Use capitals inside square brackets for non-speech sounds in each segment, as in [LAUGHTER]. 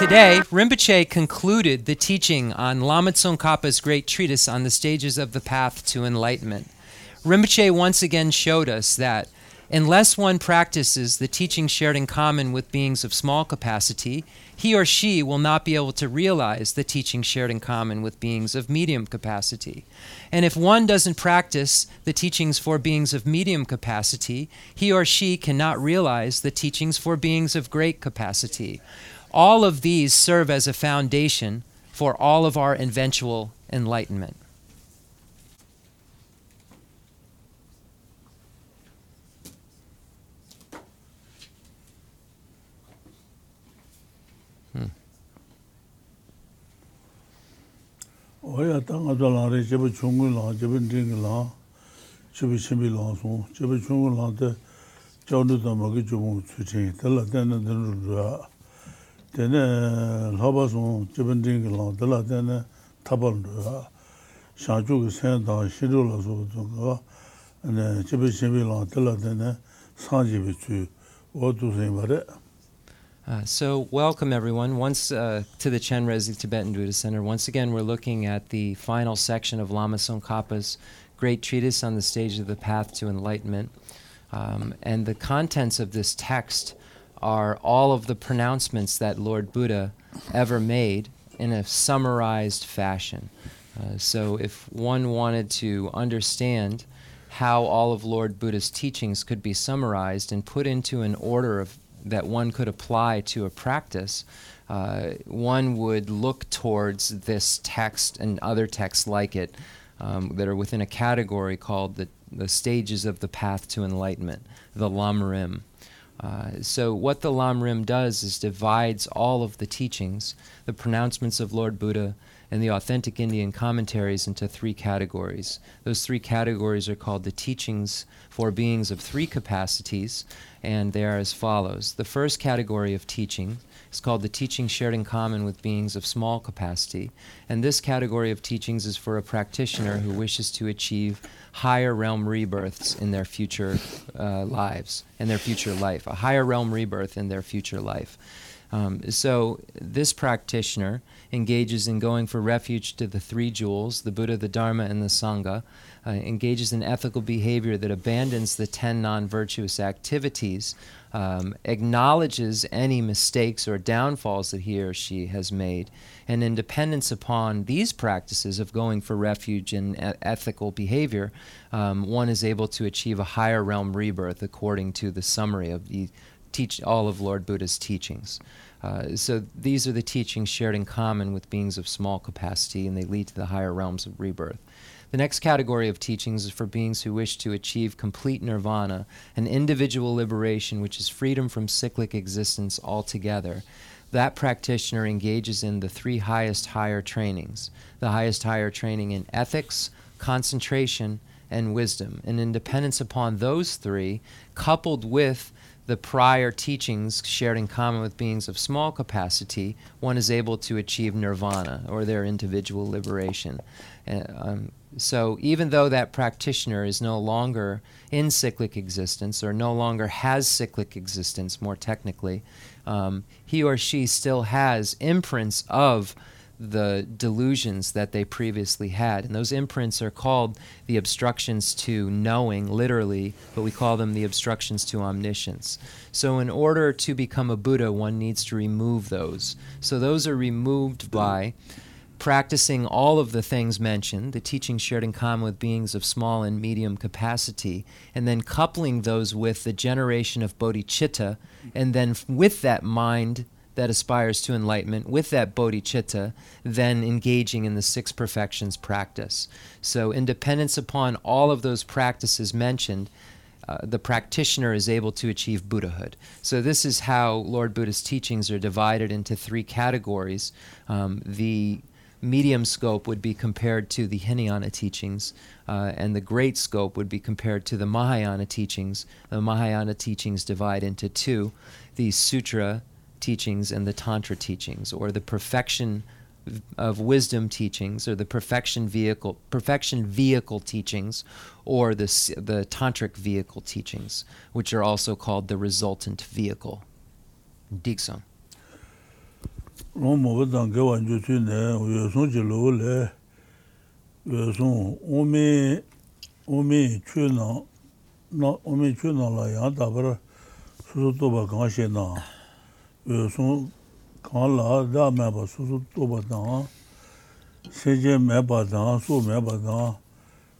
Today, Rinpoche concluded the teaching on Lama Tsongkhapa's great treatise on the stages of the path to enlightenment. Rinpoche once again showed us that unless one practices the teaching shared in common with beings of small capacity, he or she will not be able to realize the teaching shared in common with beings of medium capacity. And if one doesn't practice the teachings for beings of medium capacity, he or she cannot realize the teachings for beings of great capacity. All of these serve as a foundation for all of our eventual enlightenment. Hmm. oya ta nga zwa lang re, jeba chungu lang, jeba ndingi lang, jeba shimbi lang song, jeba chungu lang te chao nu zama ki chubu chu ching, tala tena tena rwa, ndingi lang, tabal rwa, shangchu ki sen tang, shiru la shimbi lang, sang jeba chu, tu bari. Uh, so, welcome everyone once uh, to the Chenrezig Tibetan Buddhist Center. Once again, we're looking at the final section of Lama Tsongkhapa's great treatise on the stage of the path to enlightenment. Um, and the contents of this text are all of the pronouncements that Lord Buddha ever made in a summarized fashion. Uh, so, if one wanted to understand how all of Lord Buddha's teachings could be summarized and put into an order of that one could apply to a practice, uh, one would look towards this text and other texts like it um, that are within a category called the, the stages of the path to enlightenment, the Lamrim. Uh, so, what the Lamrim does is divides all of the teachings, the pronouncements of Lord Buddha, and the authentic Indian commentaries into three categories. Those three categories are called the teachings for beings of three capacities, and they are as follows. The first category of teaching is called the teaching shared in common with beings of small capacity, and this category of teachings is for a practitioner who wishes to achieve higher realm rebirths in their future uh, lives, in their future life, a higher realm rebirth in their future life. Um, so this practitioner engages in going for refuge to the three jewels, the Buddha, the Dharma, and the Sangha, uh, engages in ethical behavior that abandons the 10 non virtuous activities, um, acknowledges any mistakes or downfalls that he or she has made, and in dependence upon these practices of going for refuge in ethical behavior, um, one is able to achieve a higher realm rebirth according to the summary of the teach all of Lord Buddha's teachings. Uh, so these are the teachings shared in common with beings of small capacity, and they lead to the higher realms of rebirth. The next category of teachings is for beings who wish to achieve complete nirvana, an individual liberation which is freedom from cyclic existence altogether. That practitioner engages in the three highest higher trainings the highest higher training in ethics, concentration, and wisdom. And in dependence upon those three, coupled with the prior teachings shared in common with beings of small capacity, one is able to achieve nirvana or their individual liberation. Uh, um, so even though that practitioner is no longer in cyclic existence or no longer has cyclic existence, more technically, um, he or she still has imprints of the delusions that they previously had. And those imprints are called the obstructions to knowing, literally, but we call them the obstructions to omniscience. So, in order to become a Buddha, one needs to remove those. So, those are removed by practicing all of the things mentioned, the teachings shared in common with beings of small and medium capacity, and then coupling those with the generation of bodhicitta, and then with that mind that aspires to enlightenment, with that bodhicitta, then engaging in the six perfections practice. So, in dependence upon all of those practices mentioned, uh, the practitioner is able to achieve Buddhahood. So, this is how Lord Buddha's teachings are divided into three categories. Um, the medium scope would be compared to the Hinayana teachings, uh, and the great scope would be compared to the Mahayana teachings. The Mahayana teachings divide into two the Sutra teachings and the Tantra teachings, or the perfection of wisdom teachings, or the perfection vehicle, perfection vehicle teachings, or the, the tantric vehicle teachings, which are also called the resultant vehicle. Dikson. rōng mōba dāng gā wān chū tsui nē, wē sōng chī lō lē, wē sōng ōmi, ōmi chū nā, ōmi chū nā lā yāng tā rā sū sū tō bā kāng shē nā, wē sōng kāng lā dā mē bā sū sū tō bā dāng, sē jē mē bā dāng, sū mē bā dāng,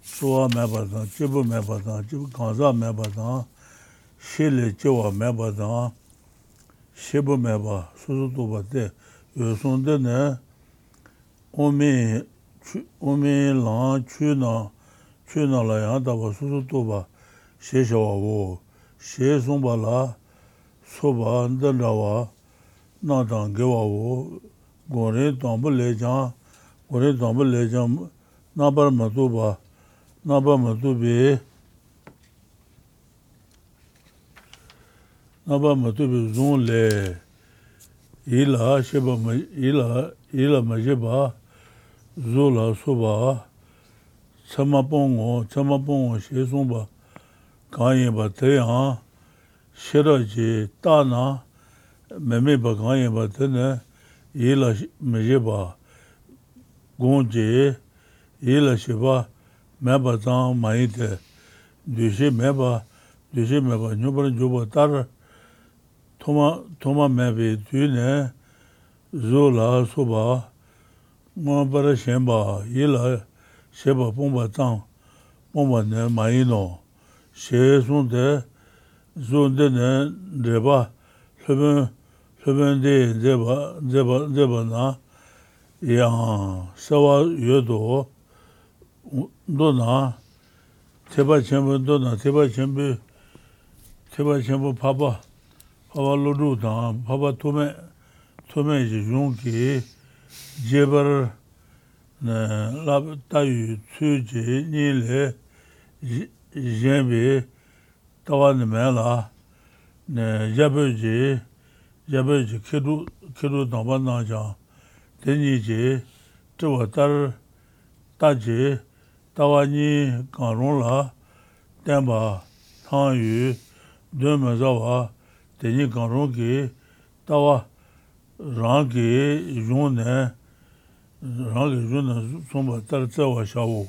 sū wā mē bā dāng, jī bū mē bā dāng, jī bū kāng zā mē bā dāng, shē lē jī wā mē bā dāng, shē bū mē bā, sū sū tō bā dē, yosonde ne omi, omi lan chu na, chu na la yang taba susu toba she shawa wo, she somba la soba ndanda wa na tang gewa wo, gore tangpa le jang, gore tangpa le jang nabar ma toba, nabar ma tobi, nabar ma tobi zon le, ila sheba ma ila ila ma sheba zo la so ba chama pongo chama pongo she song ba ka ye ba te ha shera je ta na me me ba ka ye ba te ne ila ma jeba gon je ila sheba me ba zang ma yi te dushe me ba dushe me ba nyu ba ju ba tar tōma, tōma mēbi tū nē zō lā sō bā mā parā shēn bā yī lā shē bā pōng bā tāng pōng bā nē mā yī nō shē sōng tē zō tē nē rē bā lō bēn lō bēn tē dē bā dē bā dē bā nā yā sā wā yō tō dō nā tē bā chēn bā dō nā tē bā chēn bā tē bā chēn bā pā bā hawa lodu dhan, hawa tome, tome ji yungi, jebar lab tayu tsu ji nile, jenbi, tawa nime la, jabu ji, jabu ji kiru, kiru dhanba na jan, tenyi ji, tiwa tar, ta ji, tawa ni kanron la, tenba, tang yu, dun me zawa, teni kanron ki tawa rang ki yung ne, rang ki yung ne sumba tar tsawa shawo.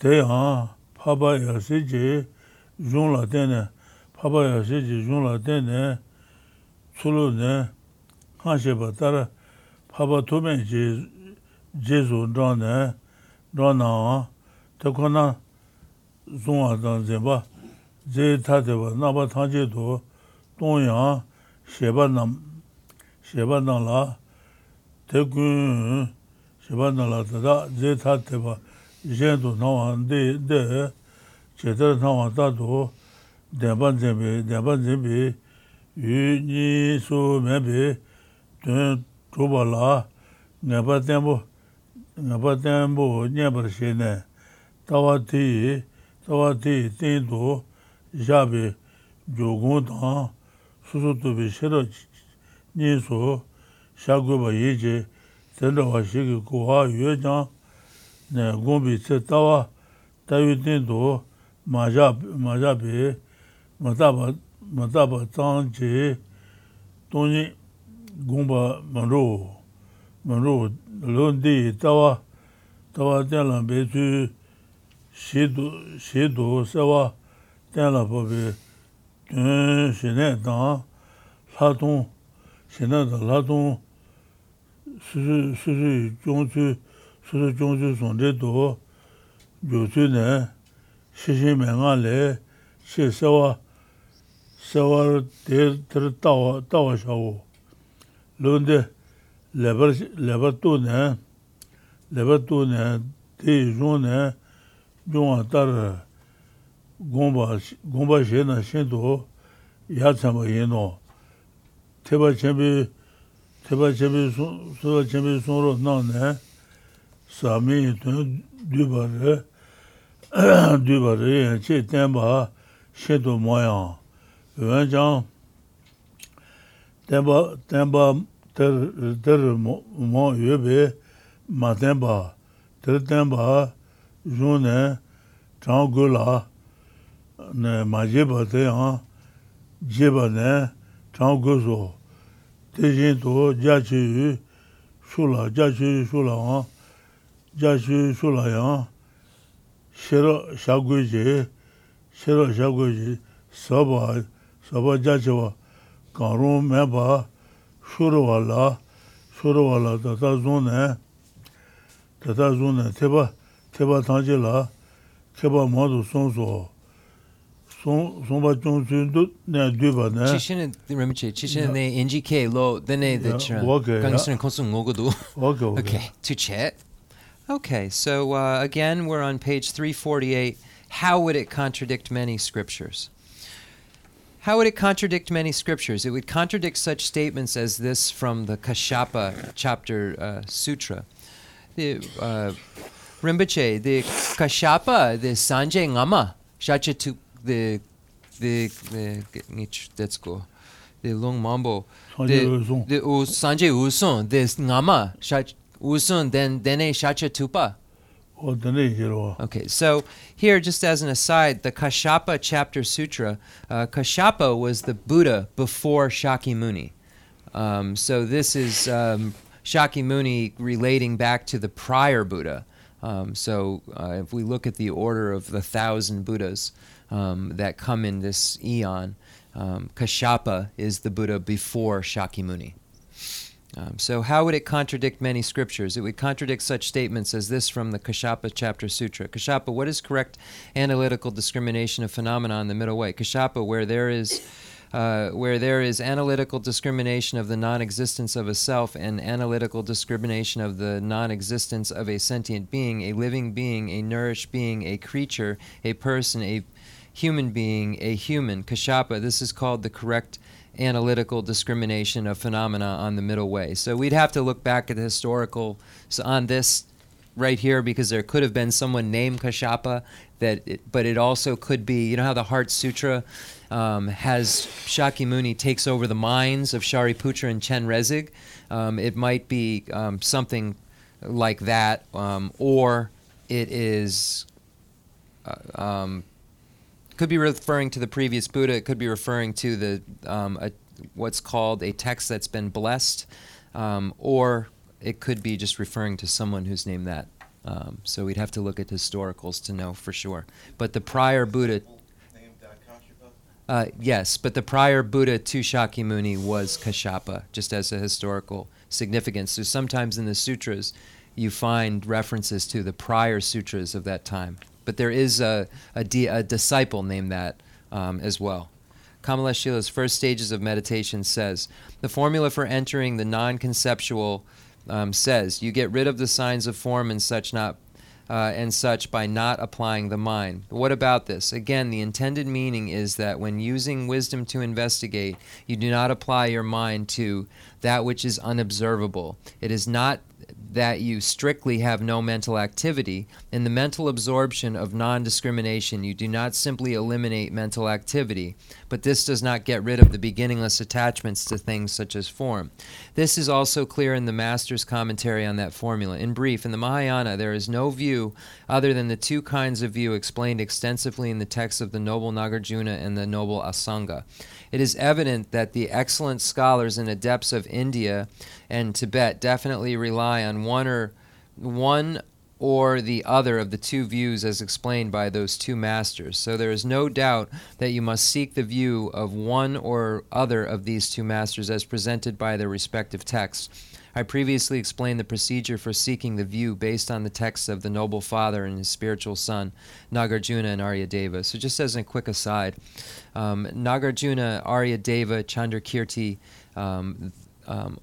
Te yang paba yasi ji yung la teni, paba yasi ji yung la teni, tsulu ne, hanshe ba tar paba tumen ji jesu rang ne, rang na te kona zungwa zan zinba, ze tatewa naba tangje do, 동양 셰바남 셰바나라 대군 셰바나라다 제타테바 제도 나왔는데 데 제대로 나왔다도 대반제비 대반제비 유니소 메비 된 조발라 나바템보 나바템보 녀버시네 타와티 타와티 틴도 자베 조군당 수수 도비 싫어 니소 샤고바 예제 된다와 시기 고하 예장 네 곰비 쳇다와 다유딘도 마자 마자비 마다바 마다바 짱제 돈이 곰바 만로 만로 론디 다와 다와 된란 베주 시도 시도 세와 된라 법이 shene dāng lādōng, shene dāng lādōng sūsū jōngchū, sūsū jōngchū sōngde dō, jōchū nē, shēshē mē ngā lē, shē sēwā, sēwā rē tēr tāwā, tāwā shāwō. Lōndē, lēbar, lēbar tō nē, lēbar tō nē, tē yōng nē, jōng ātār gōmbā, gōmbā shē na shēn tō yā tsāmbā yē nō, tēbā chēmbē, tēbā chēmbē, sōbā chēmbē sōng rō nā nē, sā mē yī tō dū bā rē, dū bā rē yā chē tēn bā shē tō mā yā, yuwa chāng, tēn bā, tēn bā tēr mō yuwa bē, mā tēn bā, tēr tēn bā, yō nē, chāng gō lā, ne ma je ba te yang je ba ne chang gu so 대신 또 자치 슐라 자치 슐라 자치 슐라야 싫어 샤고지 싫어 샤고지 서바 서바 자치와 가로 매바 슐로와라 슐로와라 다다 존네 다다 존네 테바 테바 당지라 테바 모두 손소 nē NG lō dē okay, okay. okay, to chat Okay, so uh, again we're on page 348 How would it contradict many scriptures? How would it contradict many scriptures? It would contradict such statements as this from the Kashyapa chapter uh, sutra. The uh, Rinpoche, the Kashyapa, the Sanjay Ngama, des, des, detsuko, mambo, usun, ngama, usun dene shacha tupa. Okay, so here, just as an aside, the Kashyapa Chapter Sutra, uh, Kashyapa was the Buddha before Shakyamuni. Um, so this is um, Shakyamuni relating back to the prior Buddha. Um, so uh, if we look at the order of the thousand Buddhas, um, that come in this eon, um, Kashyapa is the Buddha before Shakyamuni. Um, so, how would it contradict many scriptures? It would contradict such statements as this from the Kashyapa Chapter Sutra. Kashyapa, what is correct analytical discrimination of phenomena in the middle way? Kashyapa, where there is uh, where there is analytical discrimination of the non-existence of a self and analytical discrimination of the non-existence of a sentient being, a living being, a nourished being, a creature, a person, a human being, a human. Kashyapa, this is called the correct analytical discrimination of phenomena on the middle way. So we'd have to look back at the historical so on this right here because there could have been someone named Kashyapa that it, but it also could be you know how the Heart Sutra um, has Shakyamuni takes over the minds of Shariputra and Chenrezig. Um, it might be um, something like that, um, or it is uh, um, could be referring to the previous Buddha. It could be referring to the um, a, what's called a text that's been blessed, um, or it could be just referring to someone who's named that. Um, so we'd have to look at historicals to know for sure. But the prior Buddha, uh, yes, but the prior Buddha to Shakyamuni was Kashyapa, just as a historical significance. So sometimes in the sutras, you find references to the prior sutras of that time. But there is a, a, di- a disciple named that um, as well. Kamalashila's first stages of meditation says the formula for entering the non conceptual um, says you get rid of the signs of form and such not uh, and such by not applying the mind. What about this? Again, the intended meaning is that when using wisdom to investigate, you do not apply your mind to that which is unobservable. It is not that you strictly have no mental activity. In the mental absorption of non discrimination, you do not simply eliminate mental activity, but this does not get rid of the beginningless attachments to things such as form. This is also clear in the Master's commentary on that formula. In brief, in the Mahayana, there is no view other than the two kinds of view explained extensively in the texts of the Noble Nagarjuna and the Noble Asanga. It is evident that the excellent scholars and adepts of India and Tibet definitely rely on one or one or the other of the two views as explained by those two masters. So there is no doubt that you must seek the view of one or other of these two masters as presented by their respective texts. I previously explained the procedure for seeking the view based on the texts of the Noble Father and his spiritual son, Nagarjuna and Aryadeva. So, just as a quick aside, um, Nagarjuna, Aryadeva, Chandrakirti, um, um,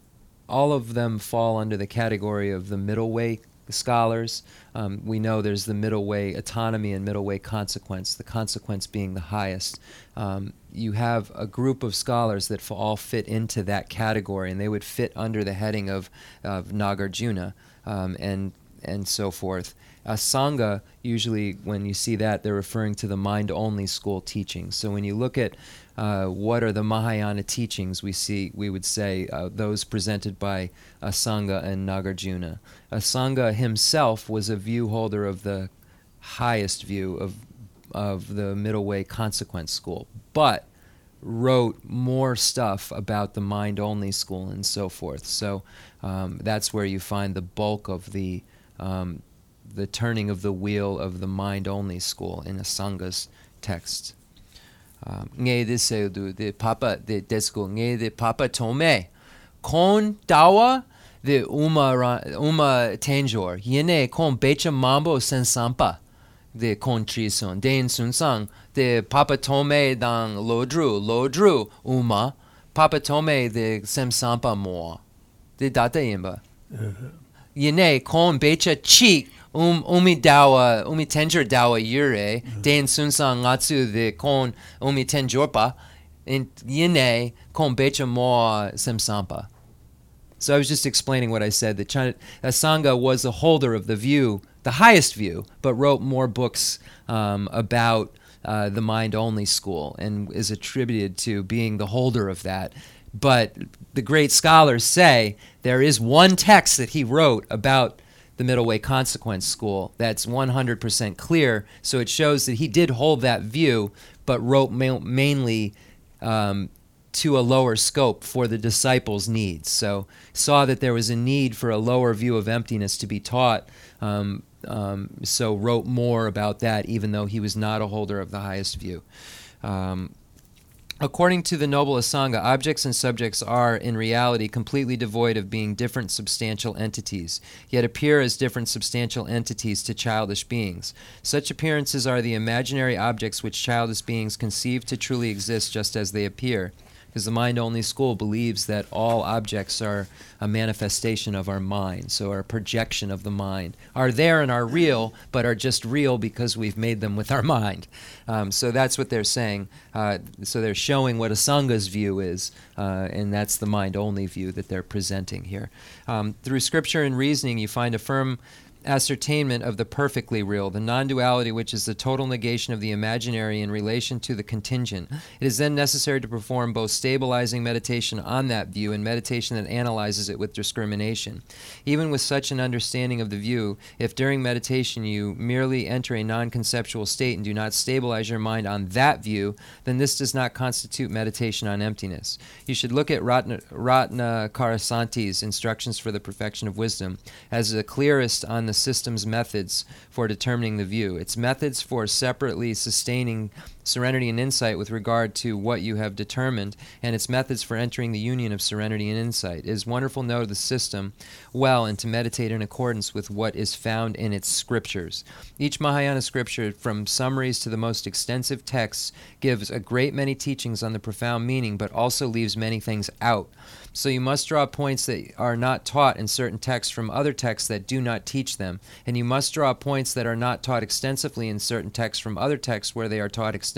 all of them fall under the category of the middle way scholars. Um, we know there's the middle way autonomy and middle way consequence, the consequence being the highest. Um, you have a group of scholars that all fit into that category, and they would fit under the heading of, of Nagarjuna um, and, and so forth. Asanga, usually when you see that, they're referring to the mind only school teachings. So when you look at uh, what are the Mahayana teachings, we see we would say uh, those presented by Asanga and Nagarjuna. Asanga himself was a view holder of the highest view of of the middle way consequence school, but wrote more stuff about the mind only school and so forth. So um, that's where you find the bulk of the um, the turning of the wheel of the mind only school in Asanga's text. Um, Nge de seudu de papa de desko nge de papa tome. Kon dawa de uma uma tenjor yene kon becha mambo sensampa de kon trison den sunsang de papa tome dang lodru lodru uma. Papa tome de semsampa mo. De data yimba yene kon becha chi um umi tenjor dawa yure den sunsang ngatsu de kon umi tenjorpa in yene kon becha mo semsampa so I was just explaining what I said that China, Asanga was the holder of the view, the highest view, but wrote more books um, about uh, the mind only school and is attributed to being the holder of that. But the great scholars say there is one text that he wrote about the middle way consequence school that's 100% clear. So it shows that he did hold that view, but wrote ma- mainly um, to a lower scope for the disciples' needs. So saw that there was a need for a lower view of emptiness to be taught. Um, um, so wrote more about that, even though he was not a holder of the highest view. Um, According to the Noble Asanga, objects and subjects are, in reality, completely devoid of being different substantial entities, yet appear as different substantial entities to childish beings. Such appearances are the imaginary objects which childish beings conceive to truly exist just as they appear, because the mind only school believes that all objects are a manifestation of our mind, so a projection of the mind, are there and are real, but are just real because we've made them with our mind. Um, so that's what they're saying. Uh, so they're showing what Asanga's view is, uh, and that's the mind only view that they're presenting here. Um, through scripture and reasoning, you find a firm ascertainment of the perfectly real, the non duality, which is the total negation of the imaginary in relation to the contingent. It is then necessary to perform both stabilizing meditation on that view and meditation that analyzes it with discrimination. Even with such an understanding of the view, if during meditation you merely enter a non conceptual state and do not stabilize your mind on that view, then this does not constitute meditation on emptiness. You should look at Ratna, Ratnakarashanti's instructions for the perfection of wisdom as the clearest on the system's methods for determining the view. Its methods for separately sustaining serenity and insight with regard to what you have determined, and its methods for entering the union of serenity and insight. It is wonderful to know the system well and to meditate in accordance with what is found in its scriptures. Each Mahayana scripture, from summaries to the most extensive texts, gives a great many teachings on the profound meaning, but also leaves many things out. So you must draw points that are not taught in certain texts from other texts that do not teach them, and you must draw points that are not taught extensively in certain texts from other texts where they are taught extensively.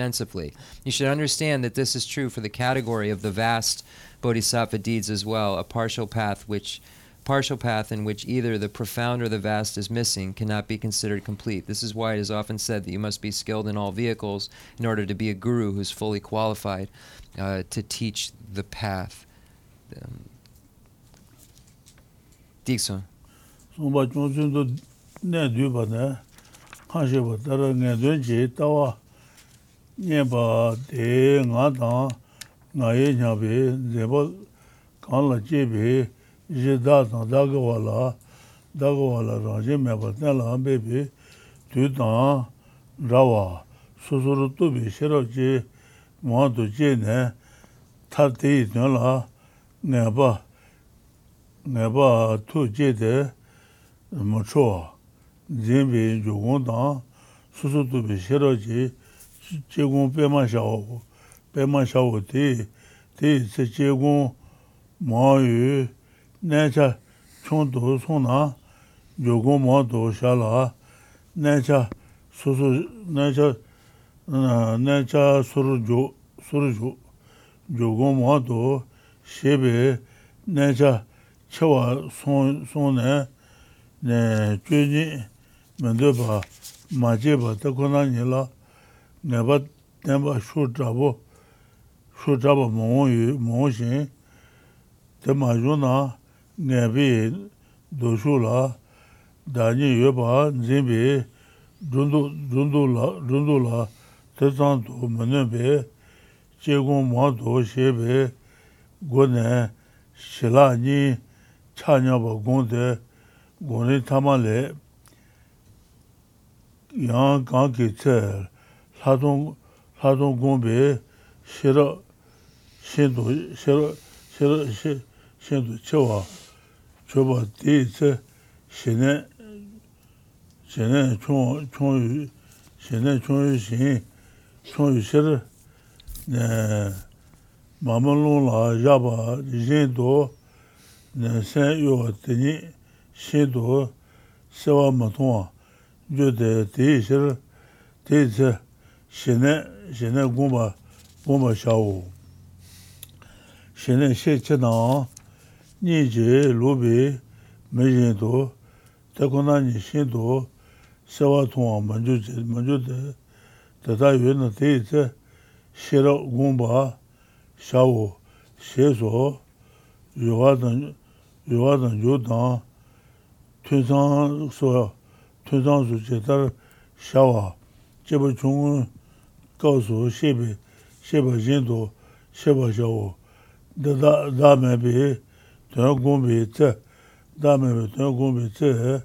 You should understand that this is true for the category of the vast bodhisattva deeds as well, a partial path which partial path in which either the profound or the vast is missing cannot be considered complete. This is why it is often said that you must be skilled in all vehicles in order to be a guru who's fully qualified uh, to teach the path. Um. nye pa te nga tang nga ye nya pe zepa kan la che pe je da tang da ga wa la da ga wa la rang je me pa ten la pe pe tu tang ra wa su su ru tu pe she ra che ma tu che ne ta te yi ten la nga pa nga pa tu che te ma cho wa zen pe jo gong tang su su tu pe she ra che 제공 빼만 샤오고 빼만 샤오티 티 제공 마유 내자 총도 손나 요고 마도 샤라 내자 소소 내자 내자 소르조 소르조 요고 마도 쉐베 내자 쳐와 손 손에 네 죄니 먼저 봐 맞아 봐 듣고 나니라. nāpa nāpa shū chāpo, shū chāpo mōngō yu, mōngō shīn, tē mā yu na ngāpi dō shū la, dāñi yu pa nzīmbi rūndu la, tē tsāng tō mēnē bē, chē gōng mā tō shē bē, gō nē shilā nī chā nyā pa gōng tē, gōng nī tamā lē, yāng kāng kī tsē, 하동 하동 공배 싫어 신도 싫어 싫어 신도 쳐와 줘봐 뒤에 신에 신에 총 총유 신에 총유 신 총유 싫어 네 마물로라 잡아 이제도 네 세요 되니 신도 세와 마통 저대 대실 대제 shene shene gomba gomba shao shene she che na ni je lo be me je do ta ko na ni she do se wa tu wa ma ju je ma ju de ta da yue na te te she ro gomba shao she zo yo wa dan yo wa dan yo dan tun san so tun san su che ta shao 제발 중은 kāsū shēbi, shēba jīndu, shēba shāwu, dāme bī, tuyān gōmbi tsē, dāme bī tuyān gōmbi tsē,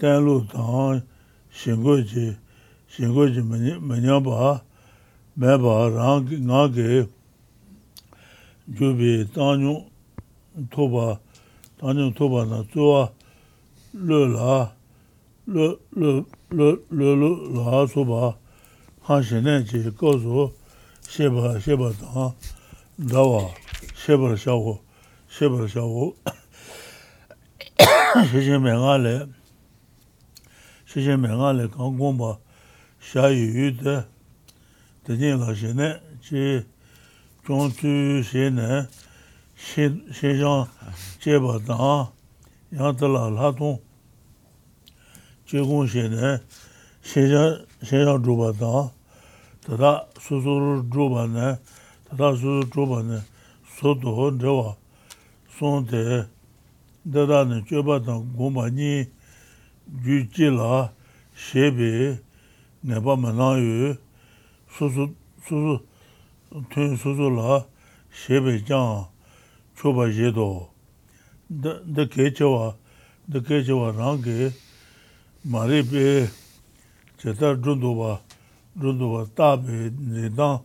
tēn lū tāng, shīngu jī, shīngu jī mañyā bā, mē bā rāng ngā gī, jū bī tānyū tōba, tānyū tōba nā tsūwa, lū lā, lū, lū, lū, lū, lā sūba, 한 시내 지 거서 쉐바 쉐바다 다와 쉐바를 샤고 쉐바를 샤고. 시제 맹알레 시제 맹알레 강공바 샤유데 대니가 시내 지 종주 시내 시 시장 제바다 야들라 라동 제공 시내 시장 시장 주바다. tata susuru dhruva ne, tata susuru dhruva ne, soto ho dhruva, son te, dada ne choba tang gomba nyi, ju chi la, shebi, nepa mana yu, susu, susu, tun susu la, shebi jang, choba ye do. Da ke chewa, da ke chewa rangi, mari pe, chetar dhruva, rūduwa tāpi nidāng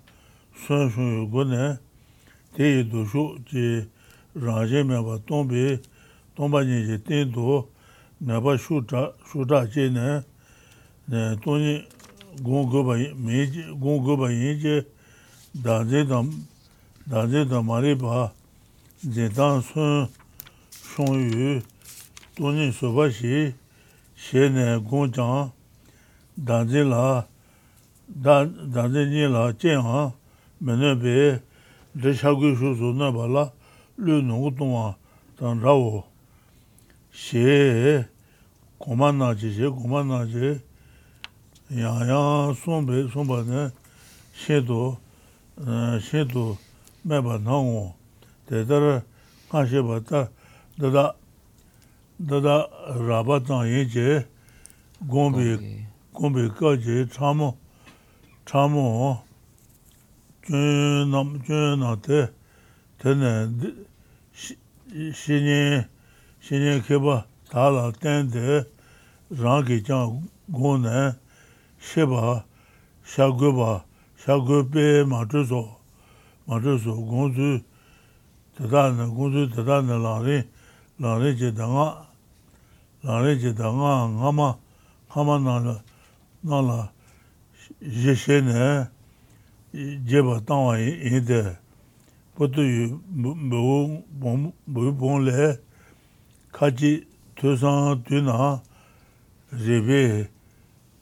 sūn shūn yu gu nē, tē yi du shū jī rāngzhē mē bā tōmbi, tōmba nī jī tē du nē bā shū chā jī nē, nē tōni gōng gu bā yin jī dāngzhē dā mā rī bā jī dāng sūn shūn yu tōni sū bā shī shē nē gōng chāng dāngzhē lā dāndē nī lā jēn hā mē nē bē dē shā gui shū sū nē bā lā lū nō gu tō wā dāng rā wō shē kōmā nā jē shē kōmā nā jē yā yā sōng bē sōng bā nē shē tō shē tō mē bā nā wō dē dā rā kā shē bā dā dā dā dā rā bā tāng yē jē gōng bē gōng bē kā jē chā mō chāmo chūnam chūna te. Tene shīnyi shīnyi kiba tāla tende rāngi chāng gōne shiba shāguba shāgubi mātūso mātūso gōnzu tadāna gōnzu tadāna lāri lāri chidāngā lāri chidāngā ngāma ngāma nāla nāla she ne jeba tangwa yin de poto yu mbu bong le kachi tusan tu na rebe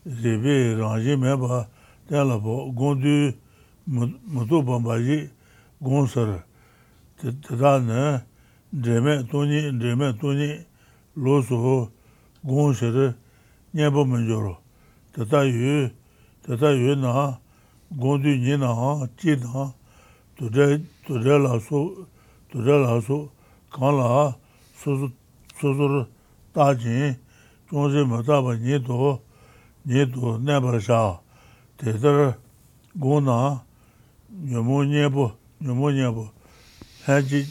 rebe rangi me ba ten la po gondu mutu bamba ji gong sar tata ne dreme toni dreme toni lo so gong sar nyeba manjoro tata yu tata yue na, gondu nye na, chi na, tudre la su, tudre la su, kan la, suzu, suzu ta jin, chonze mataba nye to, nye to nebar sha, tata gong na, nyamu nyebu, nyamu nyebu, hanchi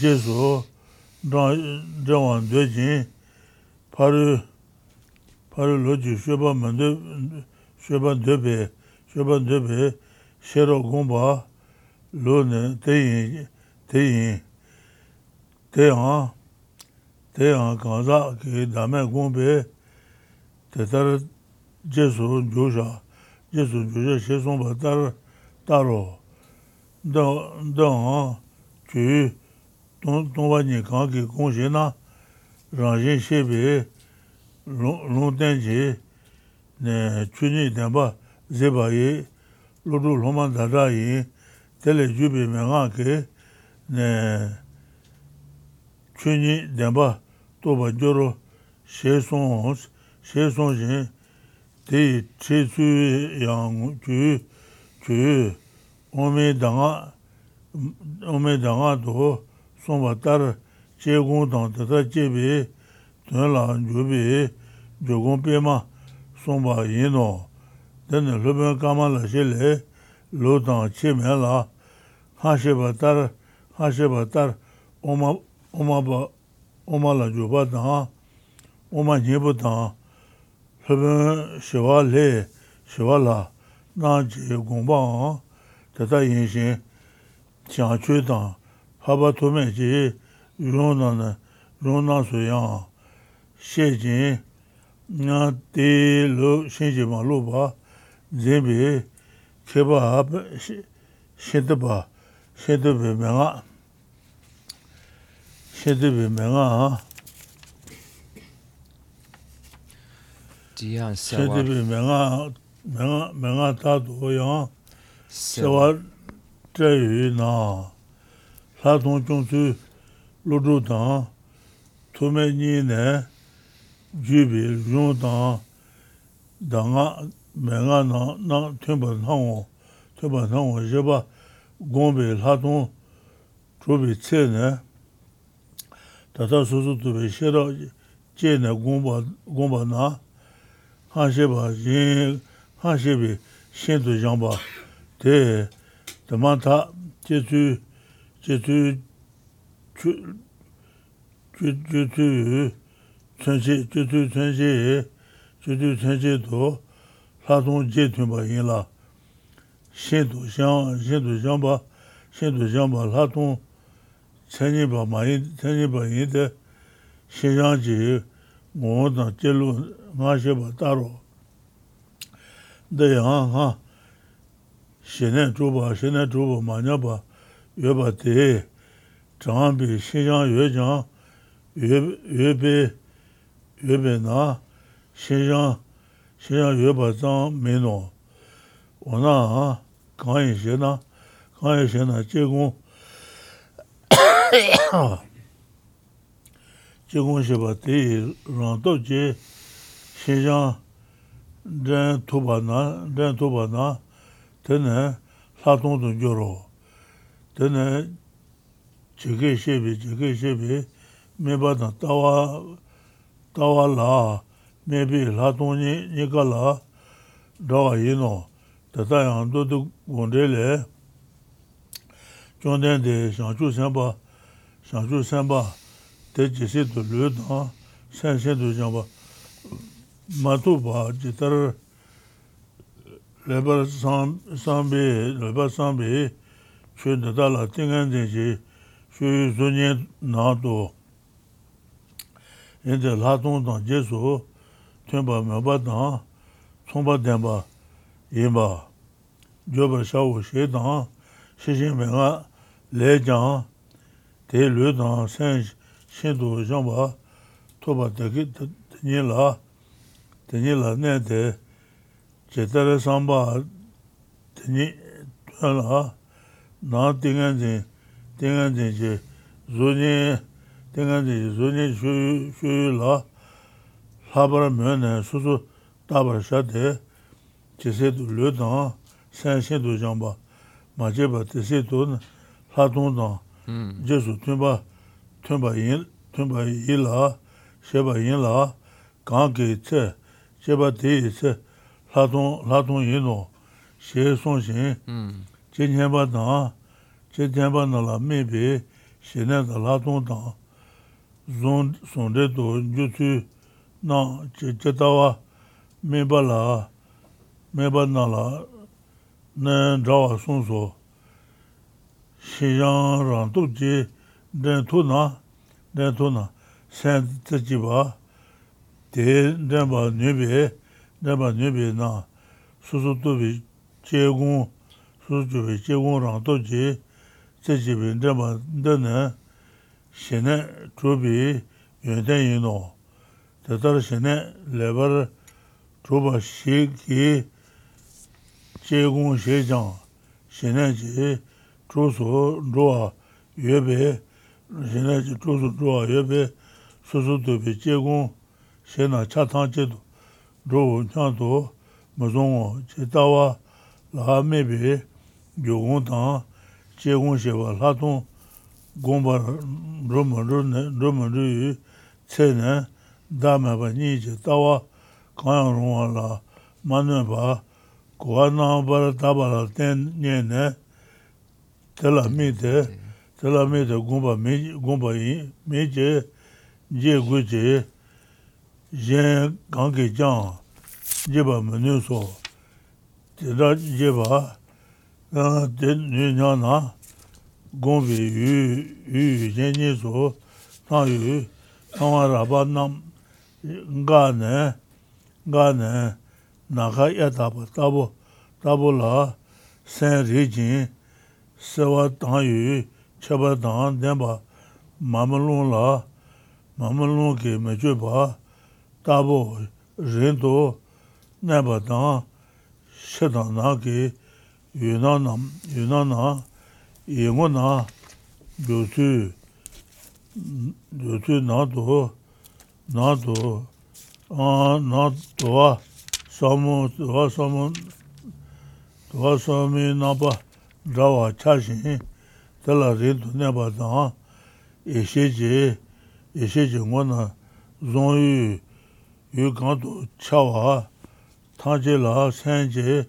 jesu, dhrawan dwe jin, paru, paru lo ju shubha mandu, shoban dobe, shoban dobe, shero gomba, lo ne, teyin, teyin, teyan, teyan kanza ki dame gombe, tetar jesu josha, jesu josha sheson batar taro, dan chu, tongwa nikan ki gongshe na, rangshin shebe, longten je, chuni denpa zeba ye, lodu loman dada ye, tele jubi menga ke chuni denpa toba gyoro she son hons, she son zhin, te che su yang chu, chu, ome danga, ome danga do somba tar che gong tang tata che be, tun la jubi, jogon pe ma, sōmbā yīnō, tēne lōpēn kāma lā shēlē, lō tāng chē mē lā, hāshē bā tār, hāshē bā tār, oma, oma bā, oma lā jū bā tāng, oma nyē bā tāng, lōpēn shēwā lē, shēwā lā, nā chē gōng bā āng, tētā yīn shēn, chāng chū tāng, hā bā tō mē chē, yōng nā nā, yōng nā sō yāng, shē jīn, nga te lo shenje ma lo ba zenbe keba hap shente ba shente be me nga shente be me nga ha diyan sewa shente be me nga me nga ta do ya sewa tre yu na la tong chung tu lo do dan to me ni ne jibi yung dang, danga, menga na, na tenpa nango, tenpa nango jeba gongbi latung chubi tse ne, tata susu tubi shira je ne gongba na, han sheba yin, han shebi shen tu jangba, te, dama ta, je tu, je tu, je tu, chunshi, chutu chunshi, chutu chunshi to latung je tunba yinla, shen tu shang, shen tu shangba, shen tu shangba latung chanyi ba ma yin, chanyi ba yin de, shen shang ji ngon tang je lu nga she ba taro. De yang ha, shenen chuba, shenen chuba ma nya ba, yue ba te, chang bi, shen shang yue chang, yue bi, yuebe na shenjang, shenjang yueba zang me no. Wana ha, kanyi she na, kanyi she na che gong, che gong she ba te rang to che shenjang ren tuba na, ren tuba na, tene la tong tong jo ro. Tene cheke shebe, cheke shebe, me ba na tawa tawa la, mebi la tongni nika la, dawa ino tata yang do do gonde le, chonden de shangchu senpa, shangchu senpa, te jisi do lu dan, sen sen do jangpa, matu pa jitar lebar sambi, lebar sambi, shu tata la tingan denji, shu yu zunyen na do, 인데 라동당 제수 템바 마바당 총바 덴바 예바 조버 샤오 셰당 시신뱅아 레장 대르당 생 신도 정바 토바 되기 되니라 되니라 내데 제대로 삼바 되니 알아 나 띵한지 띵한지 이제 존이 tengan zi zunye shuyu la labara myo ne susu tabar shate jise tu lu tang san shen tu jangba ma jeba jise tu la tong tang jesu tunba tunba yin tunba yi la sheba yin la gang ki tse jeba ti tse la tong yin no she song shin jen tang jen na la mi bi she ne la tong tang sonde to jutsu na chetawa meba la, meba na la, na rawa sonso, shijang rangtuk chi den tu na, den tu na, sen tsachi ba, te den ba nyebe, den ba nyebe na, susu tubi che gung, susu tubi che gung rangtuk chi, tsachi bi den ba den shene chubi yuanden yino, tatar shene lebar chuba shi ki che gong she jang, shene chi chusu zhuwa yuebe, shene chi chusu zhuwa yuebe, susu tubi che gong she na cha tang che tu, zhuwa nyang tu mazongo che tawa la mebi yu gong tang che gong she wa la tong gōmbā rōma rū yu tsē nē dā mē bā nī jī tāwā kāyā rōngwā lā mā nē bā kuwā nā bā rā tā bā rā tēn nē nē tēlā mī tē tēlā mī tē gōmbā mī jī jī gu jī yēn kāng kī jāng jī bā mē nī sō tē rā jī bā tē nī nyā nā gōngwē yu yu yu yēnyē sō nā yu tāngwā rāpa nām ngā nē ngā nē nā kā yā tāpa tāpo tāpo lā sēn rī jīn sēwā tāng yu chabā tāng dēmbā māmalōng lā māmalōng kī mē chū pā tāpo rīn tō nē pā tāng shē tāng nā kī yu nā nām yu nā nā yingo na gyosu, gyosu na do, na do, na dowa samu, dowa samu, dowa sami naba rawa chashin, tala rindu neba dang, esheji, esheji ngo na zon yu, yu gandu chawa, tangje la sanji,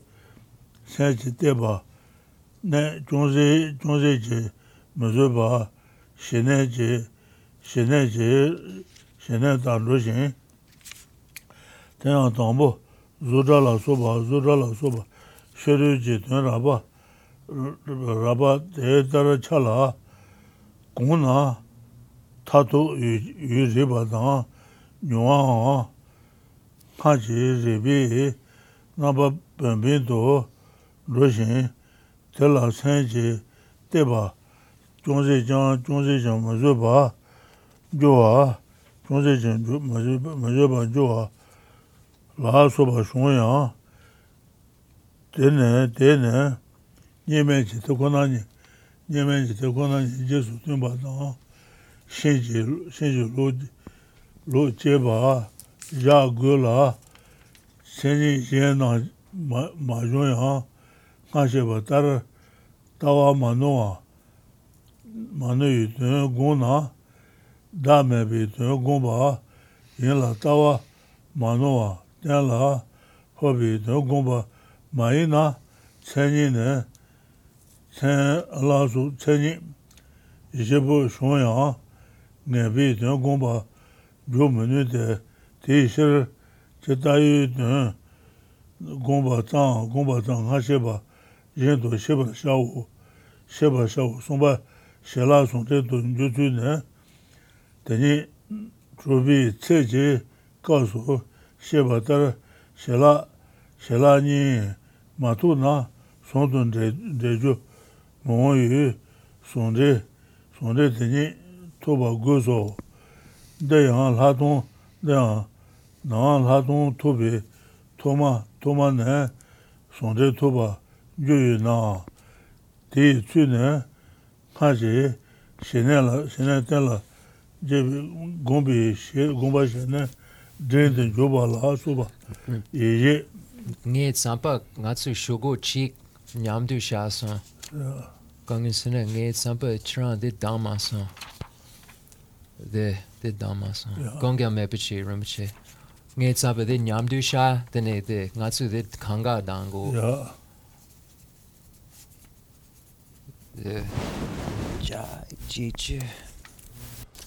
sanji deba, 네 존재 존재지 무조바 신내지 신내지 신내다 로신. 대한 담보 조달라 소바 조달라 소바. 셔르지 되라바 라바 대다라 차라. 공나 타도 유리바다 뇨아 하지 리비 나바 뱀비도 로신. tē lā sēn jī tē bā chōng sē chāng, chōng sē chāng mā sō bā jō wā, chōng sē chāng mā sō bā jō wā, lā sō bā shōng yāng, tē nē, tē nē, nye mē jī tē kō nā nye, nye mē jī tē kō nā nye jē sū tēng bā tāng, shēn jī, shēn jī lō, lō jē bā, yā gō lā, sēn jī jē nā mā yōng yāng, 가셔봐. 따라 다와 마노아 마노이 고나 다메비 고바 옌라 다와 마노아 옌라 호비 고바 마이나 체니네 체 알아서 체니 이제부 쇼야 네비 고바 조문데 대실 제다유 공부장 공부장 하셔봐. yendo sheba shawu, sheba shawu, somba shela songte do nyo tsu ne, teni chubi tse je kaso sheba tar shela, shela nyi matu na sondon dejo mongon yu sonde, sonde teni toba gozo, dayan laton, dayan naan laton tobi, toma, toma ne, sonde toba, yuyu na di tsu ne ka chi shene la, shene ten la jebi gombi, gomba shene dren ten joba la suba ye Nye tsampa nga tsu shogo chik nyamdu sha san kangi sene nye tsampa chiran di dama san di dama san gongya mepichi rinpoche nye tsampa di nyamdu sha dine di nga tsu di kanga dango ja ji ji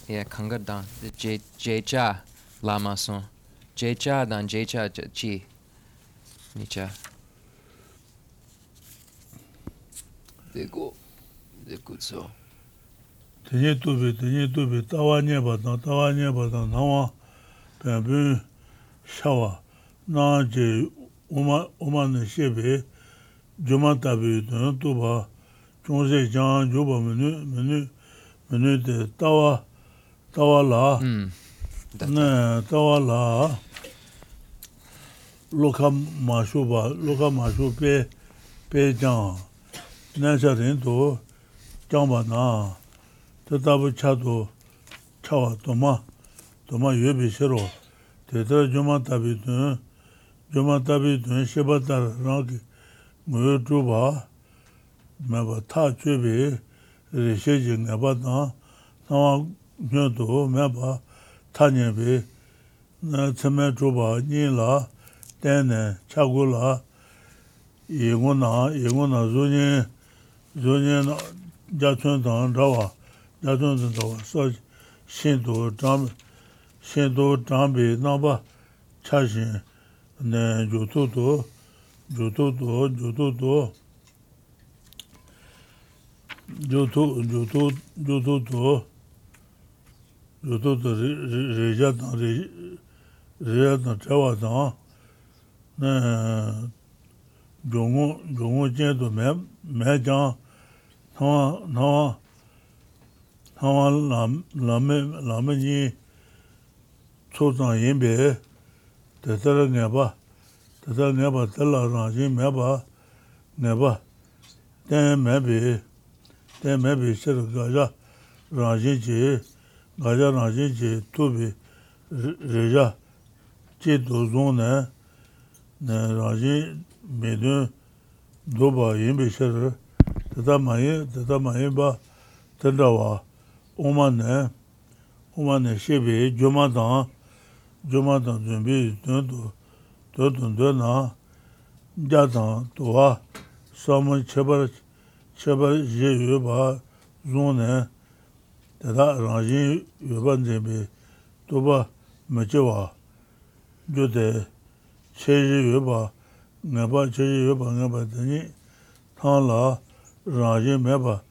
yeah kangar dan je je cha lama son je cha dan je cha chi ni cha देखो देखो सो तेने तो बे तेने तो बे तावाने बता तावाने बता नवा पेबे शावा ना जे उमा उमा ने शेबे जुमा तबे तो बा chōngsē jāng jōba mēnū, mēnū, mēnū tē tāwā, tāwā lā, nē, tāwā lā, lōkā mā shōba, lōkā mā shō pē, pē jāng, nē chā rīng tō, jāng bā nā, tē tāpū chā tō, chā wā tō mā, tō mā yō bē shē rō, tē tā jōmā tāpī tō, jōmā tāpī tō, shē bā tā rā kī, mō yō chō bā, mēba tā chūbi rīshē jī ngāpa tā sāma nyō tu mēba tā nyēbi tsime chūpa nī la tēne chāgu la yīngu na, yīngu na zūnyē zūnyē na jā chūn tāng rāwa jā chūn tāng rāwa sō shīn tu chāmbi shīn tu chāmbi nāpa chā shīn jū tu tu jū tu tu jū tu tu. 조토 조토 조토도 조토도 레자다 레자다 자와다 네 종호 종호 제도 매 매장 나나 나와 라메 라메니 초장 예배 대사를 내봐 대사를 내봐 달라라 지 매봐 내봐 때 매비 ten me bi shir gaja rangi chi, gaja rangi chi tubi rija chi dozung ne, ne rangi medun doba yin bi shir, tata mayi, tata mayi ba tendawa oma ne, oma ne shibi juma tang, juma tang zunbi dun tu, dun dun dun na, ja tang tuwa samun chebar chi, cheba ye yueba zhungne teta rangjin yueba nzebe toba mechewa jote cheji yueba ngeba cheji yueba ngeba teni tangla rangjin meba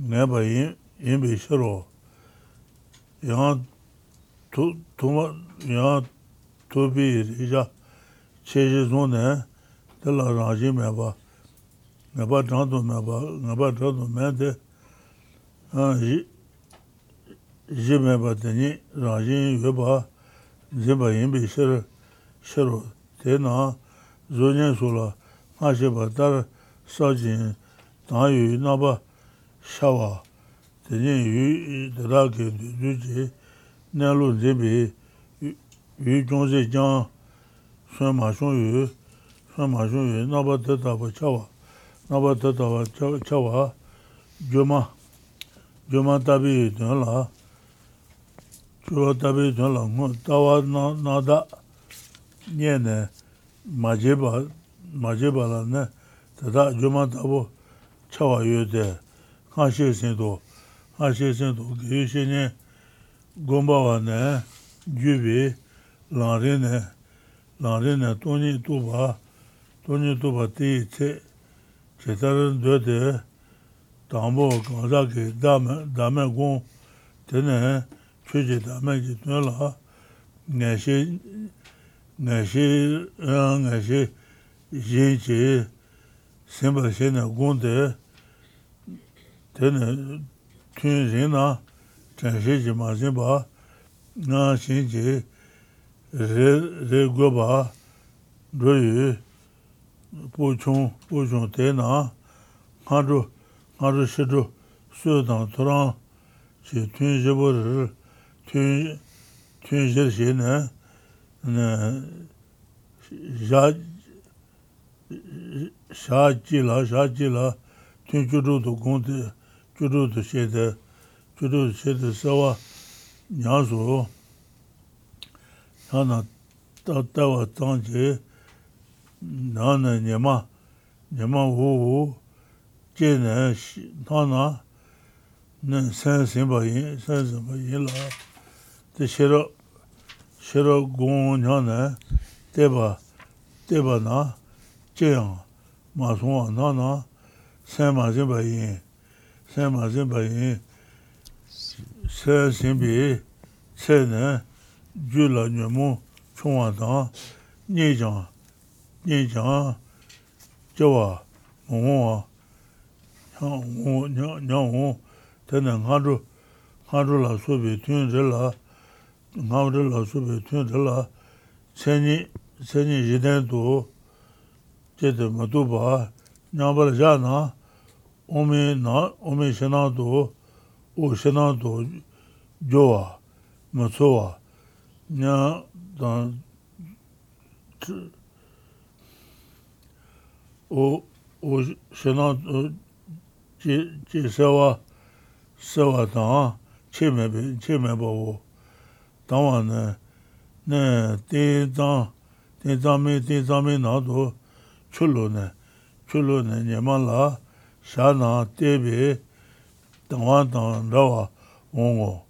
ngeba yinbe shiro yang tuma yang tobi rija cheji zhungne tela rangjin meba. ngaba dhāntu nāpa, ngaba dhāntu mēnti yī mēpa tēnī rāngshīn yueba zīmba yīmbi shir, shiru tē nā zōnyēn sūla ngā shiba dhār sājīn dhāng yu nāpa shāwa tēnī yu dhārā kē dhū jī nēlu zīmbi yu jōngzī jāng sūn mā shūng yu, sūn mā shūng yu nāpa dhātā pa chāwa nāpa tatāwa chāwa jōma, jōma tabi yōla, chūwa tabi yōla, ngō tāwa nāda nye nē mājeba, mājeba la nē tatā jōma tabu chāwa yōde, kāshē sēntō, kāshē sēntō, kēyō shē nē gōmbā wa nē, jūbi, lāngri nē, lāngri nē, tōni tūpa, tōni tūpa tī tsē, chetar dwete tambo kansa ki dame gong tene chuji dame ki tunla ngashi ngashi ngashi yin chi simba shene gong te tene tun yin na chanshi chi ma simba nga shin chi re goba dwe yu 보총 보총 되나? 하루 하루 시도 수당 돌아. 제 튀제버를 튀 튀제시네. 네.자 샤지라 샤지라. 튀주로도 공데 주로도 셰데 주로도 셰데 사와 냐소. 하나 따따와 땅제 나는 녀마 녀마 오오. 제네 나나. 네 세세바이 세세바이라. 대시로 시로 공연에 대바 대바나. 제양 마송아 나나. 세마세바이 세마세바이 세신비 세네. 줄라 녀모 총화다. 니장 nye changa chewa mungo wa nyango tena ngadu ngadu la subi tun zila ngadu la subi tun zila seni seni jiden tu jete matu ba nyambala ja na omi na omi shena tu u shena tu jowa matsuwa nya dan o o shena ji ji sewa sewa dang che me be che me ba wo dang wa ne ne de dang de dang me de dang me na do chulo ne chulo ne ne ma la sha na de be dang wa dang ra wa wong wo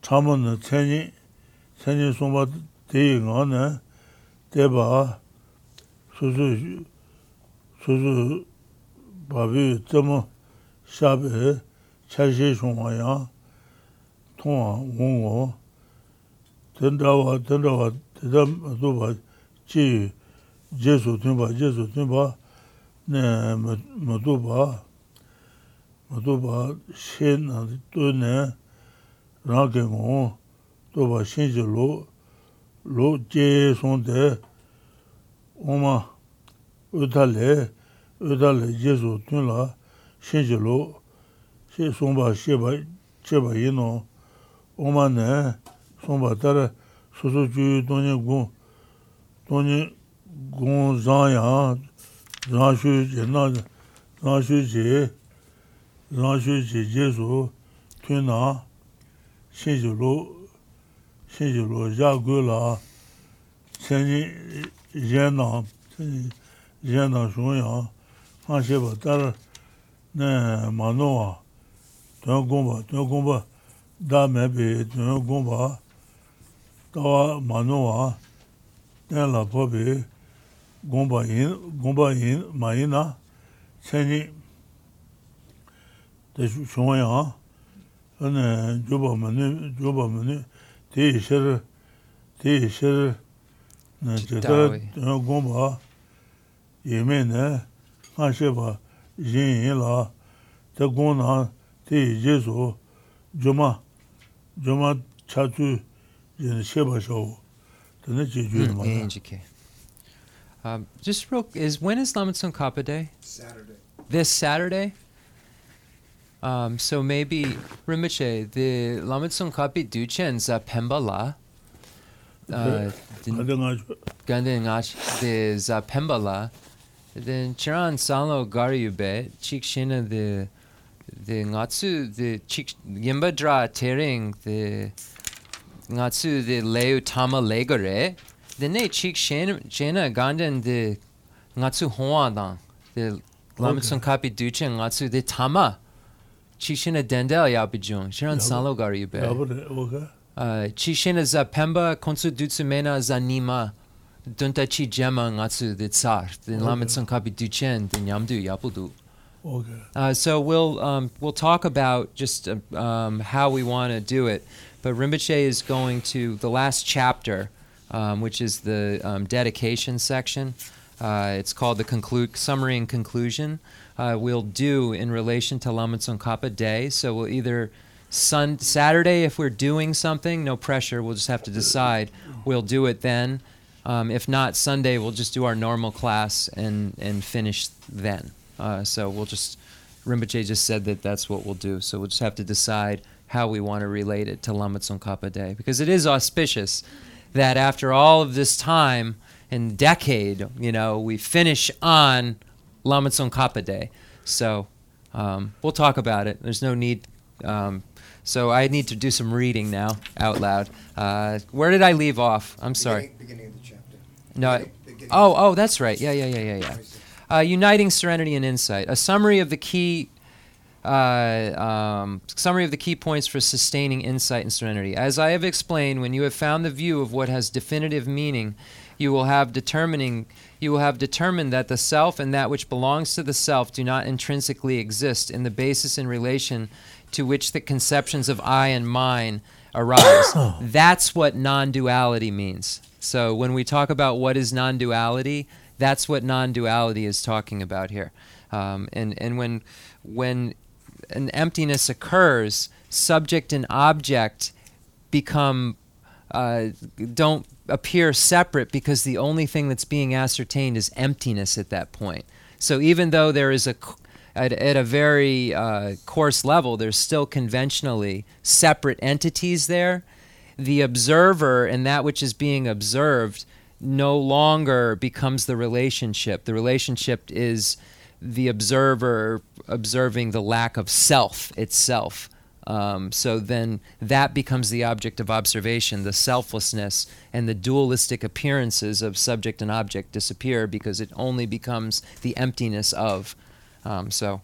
cha mo ne chen ni chen ni song ba de nga ne de ba su su suzu babi tsima shabi chashi shungwa ya tongwa ngongo tendawa tendawa tedam zuba chi jesu tunba jesu tunba ne matuba matuba shen na tu ne rangi ngongo tuba shenji lo lo je sonde oma utale ödal jezu tunla shejelo she somba sheba cheba yino oma ne somba tar susu ju donye gun donye gun zan ya zan shu je na zan shu je zan shu je jezu tunla shejelo shejelo ja gula senji yena senji yena shun ya 하셔봐 따라 네 마노와 더 공부 더 공부 다음에 비더 공부 더 마노와 내가 법이 공부인 공부인 마이나 세니 대주 중요야 근데 조범은 조범은 대셔 대셔 네 제가 공부 예매네 yime nga sheba yin yin la te gong na te yi je su juma juma cha chu yin sheba shao tene je ju Mm, ma yeah, na NGK. Um, just real is when is Lama Tsongkhapa Day? Saturday. This Saturday. Um, so maybe Rinpoche, the Lama Tsongkhapa Duchen za Pemba la. Uh, ka de nga ju ganda ngach the za then chiran sanlo gari you be chik shina the the ngatsu the chik yemba dra tering the ngatsu the leu tama legare. The ne chik shena jena ganden the ngatsu hwa da the lamitsun kapi duchen ngatsu the tama chik shina dendel ya bijung chiran sanlo gari you be chi shina za pemba konsu dutsumena za nima dunta chi jema ngatsu the tsar the Okay. lamet son kapi duchen the nyamdu yapudu o ka uh, so we'll um, we'll talk about just uh, um, how we want to do it but Rinpoche is going to the last chapter um, which is the um, dedication section uh, it's called the conclude summary and conclusion uh, we'll do in relation to Lama Tsongkhapa Day so we'll either Sun Saturday if we're doing something, no pressure. We'll just have to decide. We'll do it then. Um, if not Sunday, we'll just do our normal class and and finish then. Uh, so we'll just Rinpoche just said that that's what we'll do. So we'll just have to decide how we want to relate it to Lama Tsongkhapa Day because it is auspicious that after all of this time and decade, you know, we finish on Lama Tsongkhapa Day. So um, we'll talk about it. There's no need. Um, so I need to do some reading now out loud. Uh, where did I leave off? I'm sorry. Beginning, beginning of the chapter. No. I- Beginning- beginning. Oh, oh, that's right. Yeah, yeah, yeah, yeah, yeah. Uh, uniting serenity and insight. A summary of the key. Uh, um, summary of the key points for sustaining insight and serenity. As I have explained, when you have found the view of what has definitive meaning, you will have determining you will have determined that the self and that which belongs to the self do not intrinsically exist in the basis in relation to which the conceptions of I and mine arise. [COUGHS] that's what non duality means. So when we talk about what is non duality, that's what non duality is talking about here. Um, and, and when, when an emptiness occurs, subject and object become uh, don't appear separate because the only thing that's being ascertained is emptiness at that point. So even though there is a at, at a very uh, coarse level, there's still conventionally separate entities there. The observer and that which is being observed no longer becomes the relationship. The relationship is the observer observing the lack of self itself. Um, so then that becomes the object of observation. The selflessness and the dualistic appearances of subject and object disappear because it only becomes the emptiness of. Um, so.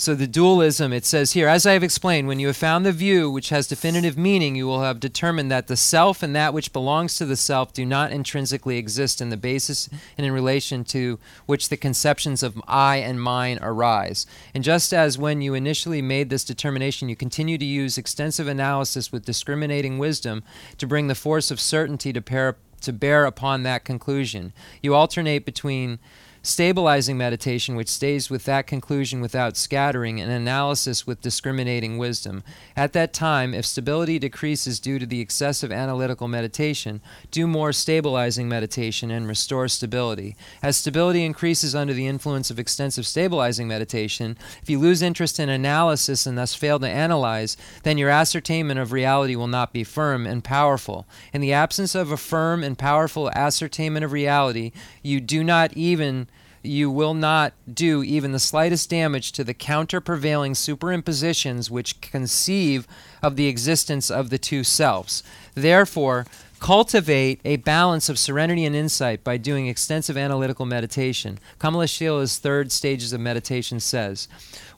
So the dualism, it says here, as I have explained, when you have found the view which has definitive meaning, you will have determined that the self and that which belongs to the self do not intrinsically exist in the basis and in relation to which the conceptions of I and mine arise. And just as when you initially made this determination, you continue to use extensive analysis with discriminating wisdom to bring the force of certainty to, bear to bear upon that conclusion, you alternate between stabilizing meditation, which stays with that conclusion without scattering, and analysis with discriminating wisdom. At that time, if stability decreases due to the excessive analytical meditation, do more stabilizing meditation and restore stability. As stability increases under the influence of extensive stabilizing meditation, if you lose interest in analysis and thus fail to analyze, then your ascertainment of reality will not be firm and powerful. In the absence of a firm and powerful ascertainment of reality, you do not even you will not do even the slightest damage to the counter prevailing superimpositions which conceive of the existence of the two selves. Therefore, cultivate a balance of serenity and insight by doing extensive analytical meditation. Kamalashila's third stages of meditation says,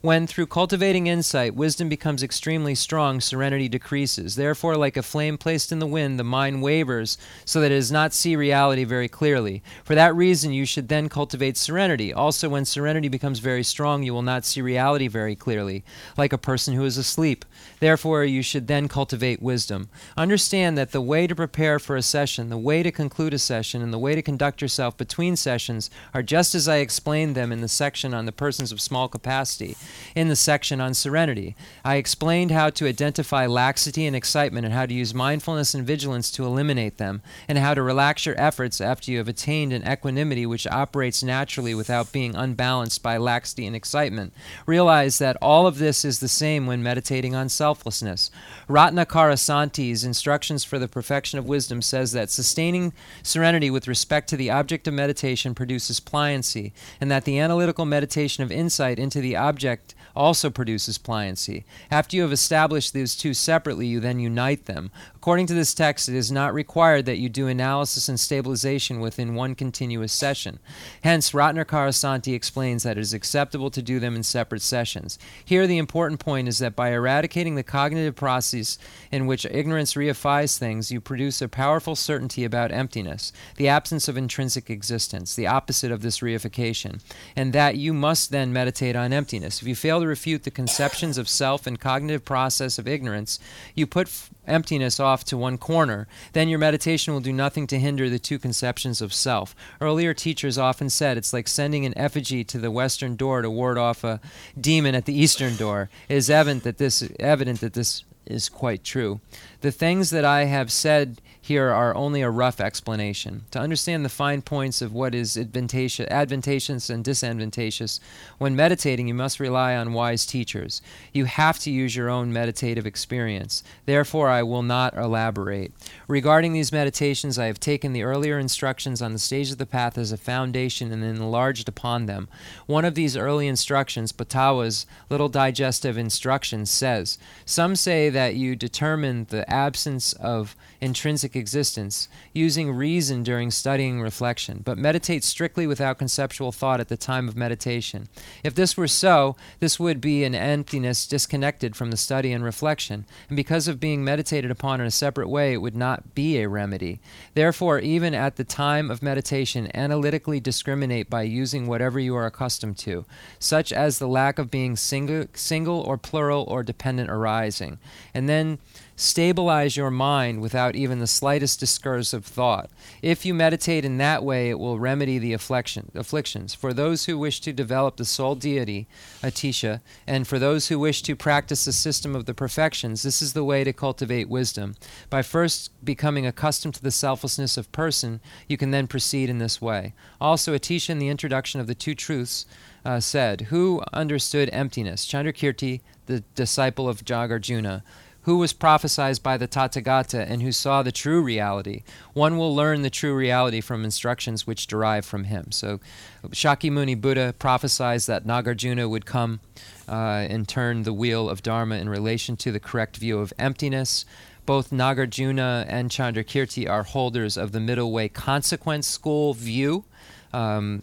when, through cultivating insight, wisdom becomes extremely strong, serenity decreases. Therefore, like a flame placed in the wind, the mind wavers so that it does not see reality very clearly. For that reason, you should then cultivate serenity. Also, when serenity becomes very strong, you will not see reality very clearly, like a person who is asleep. Therefore, you should then cultivate wisdom. Understand that the way to prepare for a session, the way to conclude a session, and the way to conduct yourself between sessions are just as I explained them in the section on the persons of small capacity in the section on serenity. I explained how to identify laxity and excitement and how to use mindfulness and vigilance to eliminate them, and how to relax your efforts after you have attained an equanimity which operates naturally without being unbalanced by laxity and excitement. Realize that all of this is the same when meditating on selflessness. Ratnakarashanti's Instructions for the Perfection of Wisdom says that sustaining serenity with respect to the object of meditation produces pliancy, and that the analytical meditation of insight into the object also produces pliancy. After you have established these two separately, you then unite them. According to this text, it is not required that you do analysis and stabilization within one continuous session. Hence, Ratnakarashanti explains that it is acceptable to do them in separate sessions. Here, the important point is that by eradicating the cognitive process in which ignorance reifies things, you produce a powerful certainty about emptiness, the absence of intrinsic existence, the opposite of this reification, and that you must then meditate on emptiness. If you fail to refute the conceptions of self and cognitive process of ignorance, you put f- emptiness off to one corner. Then your meditation will do nothing to hinder the two conceptions of self. Earlier teachers often said it's like sending an effigy to the western door to ward off a demon at the eastern door. It is evident that this evident that this is quite true. The things that I have said here are only a rough explanation. To understand the fine points of what is advantageous, and disadvantageous, when meditating, you must rely on wise teachers. You have to use your own meditative experience. Therefore, I will not elaborate. Regarding these meditations, I have taken the earlier instructions on the stage of the path as a foundation and enlarged upon them. One of these early instructions, Patawa's Little Digestive Instructions, says Some say that you determine the absence of intrinsic existence using reason during studying reflection, but meditate strictly without conceptual thought at the time of meditation. If this were so, this would be an emptiness disconnected from the study and reflection, and because of being meditated upon in a separate way, it would not be a remedy. Therefore, even at the time of meditation, analytically discriminate by using whatever you are accustomed to, such as the lack of being single, single or plural or dependent arising, and then stabilize your mind without even the slightest discursive thought. If you meditate in that way, it will remedy the affliction, afflictions. For those who wish to develop the sole deity, Atisha, and for those who wish to practice the system of the perfections, this is the way to cultivate wisdom. By first becoming accustomed to the selflessness of person, you can then proceed in this way. Also, Atisha, in the introduction of the two truths, uh, said, Who understood emptiness? Chandrakirti, the disciple of Nagarjuna who was prophesied by the Tathagata and who saw the true reality. One will learn the true reality from instructions which derive from him. So, Shakyamuni Buddha prophesied that Nagarjuna would come uh, and turn the wheel of Dharma in relation to the correct view of emptiness. Both Nagarjuna and Chandrakirti are holders of the middle way consequence school view. Um,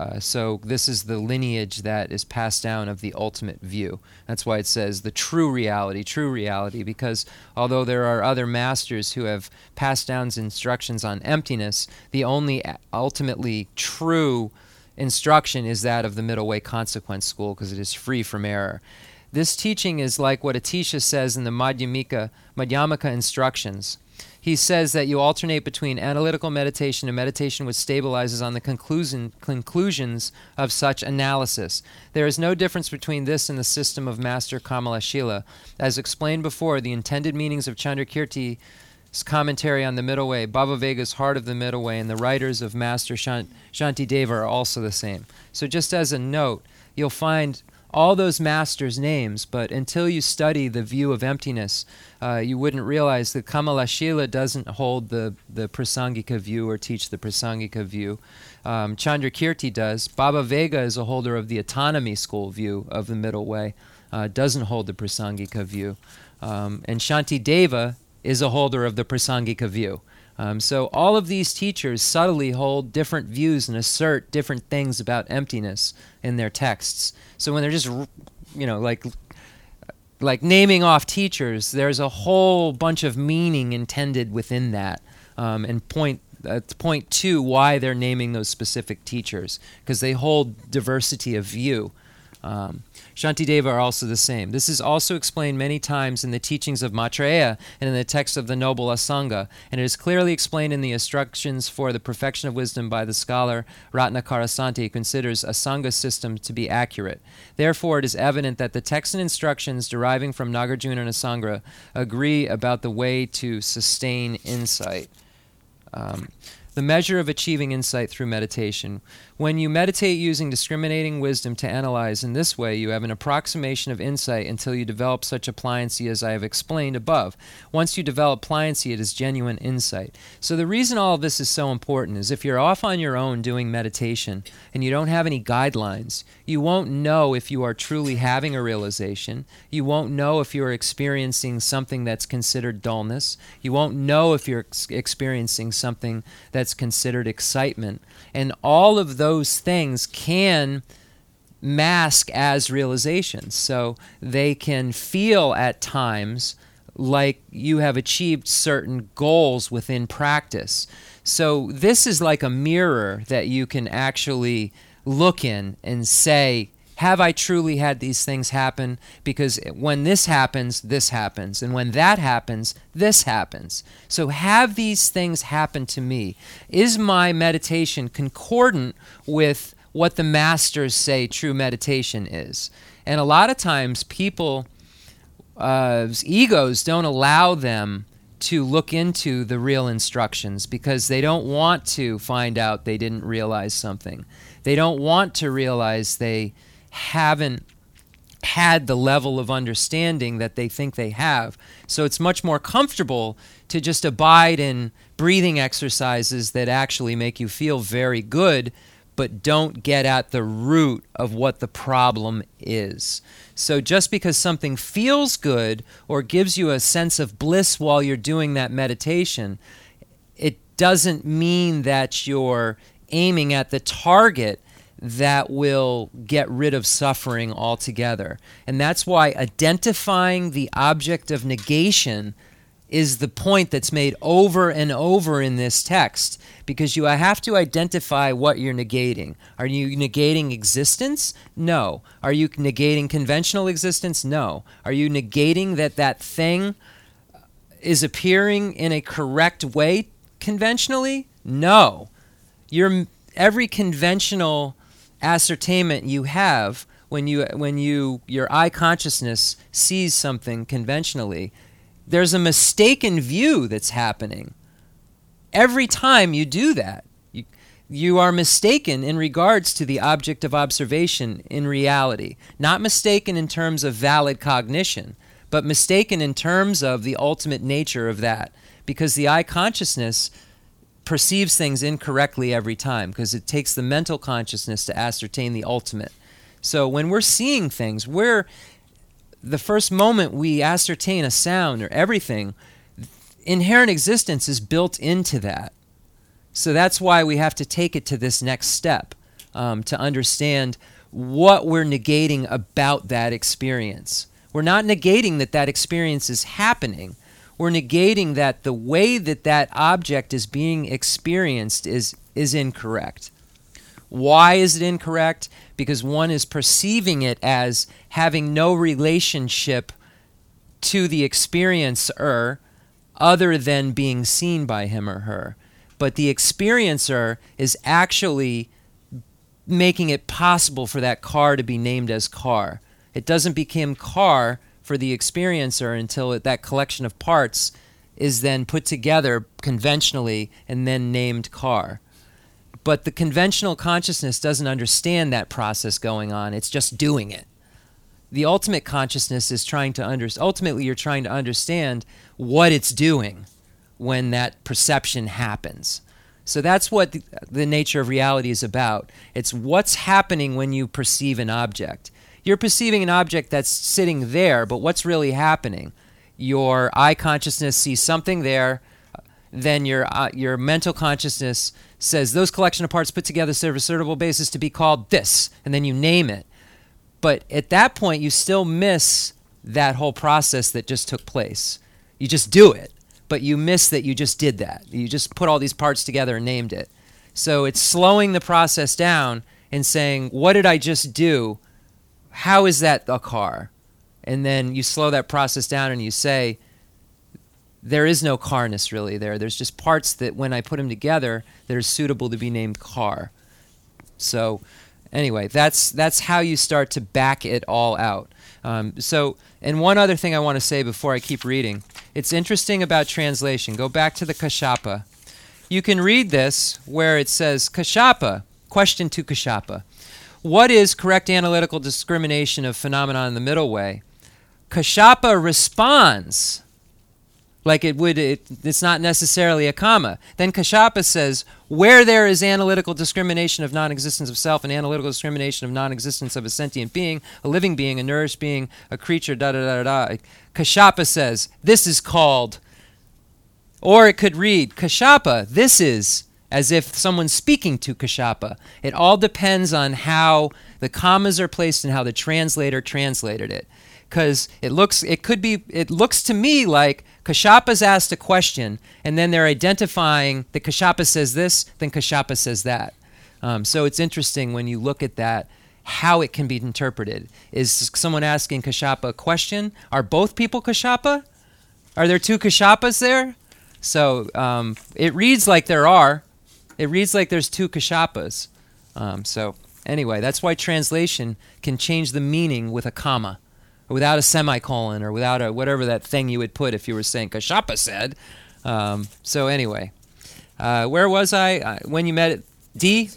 uh, so this is the lineage that is passed down of the ultimate view. That's why it says the true reality, true reality, because although there are other masters who have passed down instructions on emptiness, the only ultimately true instruction is that of the middle way consequence school because it is free from error. This teaching is like what Atisha says in the Madhyamika, Madhyamaka instructions he says that you alternate between analytical meditation and meditation which stabilizes on the conclusion, conclusions of such analysis. There is no difference between this and the system of Master Kamalashila. As explained before, the intended meanings of Chandrakirti's commentary on the Middle Way, Bhavaviveka's Heart of the Middle Way, and the writers of Master Shantideva are also the same. So, just as a note, you'll find all those masters' names, but until you study the view of emptiness, uh, you wouldn't realize that Kamalashila doesn't hold the, the Prasangika view or teach the Prasangika view. Um, Chandrakirti does. Bhavaviveka is a holder of the autonomy school view of the middle way, uh, doesn't hold the Prasangika view. Um, and Shantideva is a holder of the Prasangika view. Um, so all of these teachers subtly hold different views and assert different things about emptiness in their texts. So when they're just, you know, like like naming off teachers, there's a whole bunch of meaning intended within that, um, and point uh, point to why they're naming those specific teachers because they hold diversity of view. Um, Shantideva are also the same. This is also explained many times in the teachings of Maitreya and in the text of the Noble Asanga, and it is clearly explained in the instructions for the perfection of wisdom by the scholar Ratnakarashanti, who considers Asanga system to be accurate. Therefore, it is evident that the text and instructions deriving from Nagarjuna and Asanga agree about the way to sustain insight. Um, the measure of achieving insight through meditation. When you meditate using discriminating wisdom to analyze in this way, you have an approximation of insight until you develop such a pliancy as I have explained above. Once you develop pliancy, it is genuine insight. So, the reason all of this is so important is if you're off on your own doing meditation and you don't have any guidelines, you won't know if you are truly having a realization. You won't know if you're experiencing something that's considered dullness. You won't know if you're ex- experiencing something that's considered excitement. And all of those things can mask as realizations. So they can feel at times like you have achieved certain goals within practice. So this is like a mirror that you can actually look in and say, have I truly had these things happen? Because when this happens, this happens. And when that happens, this happens. So have these things happen to me? Is my meditation concordant with what the masters say true meditation is? And a lot of times, people, uh, egos don't allow them to look into the real instructions because they don't want to find out they didn't realize something. They don't want to realize they haven't had the level of understanding that they think they have. So it's much more comfortable to just abide in breathing exercises that actually make you feel very good, but don't get at the root of what the problem is. So just because something feels good or gives you a sense of bliss while you're doing that meditation, it doesn't mean that you're aiming at the target that will get rid of suffering altogether. And that's why identifying the object of negation is the point that's made over and over in this text because you have to identify what you're negating. Are you negating existence? No. Are you negating conventional existence? No. Are you negating that that thing is appearing in a correct way conventionally? No. You're every conventional ascertainment you have when you when you your eye consciousness sees something conventionally there's a mistaken view that's happening. Every time you do that you, you are mistaken in regards to the object of observation in reality. Not mistaken in terms of valid cognition but mistaken in terms of the ultimate nature of that. Because the eye consciousness perceives things incorrectly every time because it takes the mental consciousness to ascertain the ultimate. So when we're seeing things, we're the first moment we ascertain a sound or everything, inherent existence is built into that. So that's why we have to take it to this next step um, to understand what we're negating about that experience. We're not negating that that experience is happening we're negating that the way that that object is being experienced is is incorrect. Why is it incorrect? Because one is perceiving it as having no relationship to the experiencer other than being seen by him or her. But the experiencer is actually making it possible for that car to be named as car. It doesn't become car for the experiencer until it, that collection of parts is then put together conventionally and then named car. But the conventional consciousness doesn't understand that process going on, it's just doing it. The ultimate consciousness is trying to understand, ultimately, you're trying to understand what it's doing when that perception happens. So that's what the, the nature of reality is about. It's what's happening when you perceive an object. You're perceiving an object that's sitting there, but what's really happening? Your eye consciousness sees something there, then your uh, your mental consciousness says those collection of parts put together serve a suitable basis to be called this, and then you name it. But at that point, you still miss that whole process that just took place. You just do it, but you miss that you just did that. You just put all these parts together and named it. So it's slowing the process down and saying, What did I just do? How is that a car? And then you slow that process down and you say, there is no carness really there. There's just parts that when I put them together that are suitable to be named car. So, anyway, that's that's how you start to back it all out. Um, so, and one other thing I want to say before I keep reading, it's interesting about translation. Go back to the Kashyapa. You can read this where it says Kashyapa, question to Kashyapa. What is correct analytical discrimination of phenomenon in the middle way? Kashyapa responds like it would it, it's not necessarily a comma then kashyapa says where there is analytical discrimination of non-existence of self and analytical discrimination of non-existence of a sentient being a living being a nourished being a creature da da da da kashyapa says this is called or it could read kashyapa this is as if someone's speaking to Kashyapa. It all depends on how the commas are placed and how the translator translated it. Because it looks, it could be, it looks to me like Kashyapa's asked a question, and then they're identifying that Kashyapa says this, then Kashyapa says that. Um, so it's interesting when you look at that how it can be interpreted. Is someone asking Kashyapa a question? Are both people Kashyapa? Are there two Kashyapas there? So um, it reads like there are, it reads like there's two kashyapas. Um, so anyway, that's why translation can change the meaning with a comma, or without a semicolon, or without a whatever that thing you would put if you were saying kashyapa said. Um, so anyway, uh, where was I uh, when you met it? D.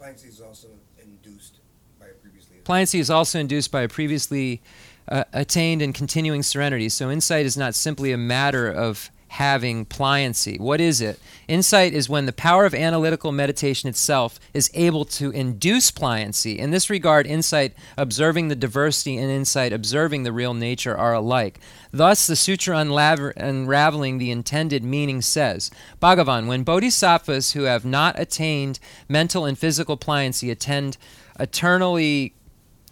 Pliancy is also induced by a previously. Pliancy is also induced by a previously uh, attained and continuing serenity. So insight is not simply a matter of having pliancy. What is it? Insight is when the power of analytical meditation itself is able to induce pliancy. In this regard, insight, observing the diversity, and insight, observing the real nature, are alike. Thus, the sutra unlaver- unraveling the intended meaning says Bhagavan, when bodhisattvas who have not attained mental and physical pliancy attend eternally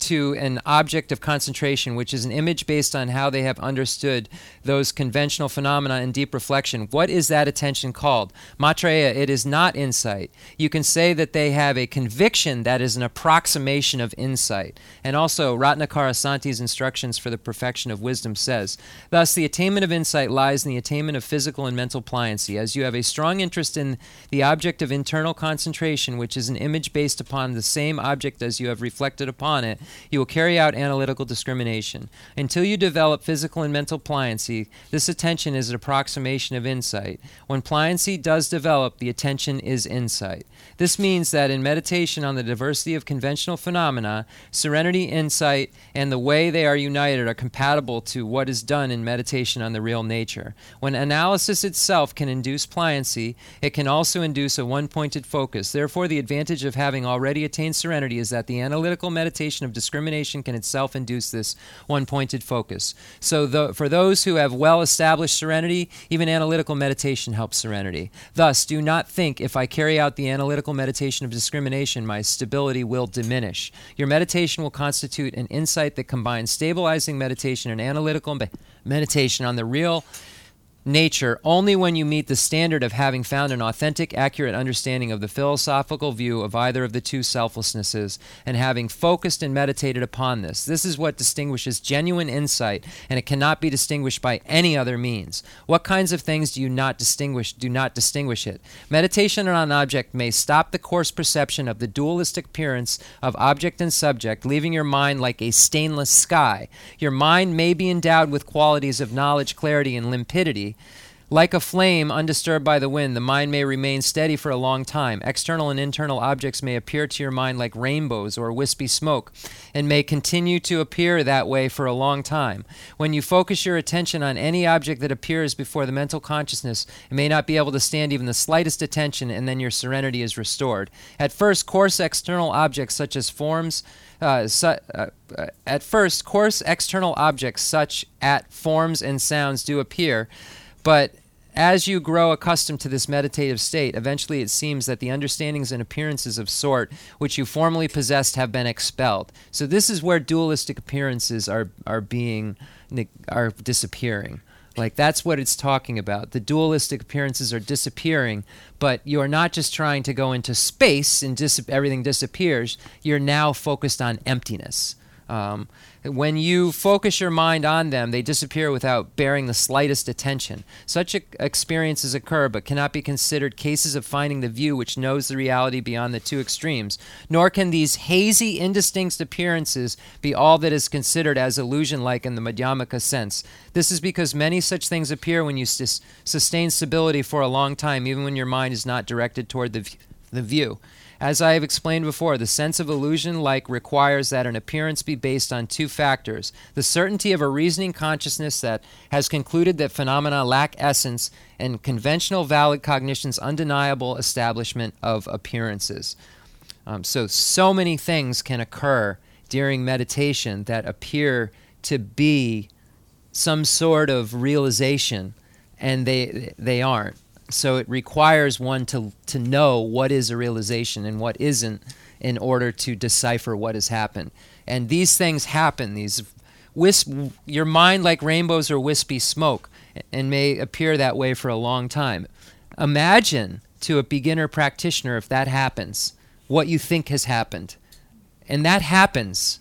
to an object of concentration, which is an image based on how they have understood those conventional phenomena in deep reflection. What is that attention called? Maitreya, it is not insight. You can say that they have a conviction that is an approximation of insight. And also, Ratnakarashanti's instructions for the perfection of wisdom says, Thus, the attainment of insight lies in the attainment of physical and mental pliancy. As you have a strong interest in the object of internal concentration, which is an image based upon the same object as you have reflected upon it, you will carry out analytical discrimination. Until you develop physical and mental pliancy, this attention is an approximation of insight. When pliancy does develop, the attention is insight. This means that in meditation on the diversity of conventional phenomena, serenity, insight, and the way they are united are compatible to what is done in meditation on the real nature. When analysis itself can induce pliancy, it can also induce a one pointed focus. Therefore, the advantage of having already attained serenity is that the analytical meditation of discrimination can itself induce this one pointed focus. So, the, for those who have well established serenity, even analytical meditation helps serenity. Thus, do not think if I carry out the analytical meditation of discrimination, my stability will diminish. Your meditation will constitute an insight that combines stabilizing meditation and analytical meditation on the real nature only when you meet the standard of having found an authentic, accurate understanding of the philosophical view of either of the two selflessnesses and having focused and meditated upon this. This is what distinguishes genuine insight, and it cannot be distinguished by any other means. What kinds of things do you not distinguish? Do not distinguish it. Meditation on an object may stop the coarse perception of the dualistic appearance of object and subject, leaving your mind like a stainless sky. Your mind may be endowed with qualities of knowledge, clarity, and limpidity. Like a flame undisturbed by the wind, the mind may remain steady for a long time. External and internal objects may appear to your mind like rainbows or wispy smoke, and may continue to appear that way for a long time. When you focus your attention on any object that appears before the mental consciousness, it may not be able to stand even the slightest attention, and then your serenity is restored. At first, coarse external objects such as forms, uh, su- uh, uh, at first, coarse external objects such at forms and sounds do appear, but as you grow accustomed to this meditative state, eventually it seems that the understandings and appearances of sort which you formerly possessed have been expelled. So this is where dualistic appearances are are being are disappearing. Like that's what it's talking about. The dualistic appearances are disappearing, but you are not just trying to go into space and dis- everything disappears. You're now focused on emptiness. Um, when you focus your mind on them, they disappear without bearing the slightest attention. Such experiences occur, but cannot be considered cases of finding the view which knows the reality beyond the two extremes. Nor can these hazy, indistinct appearances be all that is considered as illusion like in the Madhyamaka sense. This is because many such things appear when you sus- sustain stability for a long time, even when your mind is not directed toward the view. As I have explained before, the sense of illusion like requires that an appearance be based on two factors the certainty of a reasoning consciousness that has concluded that phenomena lack essence, and conventional valid cognition's undeniable establishment of appearances. Um, so, so many things can occur during meditation that appear to be some sort of realization, and they, they aren't so it requires one to to know what is a realization and what isn't in order to decipher what has happened. And these things happen these wisp your mind like rainbows or wispy smoke and may appear that way for a long time. Imagine to a beginner practitioner if that happens what you think has happened. And that happens.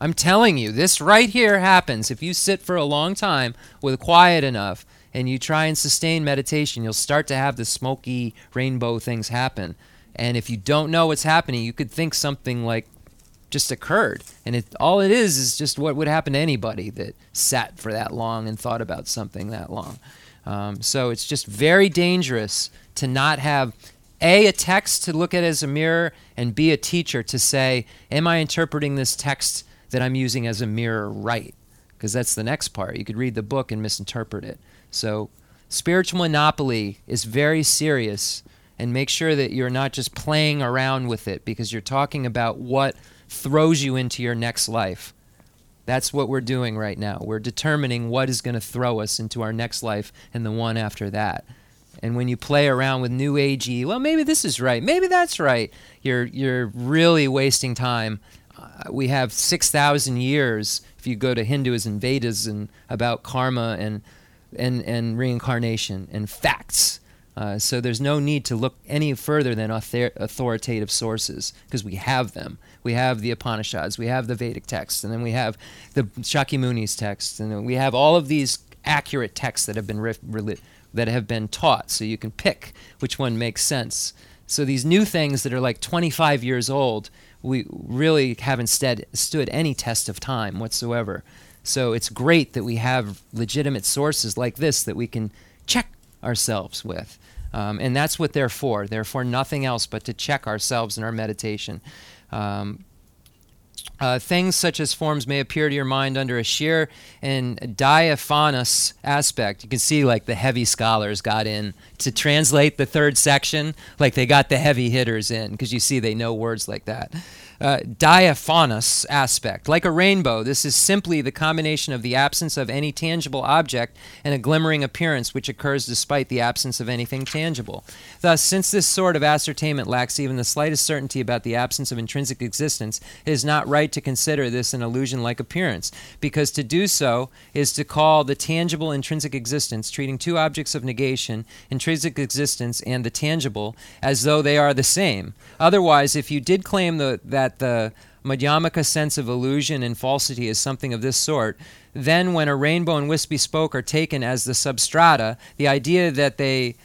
I'm telling you this right here happens. If you sit for a long time with quiet enough and you try and sustain meditation, you'll start to have the smoky rainbow things happen. And if you don't know what's happening, you could think something like just occurred. And it, all it is is just what would happen to anybody that sat for that long and thought about something that long. Um, so it's just very dangerous to not have a a text to look at as a mirror and b a teacher to say am i interpreting this text that i'm using as a mirror right because that's the next part you could read the book and misinterpret it so Spiritual monopoly is very serious, and make sure that you're not just playing around with it because you're talking about what throws you into your next life. That's what we're doing right now. We're determining what is going to throw us into our next life and the one after that. And when you play around with new agey, well, maybe this is right, maybe that's right. You're you're really wasting time. Uh, we have six thousand years if you go to Hinduism, and Vedas, and about karma and and and reincarnation and facts. Uh, so there's no need to look any further than author- authoritative sources because we have them. We have the Upanishads, we have the Vedic texts, and then we have the Shakyamuni's texts, and we have all of these accurate texts that have been that have been taught. So you can pick which one makes sense. So these new things that are like 25 years old, we really haven't stead, stood any test of time whatsoever. So it's great that we have legitimate sources like this that we can check ourselves with. Um, and that's what they're for. They're for nothing else but to check ourselves in our meditation. Um, uh, things such as forms may appear to your mind under a sheer and diaphanous aspect. You can see, like, the heavy scholars got in to translate the third section, like, they got the heavy hitters in, because you see they know words like that uh, diaphanous aspect. Like a rainbow, this is simply the combination of the absence of any tangible object and a glimmering appearance which occurs despite the absence of anything tangible. Thus, since this sort of ascertainment lacks even the slightest certainty about the absence of intrinsic existence, it is not right to consider this an illusion like appearance, because to do so is to call the tangible intrinsic existence, treating two objects of negation, intrinsic existence and the tangible, as though they are the same. Otherwise, if you did claim the, that that the Madhyamaka sense of illusion and falsity is something of this sort, then when a rainbow and wispy spoke are taken as the substrata, the idea that they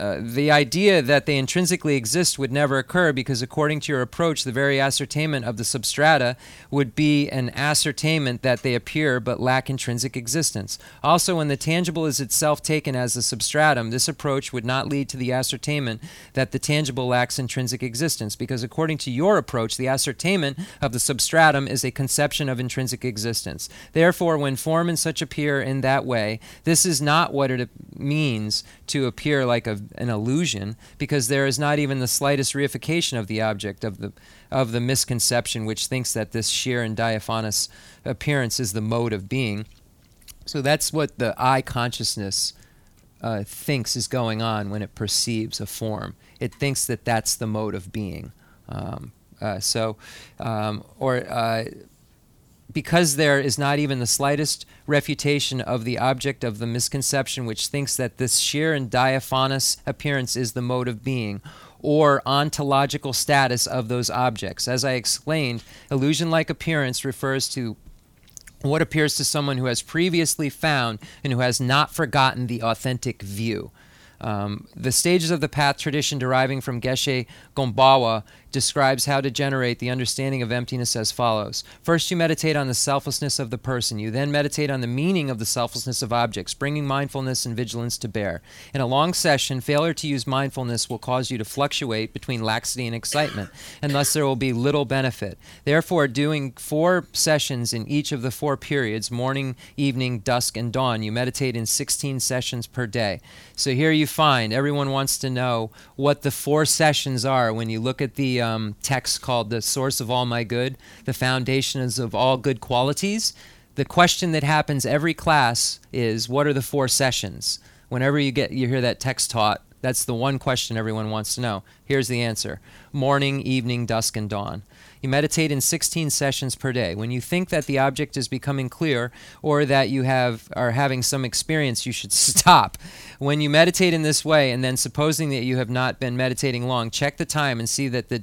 uh, the idea that they intrinsically exist would never occur because, according to your approach, the very ascertainment of the substrata would be an ascertainment that they appear but lack intrinsic existence. Also, when the tangible is itself taken as the substratum, this approach would not lead to the ascertainment that the tangible lacks intrinsic existence because, according to your approach, the ascertainment of the substratum is a conception of intrinsic existence. Therefore, when form and such appear in that way, this is not what it means to appear like a an illusion because there is not even the slightest reification of the object of the of the misconception which thinks that this sheer and diaphanous appearance is the mode of being. So that's what the I consciousness uh, thinks is going on when it perceives a form. It thinks that that's the mode of being. Um, uh, so, um, or uh, because there is not even the slightest refutation of the object of the misconception which thinks that this sheer and diaphanous appearance is the mode of being, or ontological status of those objects. As I explained, illusion like appearance refers to what appears to someone who has previously found and who has not forgotten the authentic view. Um, the stages of the path tradition deriving from Geshe Gombawa describes how to generate the understanding of emptiness as follows. First, you meditate on the selflessness of the person. You then meditate on the meaning of the selflessness of objects, bringing mindfulness and vigilance to bear. In a long session, failure to use mindfulness will cause you to fluctuate between laxity and excitement, and thus there will be little benefit. Therefore, doing four sessions in each of the four periods morning, evening, dusk, and dawn you meditate in 16 sessions per day. So here you find everyone wants to know what the four sessions are when you look at um, text called The Source of All My Good, the foundations of all good qualities. The question that happens every class is what are the four sessions? Whenever you get you hear that text taught, that's the one question everyone wants to know. Here's the answer morning, evening, dusk, and dawn. You meditate in 16 sessions per day. When you think that the object is becoming clear or that you have are having some experience, you should [LAUGHS] stop. When you meditate in this way and then supposing that you have not been meditating long, check the time and see that the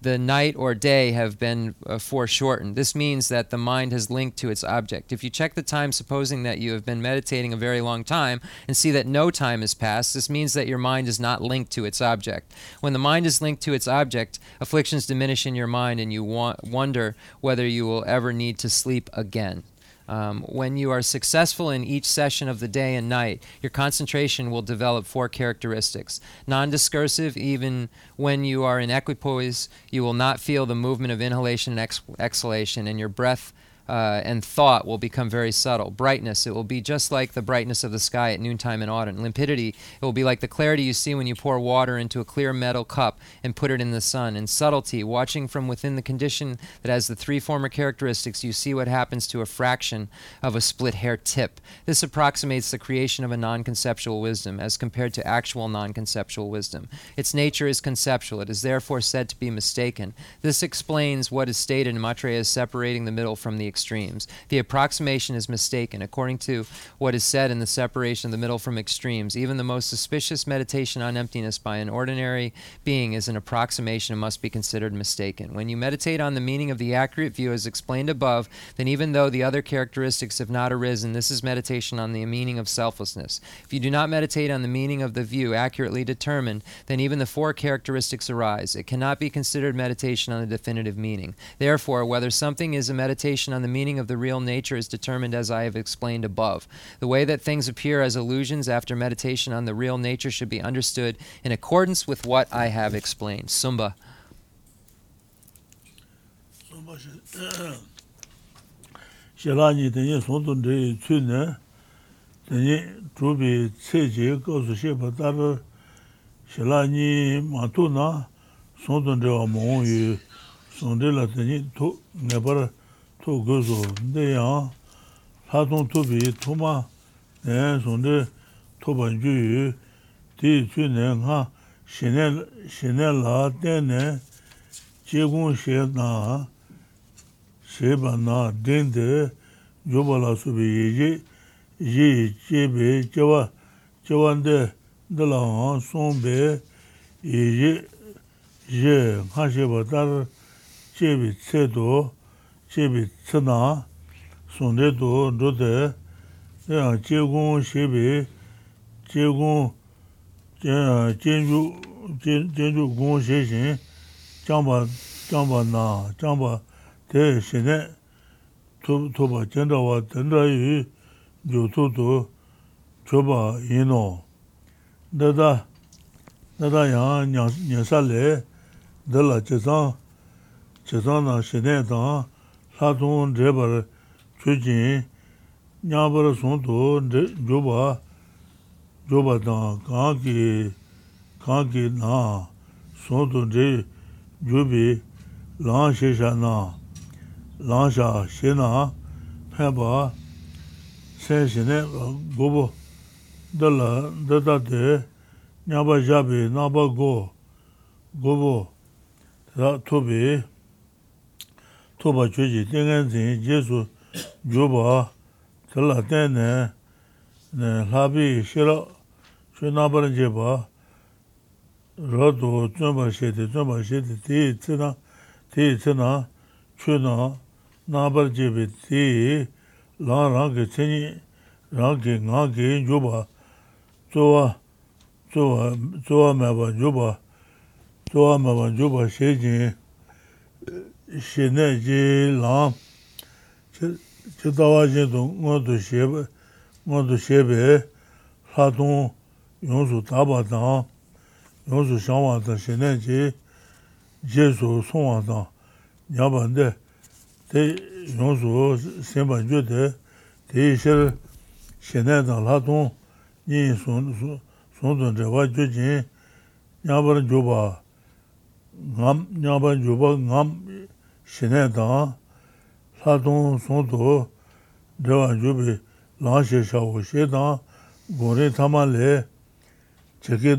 the night or day have been uh, foreshortened. This means that the mind has linked to its object. If you check the time, supposing that you have been meditating a very long time, and see that no time has passed, this means that your mind is not linked to its object. When the mind is linked to its object, afflictions diminish in your mind, and you wa- wonder whether you will ever need to sleep again. Um, when you are successful in each session of the day and night, your concentration will develop four characteristics. Non discursive, even when you are in equipoise, you will not feel the movement of inhalation and ex- exhalation, and your breath uh, and thought will become very subtle. Brightness, it will be just like the brightness of the sky at noontime in autumn. Limpidity, it will be like the clarity you see when you pour water into a clear metal cup and put it in the sun. And subtlety, watching from within the condition that has the three former characteristics, you see what happens to a fraction of a split hair tip. This approximates the creation of a non conceptual wisdom as compared to actual non conceptual wisdom. Its nature is conceptual, it is therefore said to be mistaken. This explains what is stated in Maitreya as separating the middle from the extremes. The approximation is mistaken. According to what is said in the separation of the middle from extremes, even the most suspicious meditation on emptiness by an ordinary being is an approximation and must be considered mistaken. When you meditate on the meaning of the accurate view as explained above, then even though the other characteristics have not arisen, this is meditation on the meaning of selflessness. If you do not meditate on the meaning of the view accurately determined, then even the four characteristics arise. It cannot be considered meditation on the definitive meaning. Therefore, whether something is a meditation on the meaning of the real nature is determined as I have explained above. The way that things appear as illusions after meditation on the real nature should be understood in accordance with what I have explained. Sumba. [CLEARS THROAT] tō gōsō, dē yāng, lā tōng tō bī tō mā, nē sōng dē tō bān jū yu, dē chū nē ngā, shēnē lā dē nē, jē gōng shē nā, shē bā nā, dēng dē, jō bā lā sō bī yē yē, jē bē, jē wā, jē wā dē, dē lā ngā, sōng bē, yē yē, yē, ngā shē bā tā rā, jē bī tsē tō, shebi tsana sonde do dhode jegung shebi jegung jenju jenju gung sheshin jamba jamba na jamba te shene toba jendawa tenda yu yoto do choba ino. Dada dada yang nyasa le dala chesang chesang na shene dang lādhōng dhēbar chūjīn, ñābar sōntō dhōba, dhōba dāng kāngki, kāngki nā, sōntō dhē dhōbi lāng shēshā nā, lāng shā shē nā, pēpa, sē shēne gōbo, dāla dātā dhē, ñāba jābi nāba gō, gōbo, dhā tōbi, 토바 조지 땡엔지 예수 조바 들라테네. 네 라비 싫어. 쇼나버는 제바 로도 좀바 셰데 좀바 셰데 티 있으나 티 있으나 추나 나버 제베 티 라랑게 체니 라게 나게 조바 조와 조와 조와 마바 조바 조와 마바 조바 셰지. shene je lam che dawa je do ngo do shebe ngo do shebe la don yon su taba dan yon su shang wa dan shene je je su song wa dan nya ban de te yon su sen ban jo de te shel shene dan la don ni son son don de wa jo jin nya ban jo ba ngam nya ban jo ba ngam shinay dāng lā tōng sōng tō dewa yubi lāng shē shā wō shē dāng gōng rē tāma lē chekī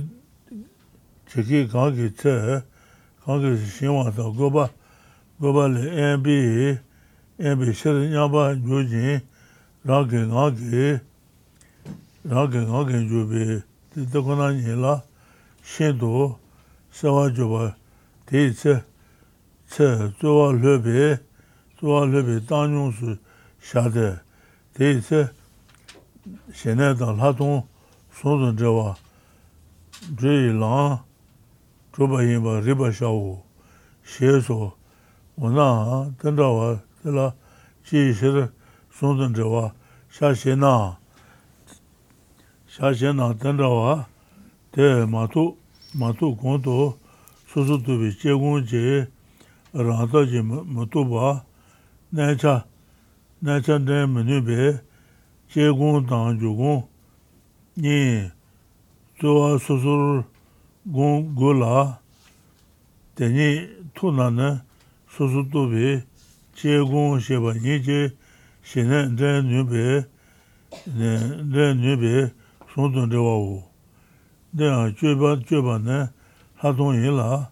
chekī kāng kī tsē kāng kī shīn wā tā gōba gōba lē ān bī ān bī shē rī nyā bā yu jīn rā kī ngā kī rā kī ngā kī yu bī tī tā kō nā nyī lā shīn tō sā wā yu bā tī tsē tsē tsuwa lēbi, tsuwa lēbi tānyōng sū shādē, tē tsē shēnē tā lātōng sōntōng chēwa, chē yī lāng, chūpa yīmbā rīpa shāwō, shē sō, wā nā tēndā wā, tē lā chī shē rē sōntōng chēwa, shā shē nā, shā shē nā tēndā wā, tē mātū, mātū kōntō, sūsū tūbi chē kōng chē, rāntā jī mūtū bā, nā chā, nā chā nā mūnyū bē, chē gōng tāng jū gōng, nī, tsō wā sū sūr gōng gō lā, tēnī tū nā nā sū sū tū bē, chē gōng shē bā nī chē, shē nā nā nū bē, nā nū bē, sōng tōng rē wā wō. Nā chē bā, chē bā nā, hā tōng yī lā,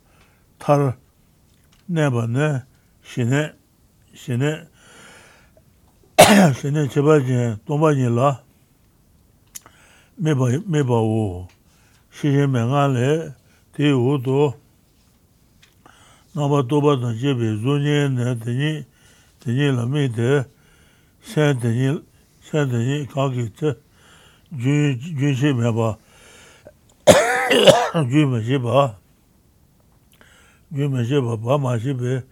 thār, 내봐 내 신에 신에 신에 제바지 동바지라 메바 메바오 시제맹알레 대우도 나바 도바다 제베 존예네 되니 되니 라메데 세데니 세데니 가기트 주 주시 메바 주메 제바 gyun me she pa pa ma she pe,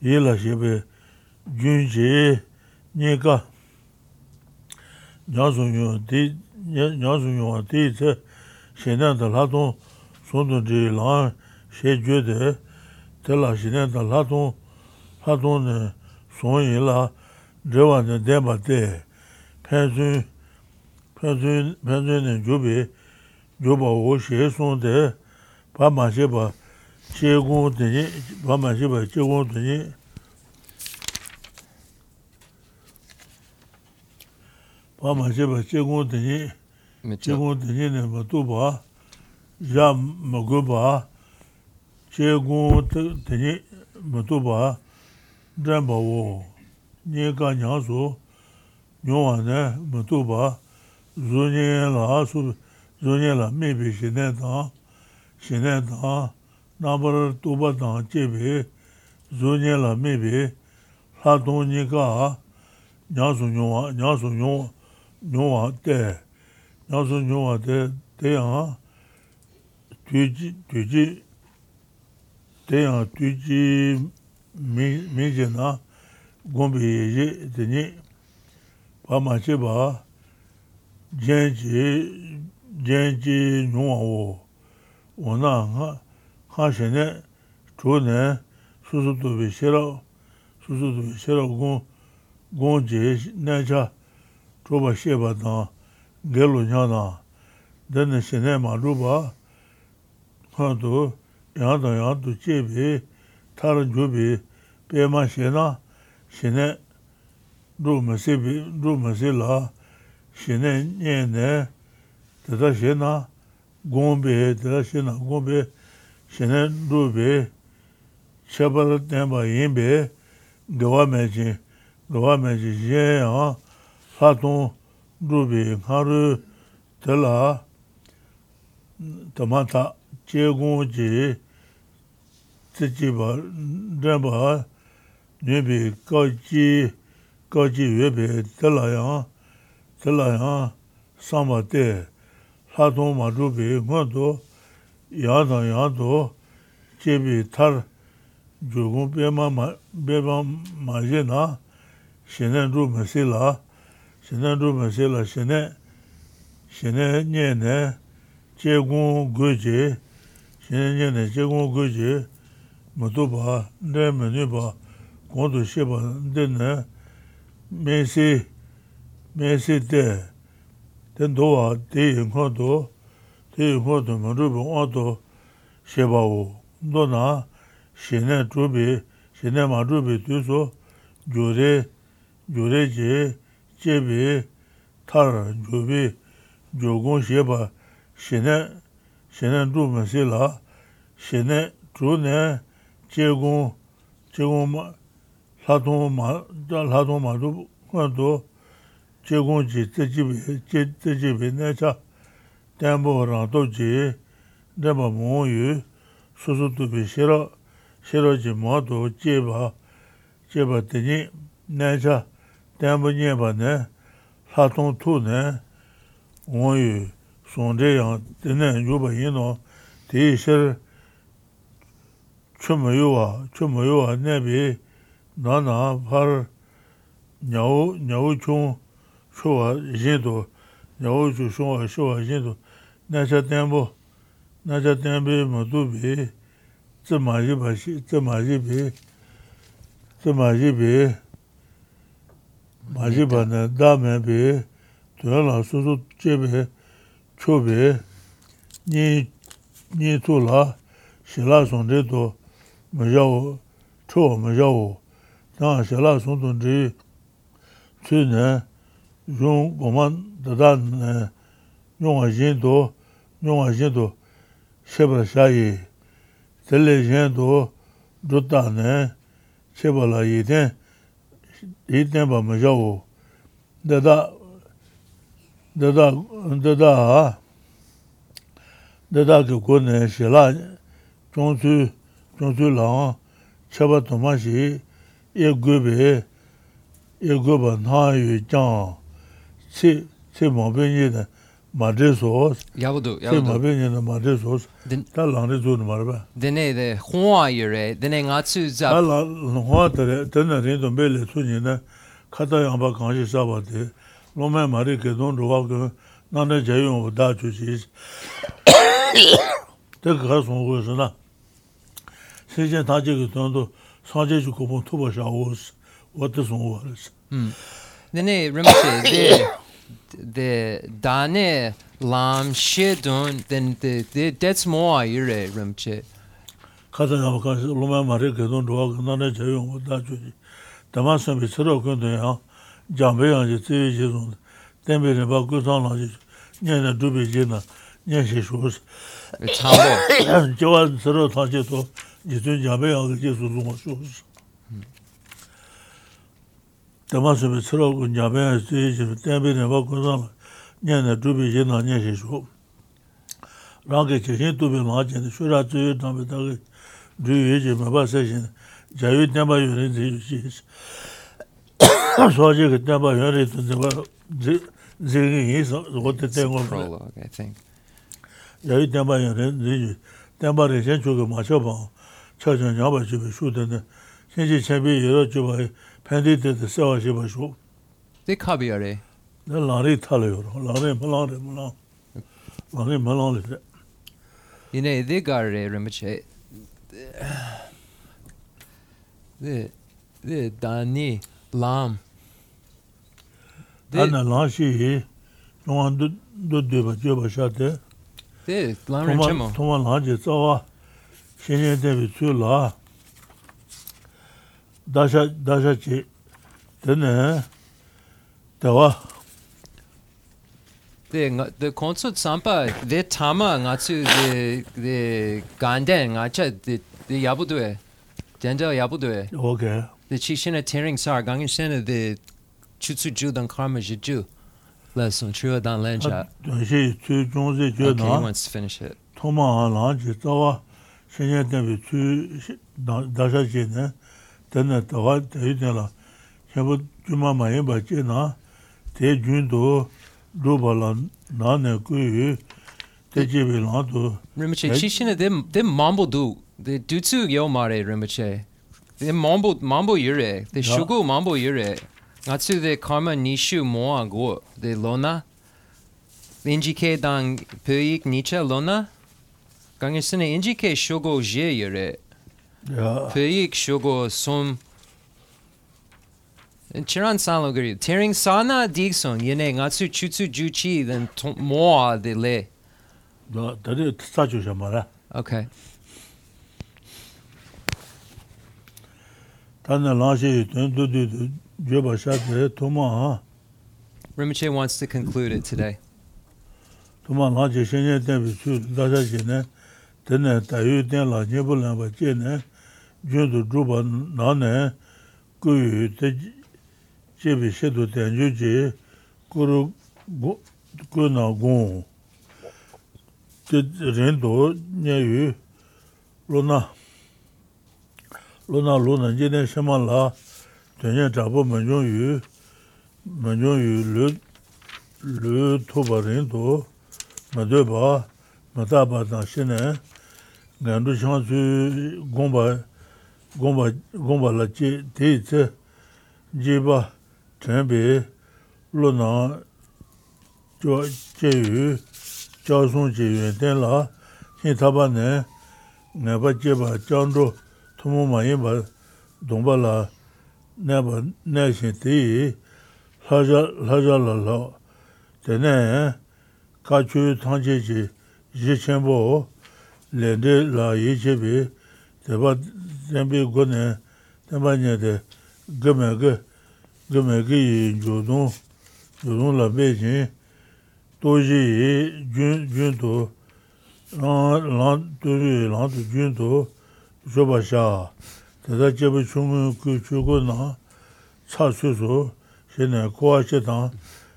ye la she pe, gyun she, nye ka, nyan sun yun, di, nyan sun yun wa di tse, she nyan ta la tong, sun tong di lang, she jue de, te la she nyan ta la tong, la tong ne, sun yi la, dre wa ne de ba de, pen sun, pen sun, pen sun ne ju pe, ju pa wo she sun de, pa ma she pa, 제공 되니 봐만 제발 제공 되니 봐만 제발 제공 되니 제공 되니는 뭐또 봐. 야 먹어 봐. 제공 되니 뭐또 봐. 담바오. 네가 녀소 녀와네 뭐또 봐. 존예라 수 존예라 메비시네 다 시네 다 nāmbar tōpa tāng chēbi, zōnyē lā mēbi, lā tōnyē kā nyā sō nyōwa, nyā sō nyōwa, nyōwa tē, nyā sō nyōwa tē, tē yāng tūjī, tūjī, tē yāng tūjī mīngi nā gōmbi yējī tēnyī, pā mā chēba jēn chī, jēn chī nyōwa wō, wō nā ngā, 하시네 조네 수수도 비셔로 수수도 비셔로 고 고제 내자 조바 셰바다 겔로냐나 dāna shinē mā rūpa, hāntu yāntu yāntu chēbi, tāra jūbi, pēmā shinā, shinē rūma sībi, rūma sīlā, shinē nyēnē, tata shinā gōmbi, tata shinā gōmbi, shene dhruvi chabala tenpa yinbi dewa mechi, dewa mechi yenya fatung dhruvi ngaru tela tamata chegung chi tsichiba dhenpa nyubi kachi kachi yuebi tela yang tela yang samba te fatung ma dhruvi ngandu 야 삼바데 사동 마루비 뭐도 야다 야도 제비 탈 조금 빼마 빼마 마제나 신은 루메실라 shene rūpa se la shene, shene nye ne, che gung gu je, shene nye ne, che gung gu je, mutu pa, nde menu pa, kondu she pa, nde ne, me si, me si de, ten do wa, de yin kwa do, de tē hō tō mō rūpa ngō tō shē bā wō, ndō nā shē nē rūpi, shē nē mā rūpi tū sō gyō rē, gyō rē jē, jē bē, tā rā gyō bē, gyō gōng shē bā, shē nē, shē nē rūpa mā sē lā, shē nē rū nē, jē gōng, jē gōng mā, lā tōng mā, lā tōng mā rūpa ngā tō, jē gōng jē, jē jē bē, jē jē bē nē chā, tenpo rangto chi tenpa mungu yu susu tupi shiro, shiro chi mato jeba, jeba teni nancha tenpo nyeba ne, latong tu ne, mungu yu songze yang tenen yuba yino, ti shir chuma yuwa, chuma yuwa nebi nana par nyawu, nyawu chung shuwa yinto, nyawu chung shuwa shuwa yinto, nacha tenpo, nacha tenpe matu pe, tsamaji bashi, tsamaji pe, tsamaji pe, maji bana dame pe, tuya la susu che pe, cho pe, nyi, nyi tu la, shila sonde to, majawo, cho majawo, tanga shila sondon chi, tsu ne, yung goma dada ne, yung a yin to, nyōngwa shēdō shēpa shāyī, tēlē shēdō dhūtā nē shēpa lā yī tēn, yī tēn pa mā shāwō, dēdā, dēdā, dēdā hā, dēdā kī kō nē shēlā, chōng tsū, chōng tsū lā hā, shēpa tōmā shī, yē gui bē, yē gui bā nā yu jāng, chī, chī mā bē nyi tēn, madre sos yabudu yabudu ma be ne madre sos ta lang re zo mar ba de ne de huwa yere de ne nga chu za ta la huwa de de ne re do bele su ni na khata yang ba kan ji sa ba de lo me ma re ke don ro wa ge na ne je yo da chu ji de ga so go so na. Se je ta je ge don do sa je ju ko bo to ba sha wo wo hmm. de so wo res de ne remse de the dane lam she don then the, the that's more ire eh, remche kaza ga ka luma mare ge don ro ga na ne je yo da ju da ma so bi sro ko de ha ja be ya ji ti ji don ten be ba ku san la ji ne na du be ji na ne she shu ta bo. [COUGHS] Jo wa sro ta ji to ji zun ja be ya ge ji su lu ma shu dāma sūpi tsirā gu ñāmyā sūyī shiru tēmbi nirvā kuzhāma ñēne dhūbi yinā ñē shī shū. Rāngi kēshīn dhūbi mā chēni shūrā tsūyī dhāmbi dhāgi dhūyī yī mā bā sē shīni jāyū tēmbā yu rī dhī yu shī shī. [COUGHS] Sōjī kī tēmbā yu rī dhī dhī dhī gī yī sō gō tē tē ngō rī. Jāyū tēmbā yu rī dhī yu tēmbā rī shēn chū kī mā chō bā chā chā ñā bā chū bī shū tē tē shēn chī chē bī yu rā chū bā yu pendi de de sewa sheba shu. De kabi yare? De lari tala yoro, lari malang re malang, lari malang re de. Yine de gar re rinpoche, de, de dani lam. Dana lam shi yi, nungan du dheba jeba sha de. De lam rinche mo? Tuma lam je tsawa, shenye debi tsu la. 다샤 다샤치. 되네. 대와 de de concert sampa de tama nga chu de de ganden nga cha de de yabu de denda yabu de okay de chi shin a tearing sar gang shin de chu chu ju dan karma ji ju lesson chu dan len cha de shi chu jong ji ju na okay let's finish it. toma la ji tawa shin ya de chu da sha ji ne tena tawa tayi tena xebu juma mayi bache na te jun do rupa la na ne kuyu te jebi la do. Rinpoche, chi shina de mambo du, de dutsu yo mare Rinpoche. De mambo, mambo yure, de shugu mambo yure ngatsu de karma nishu moa go, de lona inji ke dang puyik nicha lona gangisine inji ke shugu je yure Pyik shogo som. Chiran sanlo gari. Tearing sana digsong yene ngatsu chutsu juchi then moa de le. da da de tsa ju jamara okay. Tana lanshi dun du du du jeba shadre tuma ha Rinpoche wants to conclude it today. Tuma lanshi shenye tenpi su dasa jene tene tayo ten la nyebo lenpa che ne, jundu dhruba na ne, kuyu te chebi shedu ten ju che, kuru ku na gung. Te rindu nye yu luna, luna luna je ne shema la, tenye chapa manjong yu, manjong yu lu, lu toba rindu, madwe ba, mataba dan she ne, ngandu shan su gomba, gomba, gomba la che, te tse, jeba, tenbe, lo na, che yu, cha sun che yu, ten la, xin taba ne, ngaba jeba, chandu, tumu ma yinba, dongba la, neba, ne xin te yi, laja, laja la la, tene, ka chu tangche che, je chenpo, lende la ye chebi teba tenbi gune tenpa nye de gome ge gome ge yi jodon jodon la be jin toji yi jun jun to lan toji lan to jun to shoba sha teta chebi chungun ku chugu na ca su su she ne kuwa she tang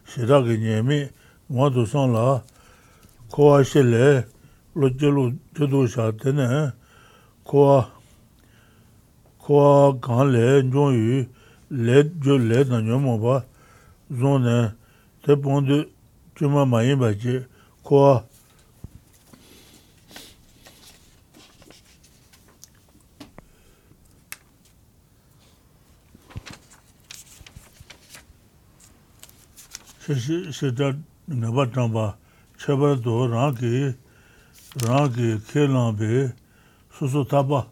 she da ge nye mi wang to san la kuwa she le 비 고네 대바냐데 gāme gāme gāyī yōdōng, yōdōng lā bēchīn, tōjī yī jūn, jūn tō, lāng, lāng, tōjī yī lāng tō jūn tō, shōba shā, tētā jebā chūngu kū chūgu nā, chā sū sū, shē nē kōwā shē tāng, shē tā rāngi kēlāng bē sūsū tāpa,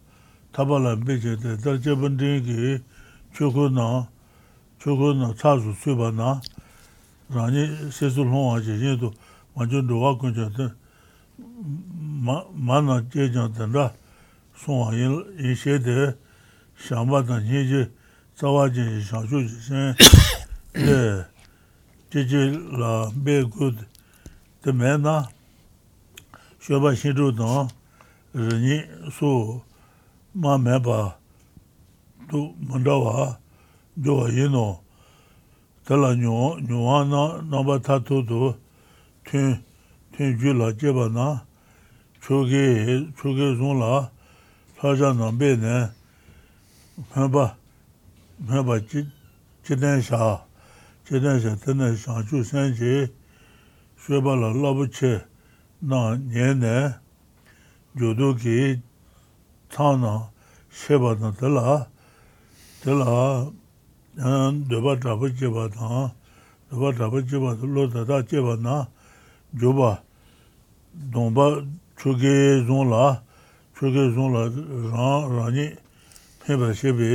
tāpa lā bē chē tē, tar chē bāndēng kī chūku nā, chūku nā tā sū sū bā nā, rāngi sē sū lōng wā chē yē tu, mā chū ndō wā kuñ chē tē, mā nā chē chā tē ndā, sō wā yī shē tē, shāmbā tā nyē chē, tsā wā chē shā chū chē shē, tē, chē chē lā bē gu tē mē nā, shoba shinru dang rini su ma meba tu mandawa jowa yino tala nyuwa na namba tatu tu tun ju la jeba na. Choge zung la saja nambe ne. Meba meba jiden sha jiden sha tene sha chu sen je shoba la labu che. 셰데 샤마다 니제 자와진 샤주신 네 제제라 베굿 데메나 쇼바 신루도 르니 소 mā mē bā tū mā wā jō wā yī nō tā lā nyō, nyō wā nā, nā bā tā tū tū tūn, tūn jū lā jē bā nā chū kē, chū kē zhōng lā sā chā nā bē nē mē bā, mē bā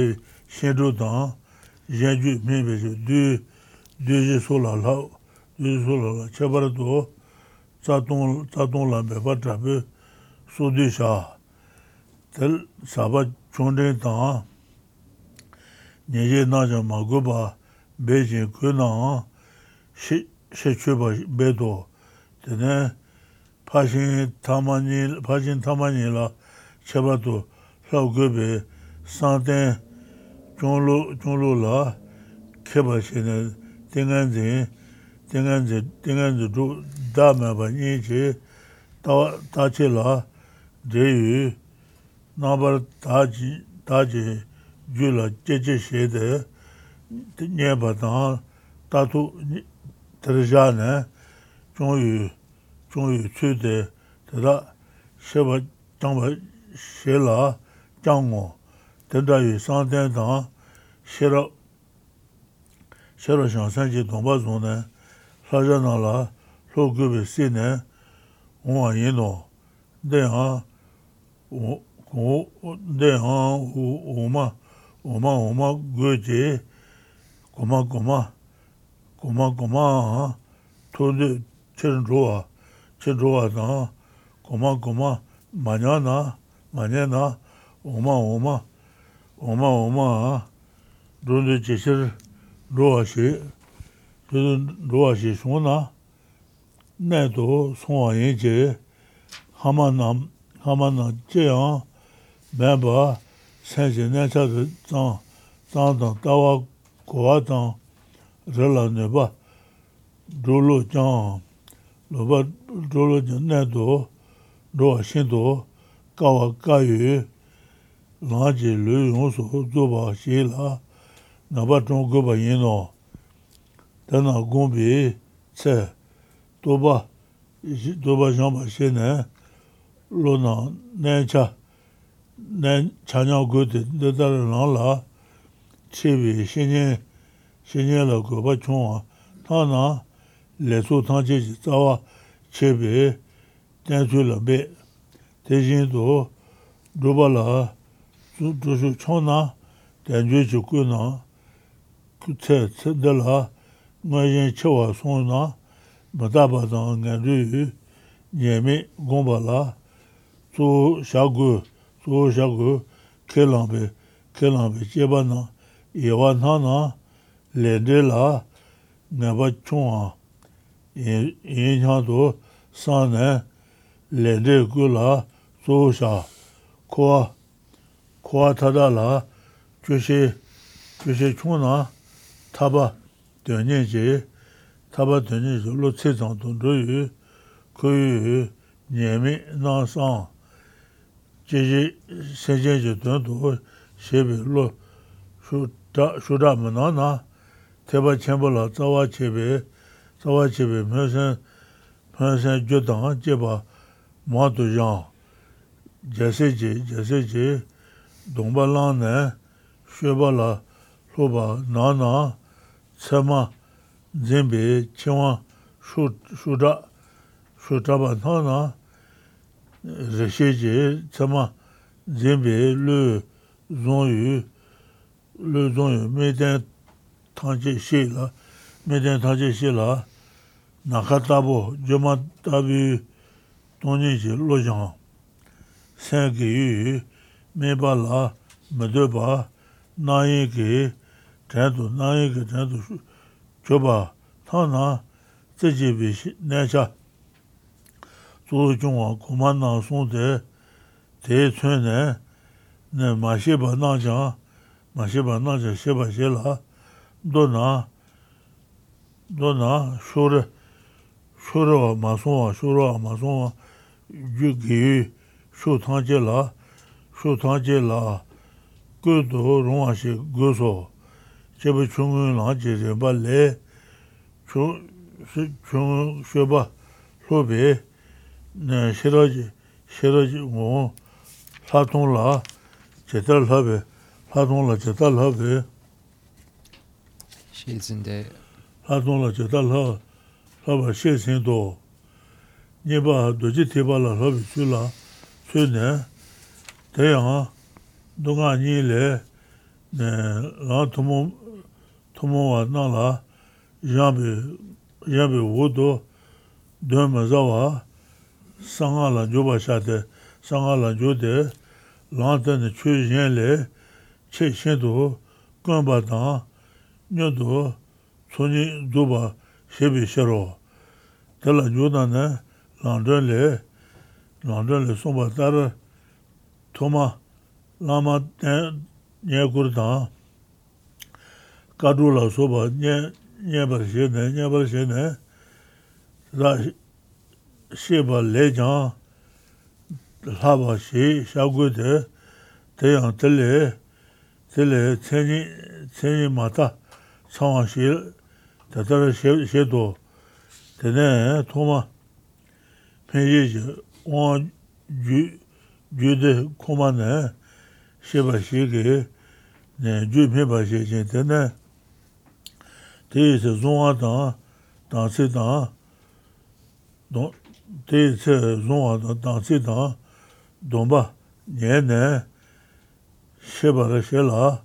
jī, jī tēn shā tsadung, tsadung la mepa trape sudi shaa. Tel saba chondren taa, nyeje naja maguba beji ku naa, shechuba bedo. Tene pashin tamani, pashin tamani la chebatu lau gobe santen chonlo la keba shene tengan zin tengan zi, tengan zi dhru, dhaa maba nyi chi, taa chi la, dhe yu, nabar taa chi, taa chi, ju la, che che she de, nye ba taa, taa tu, tarisha ne, chung yu, chung yu tsu de, tata, she ba, chang ba, she la, chang ngo, tenda yu san ten taa, she ra, she ra shang san chi tong ba zung ne, 사자 나라. 로그비 시네. 오와 예노. 데하. 오 데하. 오마. 오마 오마 그제 고마 고마. 고마 고마. 토데 첸로아. 첸로아나. 고마 고마. 마냐나. 마냐나. 오마 오마. 오마 오마. 돈데 제실 로아시 rōwa shī shōng na nē tō sōng wā yin jē hāma nā, hāma nā jē yāng mē bā sēn jē nē chā tō tāng, tāng tāng, tā wā kō wā tāng rē lā nē bā rō lō jāng, lō bā rō lō jāng nē tō rōwa shī tō kā wā kā yu lā jē lō yōng sō dō bā shī lā nā bā chōng gō bā yin nō dāna gōmbi tsē dōba, dōba zhāmba shē nē, lō nā nē chā, nē chānyā gōdi dē dāla nā lā, chē bī shēnyē, shēnyē lā gōba chōngwa, tā nā lē sō tāng chē chī tsāwa chē bī dēn chū lā bē, tē shēn dō dōba lā, dō shū chōng nā, dēn chū chī kū nā, tsē, tsē dē lā, nga yin chewa song na mataba zang nga ryu nyemi gomba la tsu shagu, tsu shagu ke lambi, ke lambi cheba na yewa na na lende la nga ba chunga yin chan tu san ne lende gu la tsu sha kuwa, kuwa tada la chushe, chushe chung na taba dōnyēn jī, tāpa dōnyēn jī lō tsē zāng tōng dō yu, kō yu nyēmi nā sāng, jī jī sēn jēn jī dōng tō, shē bī lō shū dā mā nā nā, tēpa chēmbu lā tsā wā chē bī, tsā wā chē bī mē sēn, mē sēn jō tāng jē bā mā tō yāng, jē sē jī, jē sē jī, dōng bā lāng nē, shē bā lā lō bā nā nā, tsama zinbi chiwa shuda shudaba thana rishi ji tsama zinbi lu zongyu lu zongyu meden tangche shi la meden tangche shi la naka tabo joma tabi tongi ji lo jang. Sen ki yu meba la medoba nayi ki 전도 나에게 전도 줘봐 타나 제제비 내자 조종아 고만 나송데 대천에 내 마셔봐 나자 마셔봐 나자 셔봐 셔라 도나 도나 쇼르 쇼르와 마송와 쇼르와 마송와 유기 쇼탄제라 쇼탄제라 그도 롱아시 그소 제부 중은 하지 제발레 조 중은 쉐바 로베 네 싫어지 싫어지 뭐 사통라 제달 하베 사통라 제달 하베 시즌데 사통라 제달 하 하바 시즌도 네바 도지 테발라 하베 줄라 쇠네 대양아 누가 아니래 네 라토모 tumo wa na la yambi yambi wodo dönme zawa sanga la joba shate sanga la jode lantene chö yenle che shedo gamba da nyodo tsoni duba shebi shero. Tela joda ne landele landele somba tar toma lama ne kurdan kādru lā sōpa ñebar shēne, ñebar shēne, rā shēpa lē jāng, lāpa shē, shāgui tē, tēyāng tēlē, tēlē cēni, cēni mātā, sāngā shē, tātara shē tō, tēne tōma, pēngyē shē, wāng jū, jū tē kōma nē, shēpa shē kē, jū pēpa shē shē, tēne, tei se zongwa tang, tang se tang, tei se zongwa tang, tang se tang, dongba, nye ne, she bara she la,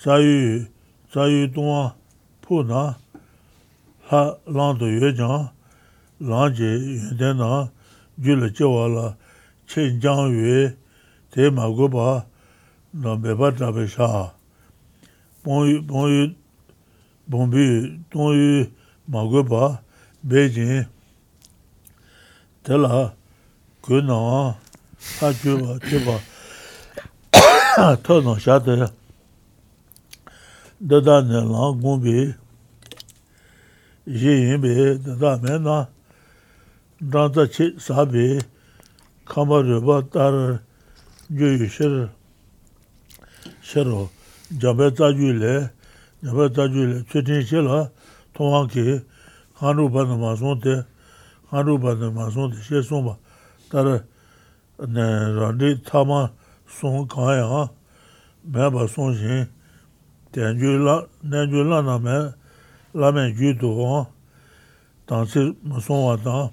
tsa yu, tsa yu tongwa pu na, la lang do yue jang, lang je yun ten na, ju le che wa la, che jang yue, tei ma gu ba, na be ba tra be sha, pong yu, pong yu, 봄비 동유 마고바 베진 텔라 그나 하주바 제바 토노 샤데 다다네 라고비 예인베 다다메나 다다치 사베 카마르바 따르 유유셔 셔로 자베자줄레 yabā tājū chū tīng shē lā, tōngā kī, khān rū khānū nā mā sōng tē, khān rū khānū nā mā sōng tē, shē sōng bā, tā tāra, nē, rī tā mā sōng kāng yā mē bā sōng shīn, tēn jū lā, nē jū lā nā mē, lā mē jū tō hō, tāng sī mā sōng wā tāng,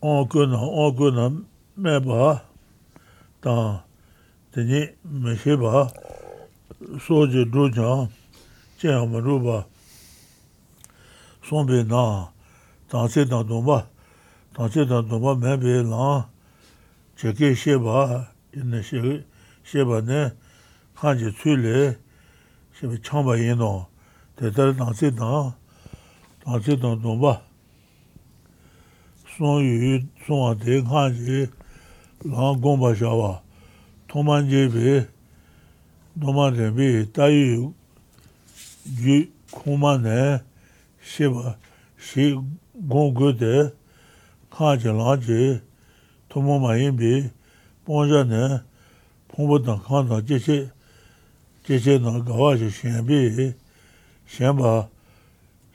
āng kū nā, āng kū nā, mē bā, tāng, tēnī mē shē bā, soje drojang, chenyama ruba, sombe na, tangche tang domba, tangche tang domba menbe lang, cheke sheba, inne sheba ne, kanje tsule, sheba changba yeno, tetar tangche tang, tangche tang domba, son yu, son ate kanje lang gomba shawa, toman jebe, 노만 레비 따유 유 코만에 시바 시 공고데 카절아지 도모마인비 본전에 공부도 칸다 제제 제제 나가와지 신비 신바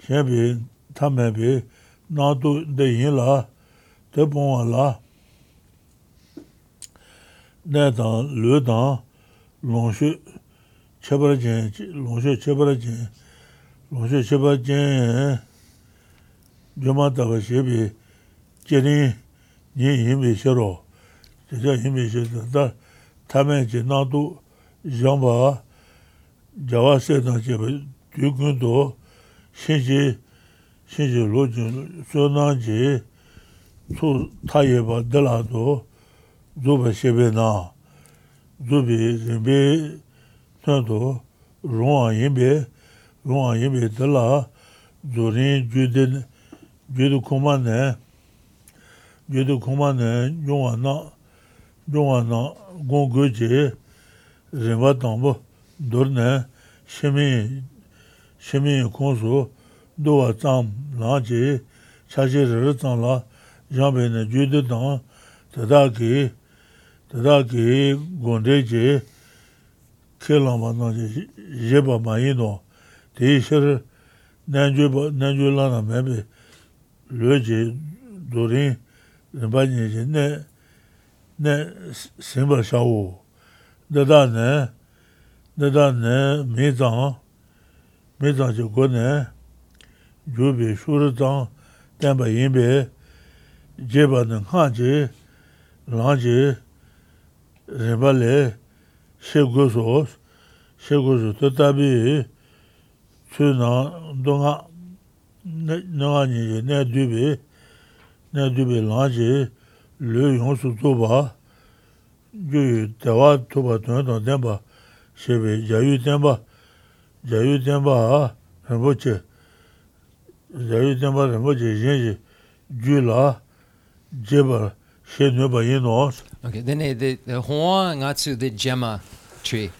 신비 담에비 나도 데일라 대본알라 내다 르다 longshu chebara jen, longshu chebara jen, longshu chebara jen, yoma taba shebi, jeni nyi yinbi shero, jeja yinbi shero, da tamen je nadu yamba, jawa se na jeba, duygun do, shinji, shinji lo jun, so na je, su tayeba dela do, zuba shebe na, zubi rinbi tanto rungwa yinbi, rungwa yinbi tila zurin judin, judu kuma ne, judu kuma ne yungwa na, yungwa na gong goji rinba tangbo dur ne shimi, shimi kongsu duwa tsam lanji chashi riri tsam la jambi ne judu tang tata ki Tadaa ki gonde che ke lama na che yeba ma ino, te shir nanju lana mebe lue che dorin rinpa nye che ne, ne simba shawo. Tadaa ne, tadaa ne me zang, me zang che go ne, jubi shuri zang, tenpa yinbe, jeba ne khaan che, lang che, rīpa lē shē gu sōs, shē gu sō tō tabi tsū nā dō ngā nā ngā nī yé nā dūbi, nā dūbi lā jī lū yōng sū tō bā, jū yu tēwā tō bā tō yā tō tēn bā, shē bē jā yu tēn bā, jā yu tēn bā rīpa chē, jā yu tēn bā rīpa chē yēn jī jū lā jē bā shē nū bā yī nōs, Okay, then uh, the the hoa nga tsu the gemma tree.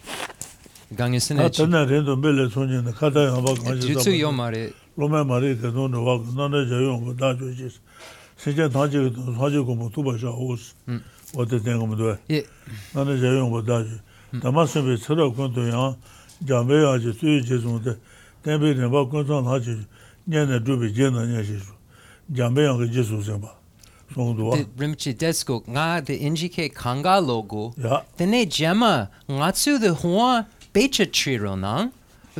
Gangi sine. Ah, tana rendo bele sonje na kata yo ba ma ji. Jutsu yo mare. Lo me mare de no no wa na na ja yo da jo ji. Se je da ji da ji ko mo tu ba sha os. O de den ko mo do. Ye. Na na ja yo ba da ji. Da ma se be tsura ko do ya. Ja be ya ji su ji zo de. Den be ne ba ko zo na ji. Nyen ne du be je na nyen ji. Ja be ya ge ji su se ba. 송도와. 림치 데스코 나데 인지케 강가 로고. 데네 제마 나츠 데 호와 베체 치로나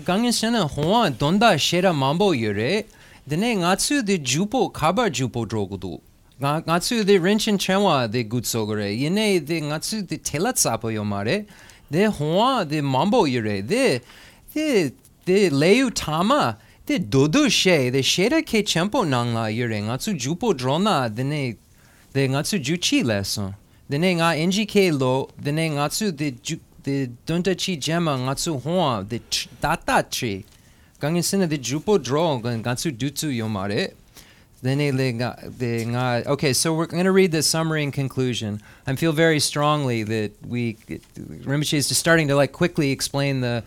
강인스는 호와 돈다 셰라 맘보 요레 데네 나츠 데 주포 카바 주포 드로고도 나츠 데 렌친 쳔와 데 굿소그레 예네 데 나츠 데 텔라츠아포 요마레 데 호와 데 맘보 요레 데데 레유 타마 The dodu she the shera ke chempo nangla yure ngatsu jupo drona dene the ngatsu juchi leso. Dene nga NGK lo dene ngatsu the ju the donta chi gemma ngatsu hoa the tr- data tree. Gangen sene the jupo dro gan ngatsu dutsu yomare. Nga nga okay, so we're going to read the summary and conclusion. I feel very strongly that we Rinpoche is just starting to like quickly explain the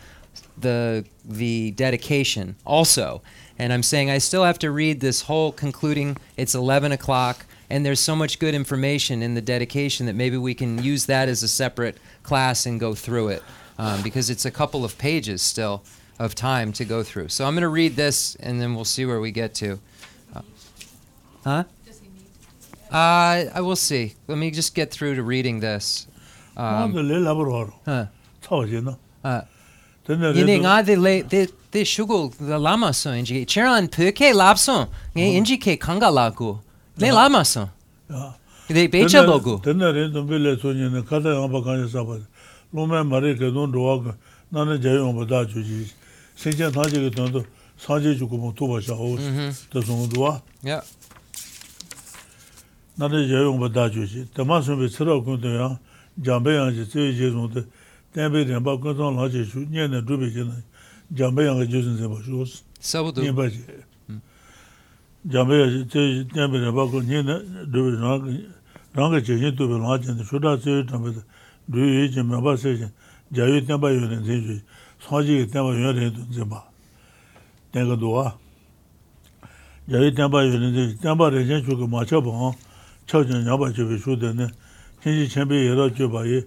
the the dedication also and i'm saying i still have to read this whole concluding it's 11 o'clock and there's so much good information in the dedication that maybe we can use that as a separate class and go through it um, because it's a couple of pages still of time to go through so i'm going to read this and then we'll see where we get to Uh, huh uh, i will see let me just get through to reading this um, tē lē lā bā rō rō. huh. Tā wā jē nā. Uh, Tēnā rē Yine ngade le de de shugul lama so inji chiran peke lapso nge inji ke kanga ah. lagu ah. ah. le lama so de becha logo tena re no bele so ni ne kada ngaba kanya sa ba lo me mare ke don ro ga na ne jayo ba da ju ji. Se ja ta ji ge don do sa ji ju ko mo to ba sha o. Mm-hmm. De so do wa. Ya. Na ne jayo ba da ju ji. Ta ma so be tsra ko de ya. Jambe ya ji tse ji zo de. tenpe tenpa kunsang lache shu, nye ne dhrubi che na jamba yanga jesun sepa shu osu. Sabudu? Nye bache. Jamba yanga che tenpe tenpa kun nye ne dhrubi ranga che nye dhrubi langa che ne shuda se yu tenpe te dhrubi yu che mraba se che jayu tenpa yu ne ten shu, sanji ke tenpa yu ne ten sepa. Tenka duwa. Jayu tenpa yu ne ten, tenpa re chen shu ke ma che pa nga, cha chen nyaba che pe shu ten ne, chenji chenpe yera che pa ye,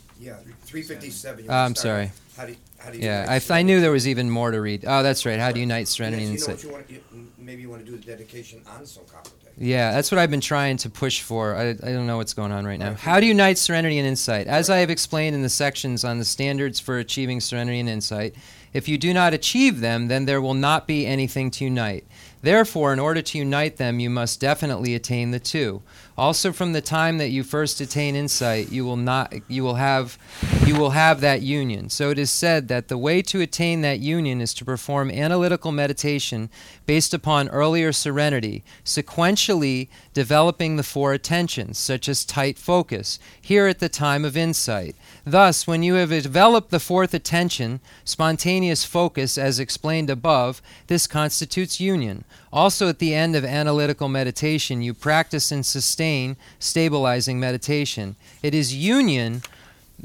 Yeah, three fifty-seven. Uh, I'm sorry. How do you, how do you? yeah, unite I, I knew there was even more to read. Oh, that's right. How to unite Yes, serenity and you know insight. what you want, you, maybe you want to do the dedication on Day. Yeah, that's what I've been trying to push for. I, I don't know what's going on right now. How to unite serenity and insight. As I have explained in the sections on the standards for achieving serenity and insight, if you do not achieve them, then there will not be anything to unite. Therefore, in order to unite them, you must definitely attain the two. Also, from the time that you first attain insight, you will not you will have you will have that union. So it is said that the way to attain that union is to perform analytical meditation based upon earlier serenity, sequentially developing the four attentions, such as tight focus, here at the time of insight. Thus, when you have developed the fourth attention, spontaneous focus, as explained above, this constitutes union. Also, at the end of analytical meditation, you practice and sustain stabilizing meditation. It is union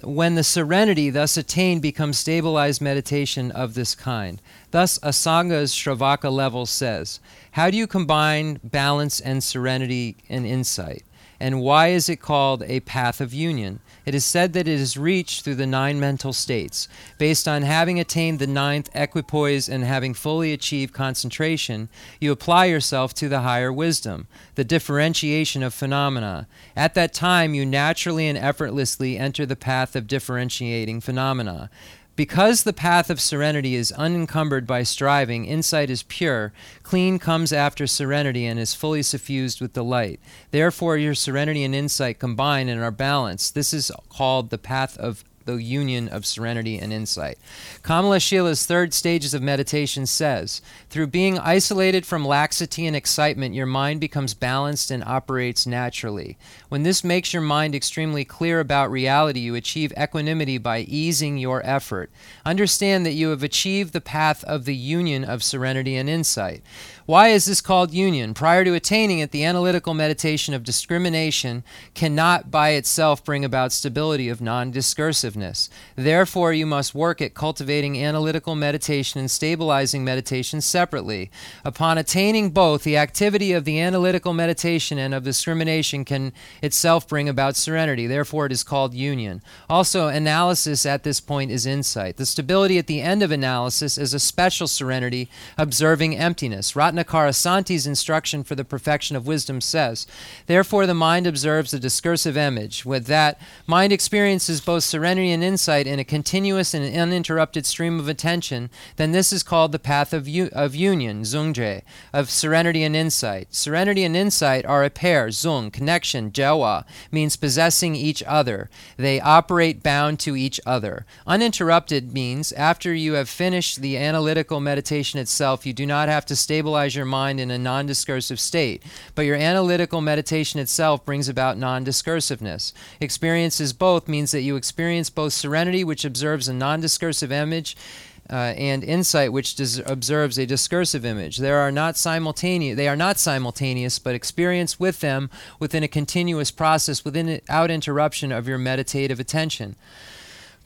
when the serenity thus attained becomes stabilized meditation of this kind. Thus, Asanga's Shravaka level says, How do you combine balance and serenity and insight? And why is it called a path of union? It is said that it is reached through the nine mental states. Based on having attained the ninth equipoise and having fully achieved concentration, you apply yourself to the higher wisdom, the differentiation of phenomena. At that time, you naturally and effortlessly enter the path of differentiating phenomena. Because the path of serenity is unencumbered by striving, insight is pure, clean comes after serenity and is fully suffused with the light. Therefore, your serenity and insight combine and are balanced. This is called the path of the union of serenity and insight. Kamalashila's third stages of meditation says Through being isolated from laxity and excitement, your mind becomes balanced and operates naturally. When this makes your mind extremely clear about reality, you achieve equanimity by easing your effort. Understand that you have achieved the path of the union of serenity and insight. Why is this called union? Prior to attaining it, the analytical meditation of discrimination cannot by itself bring about stability of non discursiveness. Therefore, you must work at cultivating analytical meditation and stabilizing meditation separately. Upon attaining both, the activity of the analytical meditation and of discrimination can itself bring about serenity. Therefore, it is called union. Also, analysis at this point is insight. The stability at the end of analysis is a special serenity, observing emptiness. Ratnakarashanti's instruction for the perfection of wisdom says, Therefore, the mind observes a discursive image. With that, mind experiences both serenity and insight in a continuous and uninterrupted stream of attention. Then this is called the path of, u- of union, zungje, of serenity and insight. Serenity and insight are a pair, zung, connection, jawa, means possessing each other. They operate bound to each other. Uninterrupted means after you have finished the analytical meditation itself, you do not have to stabilize your mind in a non discursive state, but your analytical meditation itself brings about non discursiveness. Experiences both means that you experience both serenity, which observes a non discursive image. Uh, and insight, which observes a discursive image. There are not simultaneous. They are not simultaneous, but experience with them within a continuous process, without interruption of your meditative attention.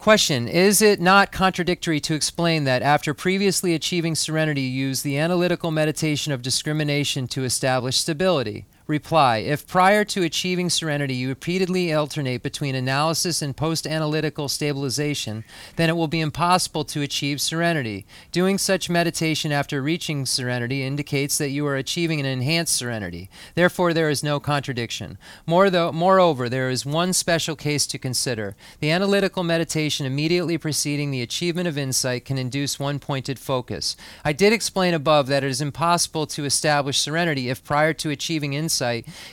Question Is it not contradictory to explain that after previously achieving serenity, you use the analytical meditation of discrimination to establish stability? Reply If prior to achieving serenity you repeatedly alternate between analysis and post analytical stabilization, then it will be impossible to achieve serenity. Doing such meditation after reaching serenity indicates that you are achieving an enhanced serenity. Therefore, there is no contradiction. More though, moreover, there is one special case to consider. The analytical meditation immediately preceding the achievement of insight can induce one pointed focus. I did explain above that it is impossible to establish serenity if prior to achieving insight,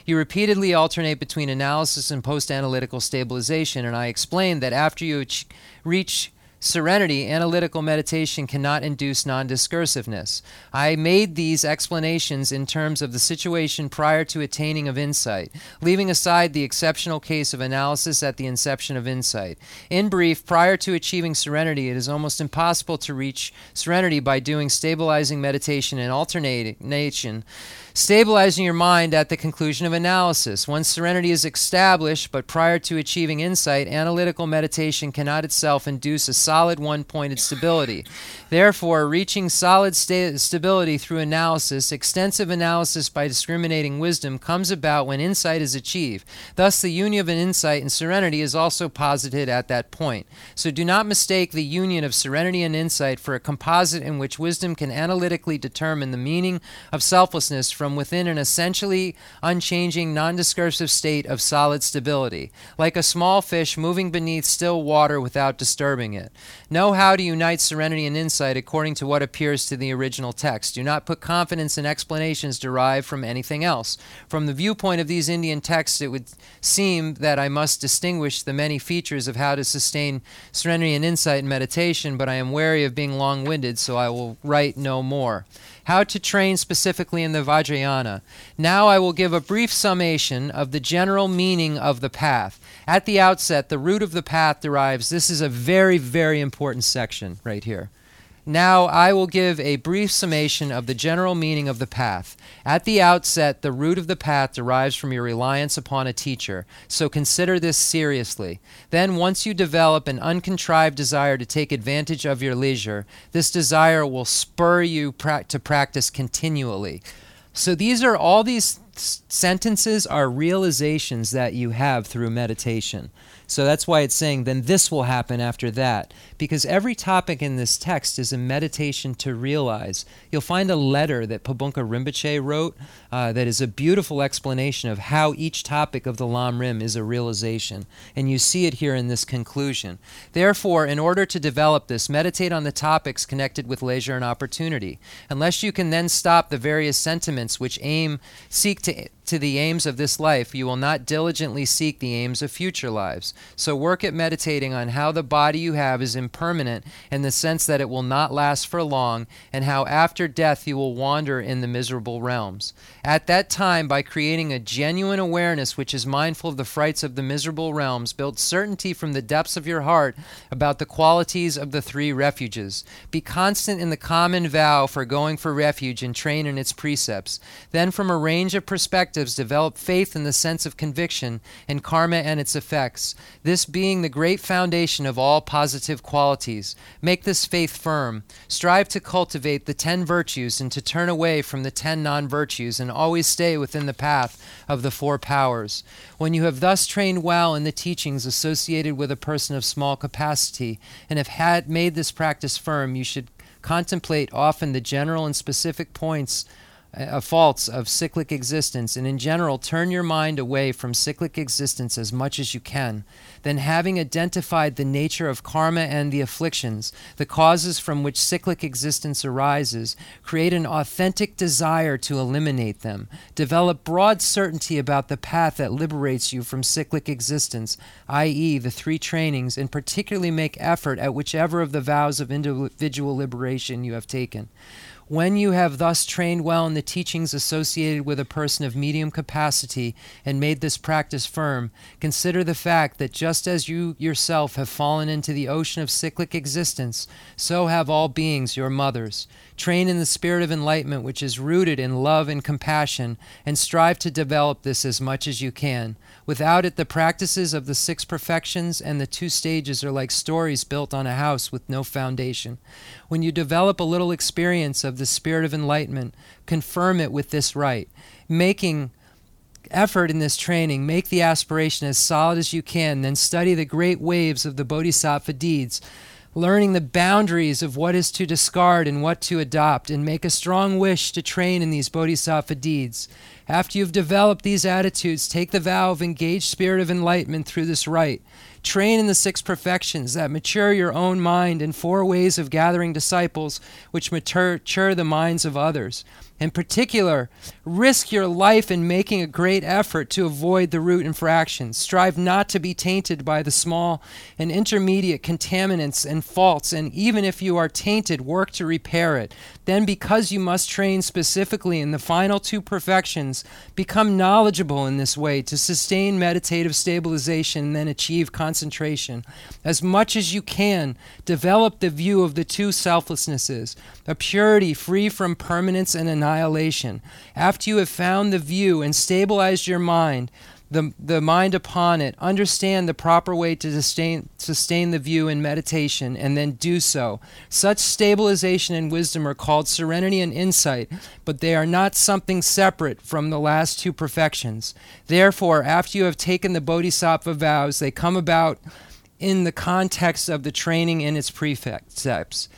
you repeatedly alternate between analysis and post analytical stabilization. And I explained that after you ach- reach serenity, analytical meditation cannot induce non discursiveness. I made these explanations in terms of the situation prior to attaining of insight, leaving aside the exceptional case of analysis at the inception of insight. In brief, prior to achieving serenity, it is almost impossible to reach serenity by doing stabilizing meditation and alternation stabilizing your mind at the conclusion of analysis. Once serenity is established, but prior to achieving insight, analytical meditation cannot itself induce a solid one pointed stability. Therefore, reaching solid sta- stability through analysis, extensive analysis by discriminating wisdom, comes about when insight is achieved. Thus, the union of an insight and serenity is also posited at that point. So, do not mistake the union of serenity and insight for a composite in which wisdom can analytically determine the meaning of selflessness from within an essentially unchanging, non discursive state of solid stability, like a small fish moving beneath still water without disturbing it. Know how to unite serenity and insight according to what appears to the original text. Do not put confidence in explanations derived from anything else. From the viewpoint of these Indian texts, it would seem that I must distinguish the many features of how to sustain serenity and insight in meditation, but I am wary of being long winded, so I will write no more how to train specifically in the Vajrayana. Now I will give a brief summation of the general meaning of the path. At the outset, the root of the path derives, this is a very, very important section right here. Now I will give a brief summation of the general meaning of the path. At the outset, the root of the path derives from your reliance upon a teacher, so consider this seriously. Then, once you develop an uncontrived desire to take advantage of your leisure, this desire will spur you pra- to practice continually. So these are all these sentences are realizations that you have through meditation. So that's why it's saying, then this will happen after that. Because every topic in this text is a meditation to realize. You'll find a letter that Pabonka Rinpoche wrote uh, that is a beautiful explanation of how each topic of the Lam Rim is a realization. And you see it here in this conclusion. Therefore, in order to develop this, meditate on the topics connected with leisure and opportunity. Unless you can then stop the various sentiments which aim, seek to to the aims of this life, you will not diligently seek the aims of future lives. So work at meditating on how the body you have is impermanent in the sense that it will not last for long, and how after death you will wander in the miserable realms. At that time, by creating a genuine awareness which is mindful of the frights of the miserable realms, build certainty from the depths of your heart about the qualities of the three refuges. Be constant in the common vow for going for refuge and train in its precepts. Then, from a range of perspectives, develop faith in the sense of conviction and karma and its effects, this being the great foundation of all positive qualities. Make this faith firm. Strive to cultivate the ten virtues and to turn away from the ten non virtues, and always stay within the path of the four powers. When you have thus trained well in the teachings associated with a person of small capacity, and have had made this practice firm, you should contemplate often the general and specific points uh, faults of cyclic existence, and in general, turn your mind away from cyclic existence as much as you can. Then, having identified the nature of karma and the afflictions, the causes from which cyclic existence arises, create an authentic desire to eliminate them. Develop broad certainty about the path that liberates you from cyclic existence, i.e., the three trainings, and particularly make effort at whichever of the vows of individual liberation you have taken. When you have thus trained well in the teachings associated with a person of medium capacity and made this practice firm, consider the fact that just as you yourself have fallen into the ocean of cyclic existence, so have all beings your mothers. Train in the spirit of enlightenment which is rooted in love and compassion, and strive to develop this as much as you can. Without it, the practices of the six perfections and the two stages are like stories built on a house with no foundation. When you develop a little experience of the spirit of enlightenment, confirm it with this rite, making effort in this training. Make the aspiration as solid as you can, then study the great waves of the Bodhisattva deeds, learning the boundaries of what is to discard and what to adopt, and make a strong wish to train in these Bodhisattva deeds. After you've developed these attitudes, take the vow of engaged spirit of enlightenment through this rite. Train in the six perfections that mature your own mind and four ways of gathering disciples which mature, the minds of others. In particular, risk your life in making a great effort to avoid the root infractions. Strive not to be tainted by the small and intermediate contaminants and faults, and even if you are tainted, work to repair it. Then, because you must train specifically in the final two perfections, become knowledgeable in this way to sustain meditative stabilization and then achieve concentration. As much as you can, develop the view of the two selflessnesses a purity free from permanence and annihilation. After you have found the view and stabilized your mind, the, the mind upon it, understand the proper way to sustain, sustain the view in meditation, and then do so. Such stabilization and wisdom are called serenity and insight, but they are not something separate from the last two perfections. Therefore, after you have taken the bodhisattva vows, they come about in the context of the training in its precepts.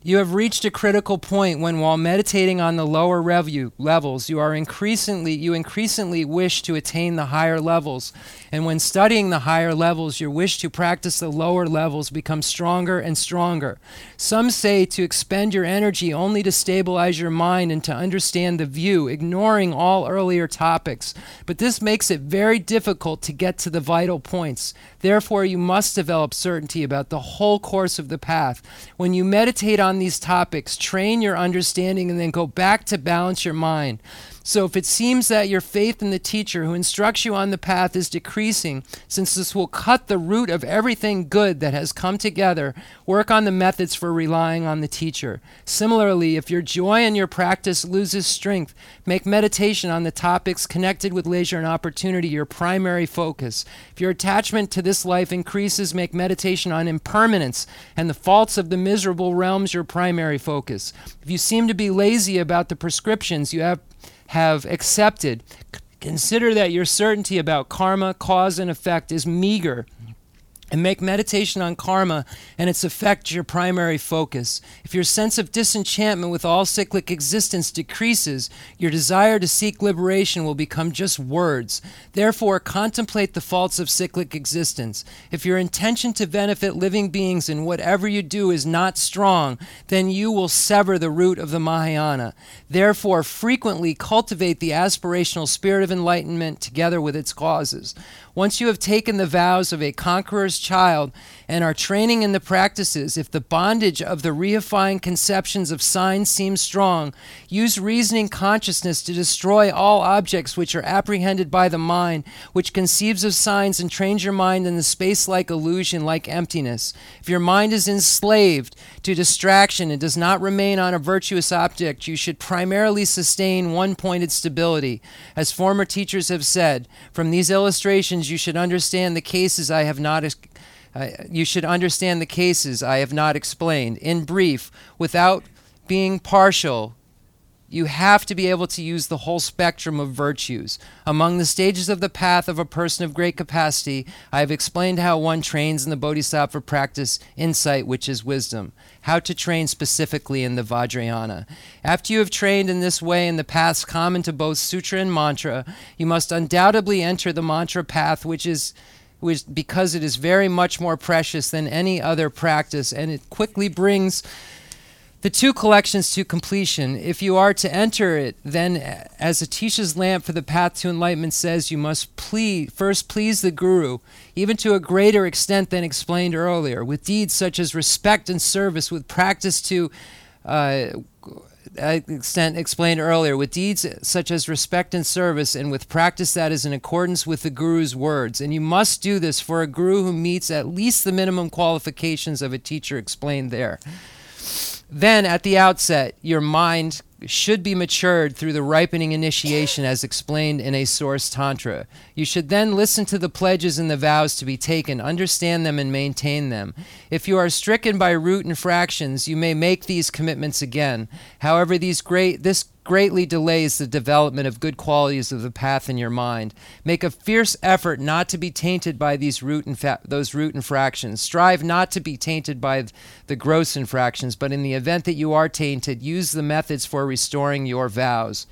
You have reached a critical point when, while meditating on the lower revu- levels, you are increasingly you increasingly wish to attain the higher levels, and when studying the higher levels, your wish to practice the lower levels becomes stronger and stronger. Some say to expend your energy only to stabilize your mind and to understand the view, ignoring all earlier topics, but this makes it very difficult to get to the vital points. Therefore, you must develop certainty about the whole course of the path. When you meditate on these topics, train your understanding and then go back to balance your mind. So if it seems that your faith in the teacher who instructs you on the path is decreasing, since this will cut the root of everything good that has come together, work on the methods for relying on the teacher. Similarly, if your joy in your practice loses strength, make meditation on the topics connected with leisure and opportunity your primary focus. If your attachment to this life increases, make meditation on impermanence and the faults of the miserable realms your primary focus. If you seem to be lazy about the prescriptions you have have accepted, consider that your certainty about karma, cause, and effect is meager and make meditation on karma and its effect your primary focus. If your sense of disenchantment with all cyclic existence decreases, your desire to seek liberation will become just words. Therefore, contemplate the faults of cyclic existence. If your intention to benefit living beings in whatever you do is not strong, then you will sever the root of the Mahayana. Therefore, frequently cultivate the aspirational spirit of enlightenment together with its causes. Once you have taken the vows of a conqueror's child and are training in the practices, if the bondage of the reifying conceptions of signs seems strong, use reasoning consciousness to destroy all objects which are apprehended by the mind, which conceives of signs and trains your mind in the space like illusion, like emptiness. If your mind is enslaved to distraction and does not remain on a virtuous object, you should primarily sustain one pointed stability. As former teachers have said, from these illustrations, you should understand the cases I have not. Uh, you should understand the cases I have not explained. In brief, without being partial, you have to be able to use the whole spectrum of virtues. Among the stages of the path of a person of great capacity, I have explained how one trains in the Bodhisattva practice insight, which is wisdom, how to train specifically in the Vajrayana. After you have trained in this way in the paths common to both sutra and mantra, you must undoubtedly enter the mantra path, which is which, because it is very much more precious than any other practice, and it quickly brings the two collections to completion. If you are to enter it, then, as Atisha's lamp for the path to enlightenment says, you must please, first please the Guru, even to a greater extent than explained earlier, with deeds such as respect and service, with practice to uh, extent explained earlier, with deeds such as respect and service, and with practice that is in accordance with the Guru's words. And you must do this for a Guru who meets at least the minimum qualifications of a teacher explained there. Then, at the outset, your mind should be matured through the ripening initiation as explained in a source tantra. You should then listen to the pledges and the vows to be taken, understand them, and maintain them. If you are stricken by root infractions, you may make these commitments again. However, these great, this greatly delays the development of good qualities of the path in your mind. Make a fierce effort not to be tainted by these root infa- those root infractions. Strive not to be tainted by the gross infractions, but in the event that you are tainted, use the methods for restoring your vows.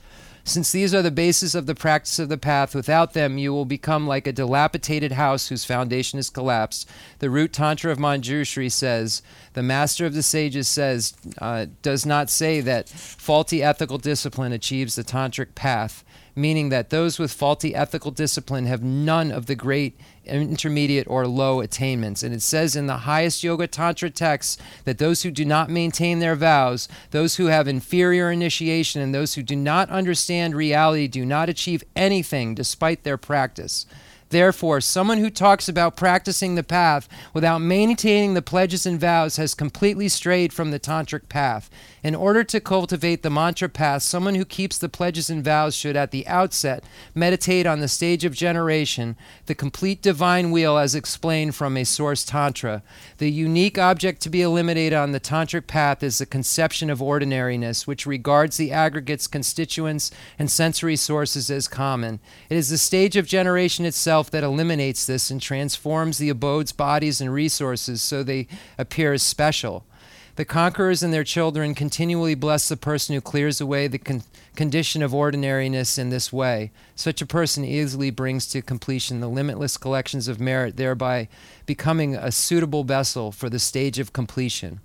Since these are the basis of the practice of the path, without them you will become like a dilapidated house whose foundation is collapsed. The root tantra of Manjushri says, the master of the sages says, uh, does not say that faulty ethical discipline achieves the tantric path, meaning that those with faulty ethical discipline have none of the great intermediate or low attainments. And it says in the highest Yoga Tantra texts that those who do not maintain their vows, those who have inferior initiation, and those who do not understand reality do not achieve anything despite their practice. Therefore, someone who talks about practicing the path without maintaining the pledges and vows has completely strayed from the tantric path. In order to cultivate the mantra path, someone who keeps the pledges and vows should at the outset meditate on the stage of generation, the complete divine wheel as explained from a source tantra. The unique object to be eliminated on the tantric path is the conception of ordinariness, which regards the aggregates, constituents, and sensory sources as common. It is the stage of generation itself that eliminates this and transforms the abodes, bodies, and resources so they appear as special. The conquerors and their children continually bless the person who clears away the con- condition of ordinariness in this way. Such a person easily brings to completion the limitless collections of merit, thereby becoming a suitable vessel for the stage of completion.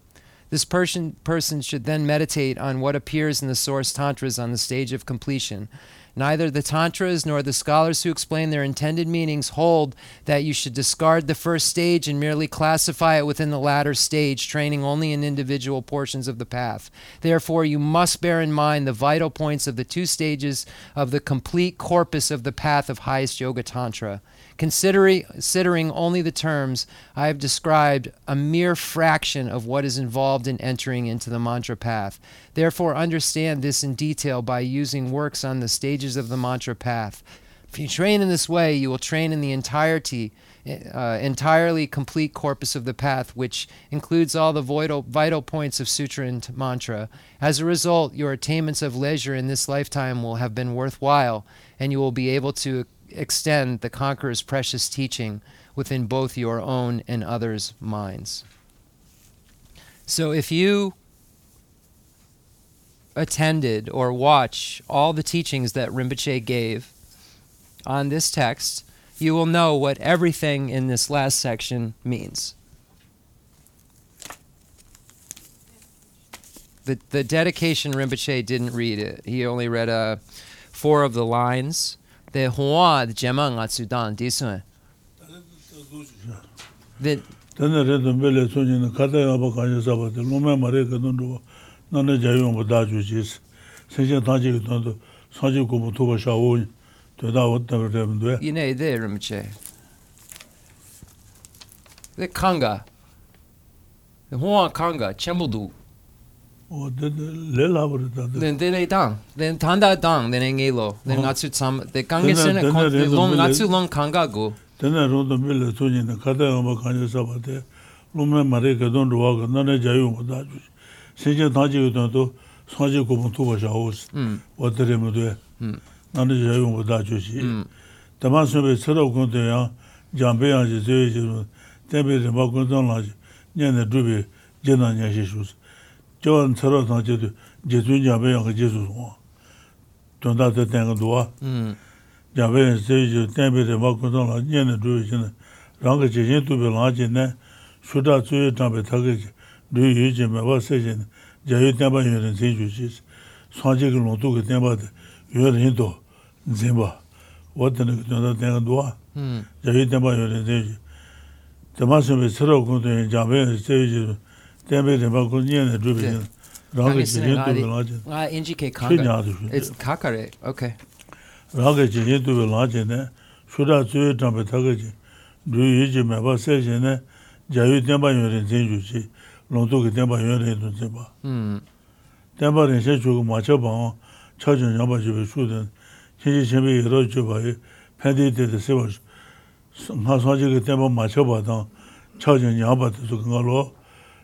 This person, person should then meditate on what appears in the source tantras on the stage of completion. Neither the Tantras nor the scholars who explain their intended meanings hold that you should discard the first stage and merely classify it within the latter stage, training only in individual portions of the path. Therefore, you must bear in mind the vital points of the two stages of the complete corpus of the path of highest Yoga Tantra. Considering, only the terms I have described, a mere fraction of what is involved in entering into the mantra path. Therefore, understand this in detail by using works on the stages of the mantra path. If you train in this way, you will train in the entirety, uh, entirely complete corpus of the path, which includes all the vital, vital points of sutra and mantra. As a result, your attainments of leisure in this lifetime will have been worthwhile, and you will be able to extend the conqueror's precious teaching within both your own and others' minds. So if you attended or watch all the teachings that Rinpoche gave on this text, you will know what everything in this last section means. The, the dedication Rinpoche didn't read it. He only read uh, four of the lines. the hoa the jema nga tsu dan this one the then the don bele so ni ka da ya ba ka ya sa ba de no me mare ka don ro na ne ja yo ba da ju ji se je da ji don do sa ji ko bu to ba sha o to da wot da de do you know there im che the kanga the hoa kanga chembu o de le labor da den den dang den tanda dang den ngi lo. Den ngatsu tsam. De kange sen long ngatsu long kanga go den ro do mil to ni na kada ma kanje sa ba de lo me mare ke don ruwa ga na ne jayu ma da ju. Se je da ji do to so je ko tu ba ja os o de hmm. re mo de hmm. na ne jayu ma da ju ji hmm. ta ma so be so ko de ya jam be ya ji je ji de be ma ko don la ji ne ne du be je na nya shi shu ka jī sū sūwa tuñṭā tē tēng duwa Mm. jāmbē yāng jī tsuyé jī tēmbē rīmbā kuñṭaṋ lā nyā nē rūpē jī nā rāng ka jī shīn tūpē lā jī nē shūtā tsuyé jāmbē tā kā jī rū yu jī mē bā sē jī nē jā yu tēmbā yu rīn sī yu jī sāng jī kī lōng tū kī tēmbā tē yu rīn tō zī mbā wā tēne kī tuñṭā tēng duwa Mm. 자기 때문에 요래 되지. 대마스에 서로 군대 자배 세지. 때문에 대마 군년에 주비. 네. 라게 Kanga 지진도 sene 별하지. Ah, NGK Kanga. 최냐도. It's Kakare. Okay. 라게 tenpe tenpa ku nye ne dhubi nye rāga chi nye dhubi lāche ngā inji ke kāngar chi nyā dhubi it's kākare, ok rāga chi nye dhubi lāche ne shurā tsuyo tāmpe thaka chi. Dhū yu chi mepa se chi ne jayu tenpa yon rin zin ju chi. Lōntu ki tenpa yon rin dhun zin pa hmm. tenpa rin she chu ku macha pa wā cha chun nyamba chi pe shu den. Chi chi chenpi yiro chu pa yu pendi te te se pa ngā sanje ki tenpa macha pa tang cha chun nyamba te su ka ngā lō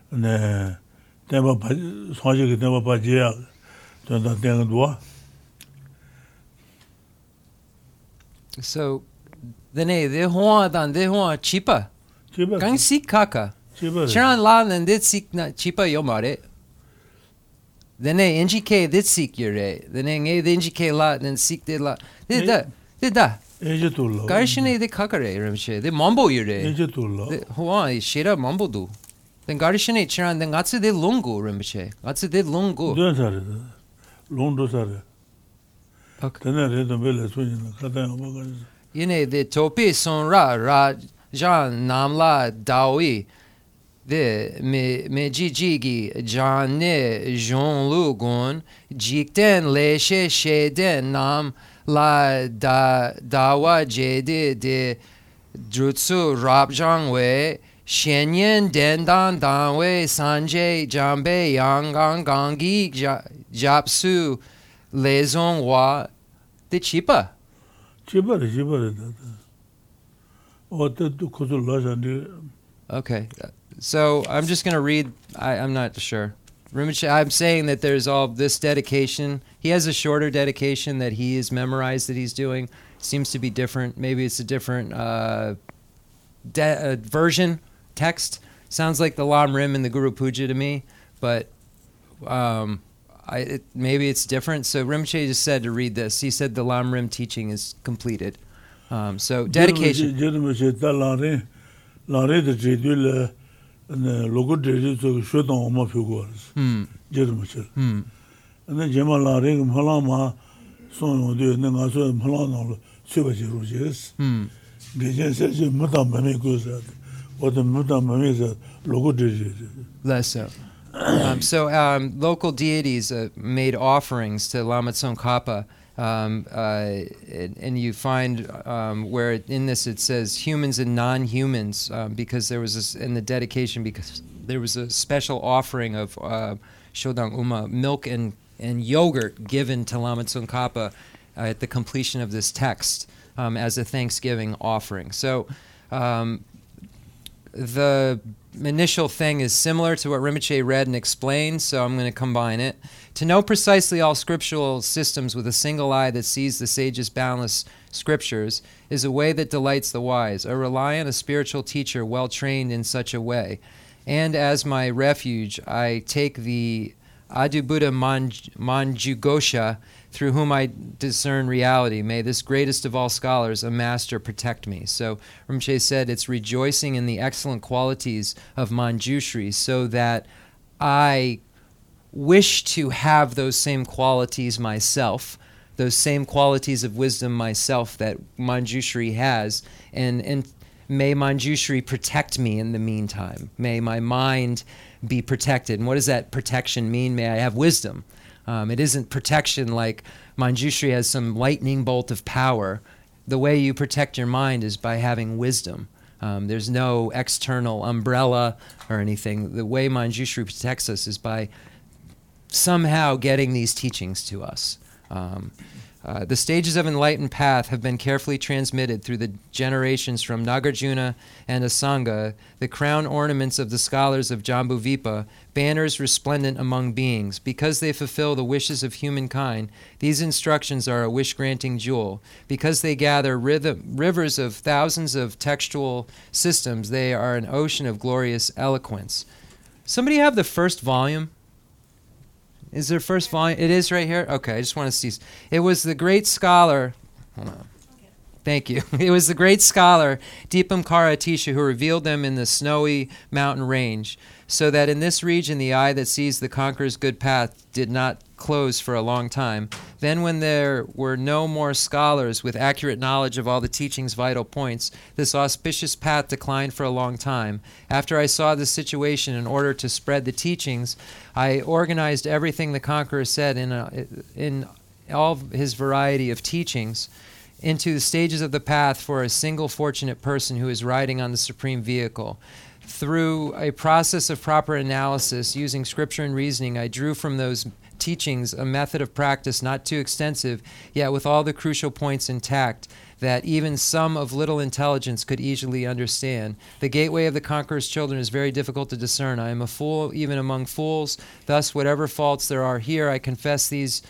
네 대바 소지게 대바 바지야 된다 되는 도와 so dene de hoa dan de hoa chipa chipa gang si kaka chipa chiran la nan de sik na chipa yo mare dene ngk de sik yore dene nge de ngk la nan sik de la de da de da Ece turla. Karşına de kakare remşe. De mambo yure. Ece turla. Hoa şera mambo du. then garishine chiran then gatsi de longo rimbiche gatsi de longo de sar londo sar tak tena re de bele suin kada obaga yine de topi son ra ra jan namla dawi de me me jijigi janne jean lugon jikten leşe şeyde nam la da dawa jede de drutsu rabjang we shenyen dendan danwe sanje jambe yangang gangi ja- japsu lezong wa de chipa Chiba re, chiba re. da, da. O te tu kuzu la shandi. Okay. So I'm just going to read. I, I'm not sure. I'm saying that there's all this dedication. He has a shorter dedication that he has memorized that he's doing. Seems to be different. Maybe it's a different uh, de- uh, version, text. Sounds like the Lam Rim and the Guru Puja to me, but um, I, it, maybe it's different. So Rinpoche just said to read this. He said the Lam Rim teaching is completed. Um, so dedication. Jeremy che ta la re. La re de je du le. Ne logo de je so shu dong o ma pyu go. Hmm. Hmm. Ne jema la re ma ma son yo de ne ga so ma la no su je ru je. Ge se je ma ta ma me so. Um, so um, local deities uh, made offerings to Lama Tsongkhapa, um, uh, and, and you find um, where it, in this it says humans and non-humans um, because there was this, in the dedication because there was a special offering of uh, Shodang Uma milk and, and yogurt given to Lama Tsongkhapa uh, at the completion of this text um, as a Thanksgiving offering. So um, the initial thing is similar to what Rinpoche read and explained, so I'm going to combine it. To know precisely all scriptural systems with a single eye that sees the sage's boundless scriptures is a way that delights the wise. I rely on a spiritual teacher well trained in such a way. And as my refuge, I take the Adhubuddha Manj- Manjugosha, through whom I discern reality. May this greatest of all scholars, a master, protect me. So Rinpoche said it's rejoicing in the excellent qualities of Manjushri so that I wish to have those same qualities myself, those same qualities of wisdom myself that Manjushri has, and, and may Manjushri protect me in the meantime. May my mind be protected. And what does that protection mean? May I have wisdom. Um, it isn't protection like Manjushri has some lightning bolt of power. The way you protect your mind is by having wisdom. Um, there's no external umbrella or anything. The way Manjushri protects us is by somehow getting these teachings to us. Um, uh, the stages of enlightened path have been carefully transmitted through the generations from Nagarjuna and Asanga, the crown ornaments of the scholars of Jambudvipa, banners resplendent among beings. Because they fulfill the wishes of humankind, these instructions are a wish granting jewel. Because they gather rhythm, rivers of thousands of textual systems, they are an ocean of glorious eloquence. Somebody have the first volume? Is there first volume? It is right here. Okay, I just want to see. It was the great scholar. Hold on. Thank you. [LAUGHS] It was the great scholar Dipamkara Atisha who revealed them in the snowy mountain range, so that in this region the eye that sees the conqueror's good path did not close for a long time. Then, when there were no more scholars with accurate knowledge of all the teaching's vital points, this auspicious path declined for a long time. After I saw the situation, in order to spread the teachings, I organized everything the conqueror said in, a, in all his variety of teachings into the stages of the path for a single fortunate person who is riding on the supreme vehicle. Through a process of proper analysis using scripture and reasoning, I drew from those teachings a method of practice not too extensive, yet with all the crucial points intact that even some of little intelligence could easily understand. The gateway of the conqueror's children is very difficult to discern. I am a fool even among fools. Thus, whatever faults there are here, I confess these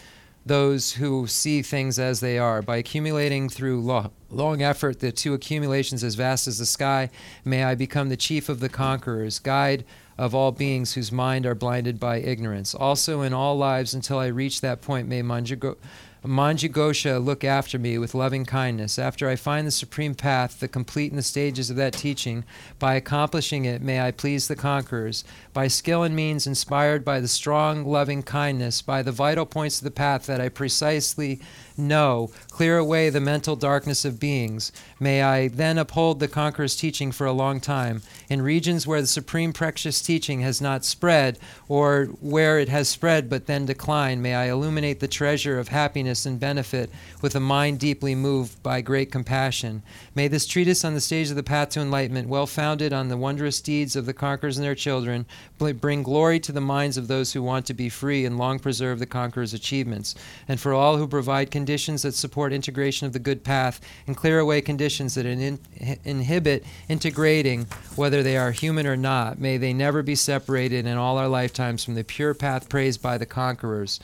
those who see things as they are. By accumulating through lo- long effort the two accumulations as vast as the sky, may I become the chief of the conquerors, guide of all beings whose mind are blinded by ignorance. Also, in all lives until I reach that point, may Manjugo- Manjugosha look after me with loving kindness. After I find the supreme path, the complete in the stages of that teaching, by accomplishing it, may I please the conquerors. By skill and means inspired by the strong, loving kindness, by the vital points of the path that I precisely know, clear away the mental darkness of beings. May I then uphold the conqueror's teaching for a long time. In regions where the supreme precious teaching has not spread, or where it has spread but then declined, may I illuminate the treasure of happiness and benefit with a mind deeply moved by great compassion. May this treatise on the stage of the path to enlightenment, well founded on the wondrous deeds of the conquerors and their children, bring glory to the minds of those who want to be free and long preserve the conqueror's achievements. And for all who provide conditions that support integration of the good path and clear away conditions that in- inhibit integrating, whether they are human or not, may they never be separated in all our lifetimes from the pure path praised by the conquerors.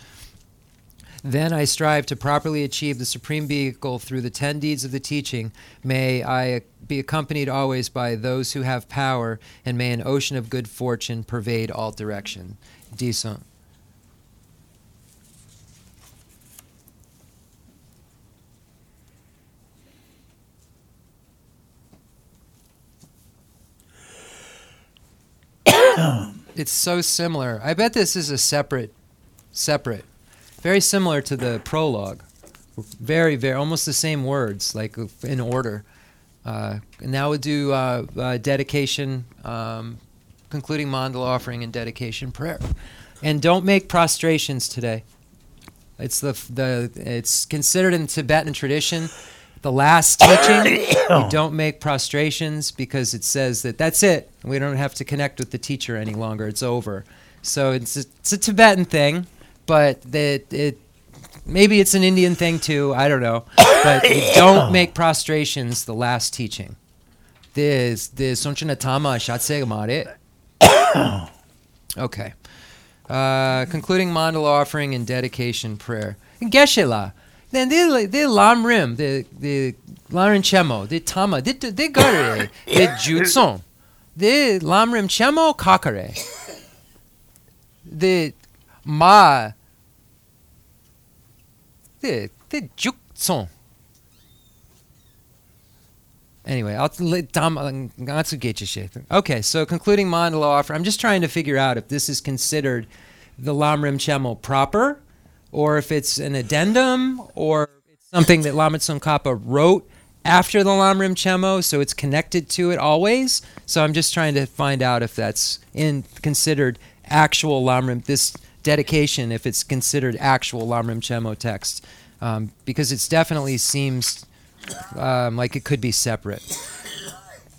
Then I strive to properly achieve the supreme vehicle through the ten deeds of the teaching. May I be accompanied always by those who have power, and may an ocean of good fortune pervade all direction. Decent. [COUGHS] it's so similar. I bet this is a separate, separate, very similar to the prologue. Very, very, almost the same words, like in order. Uh, and now we'll do uh, uh, dedication, um, concluding mandala offering, and dedication prayer. And don't make prostrations today. It's the the it's considered in Tibetan tradition the last teaching. you [COUGHS] don't make prostrations because it says that that's it. We don't have to connect with the teacher any longer. It's over. So it's a, it's a Tibetan thing, but that it maybe it's an Indian thing too. I don't know. But [COUGHS] don't make prostrations the last teaching. This this Sonchanatama Shatsegamare. Okay. Uh, concluding mandala offering and dedication prayer. Geshela. Then the they lam rim the the lamrim chenmo the tama [COUGHS] the the gare the jutson the lam rim chenmo kakare the ma the the jutson. Anyway, I'll let Tom uh, Okay, so concluding mandala offer. I'm just trying to figure out if this is considered the Lamrim Chenmo proper, or if it's an addendum, or it's something that Lama Tsongkhapa wrote after the Lamrim Chenmo, so it's connected to it always. So I'm just trying to find out if that's in considered actual Lamrim this dedication, if it's considered actual Lamrim Chenmo text, um, because it definitely seems um, like it could be separate.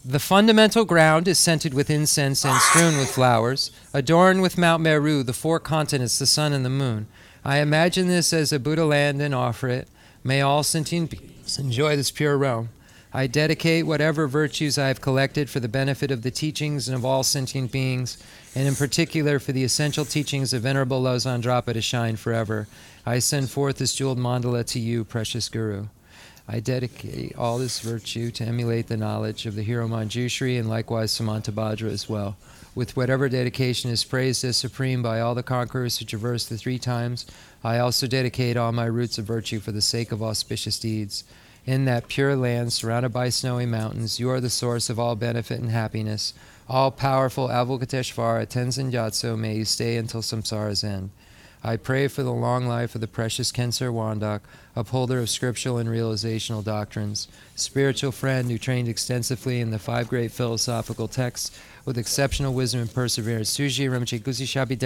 The fundamental ground is scented with incense and strewn with flowers, adorned with Mount Meru, the four continents, the sun, and the moon. I imagine this as a Buddha land and offer it. May all sentient beings enjoy this pure realm. I dedicate whatever virtues I have collected for the benefit of the teachings and of all sentient beings, and in particular for the essential teachings of Venerable Losang Dragpa to shine forever. I send forth this jeweled mandala to you, precious Guru. I dedicate all this virtue to emulate the knowledge of the hero Manjushri and likewise Samantabhadra as well. With whatever dedication is praised as supreme by all the conquerors who traverse the three times, I also dedicate all my roots of virtue for the sake of auspicious deeds. In that pure land surrounded by snowy mountains, you are the source of all benefit and happiness. All powerful Avalokiteshvara, Tenzin Gyatso, may you stay until samsara's end. I pray for the long life of the precious Khensur Wangdak, upholder of scriptural and realizational doctrines, spiritual friend who trained extensively in the five great philosophical texts with exceptional wisdom and perseverance. Suji Gusi Shabi.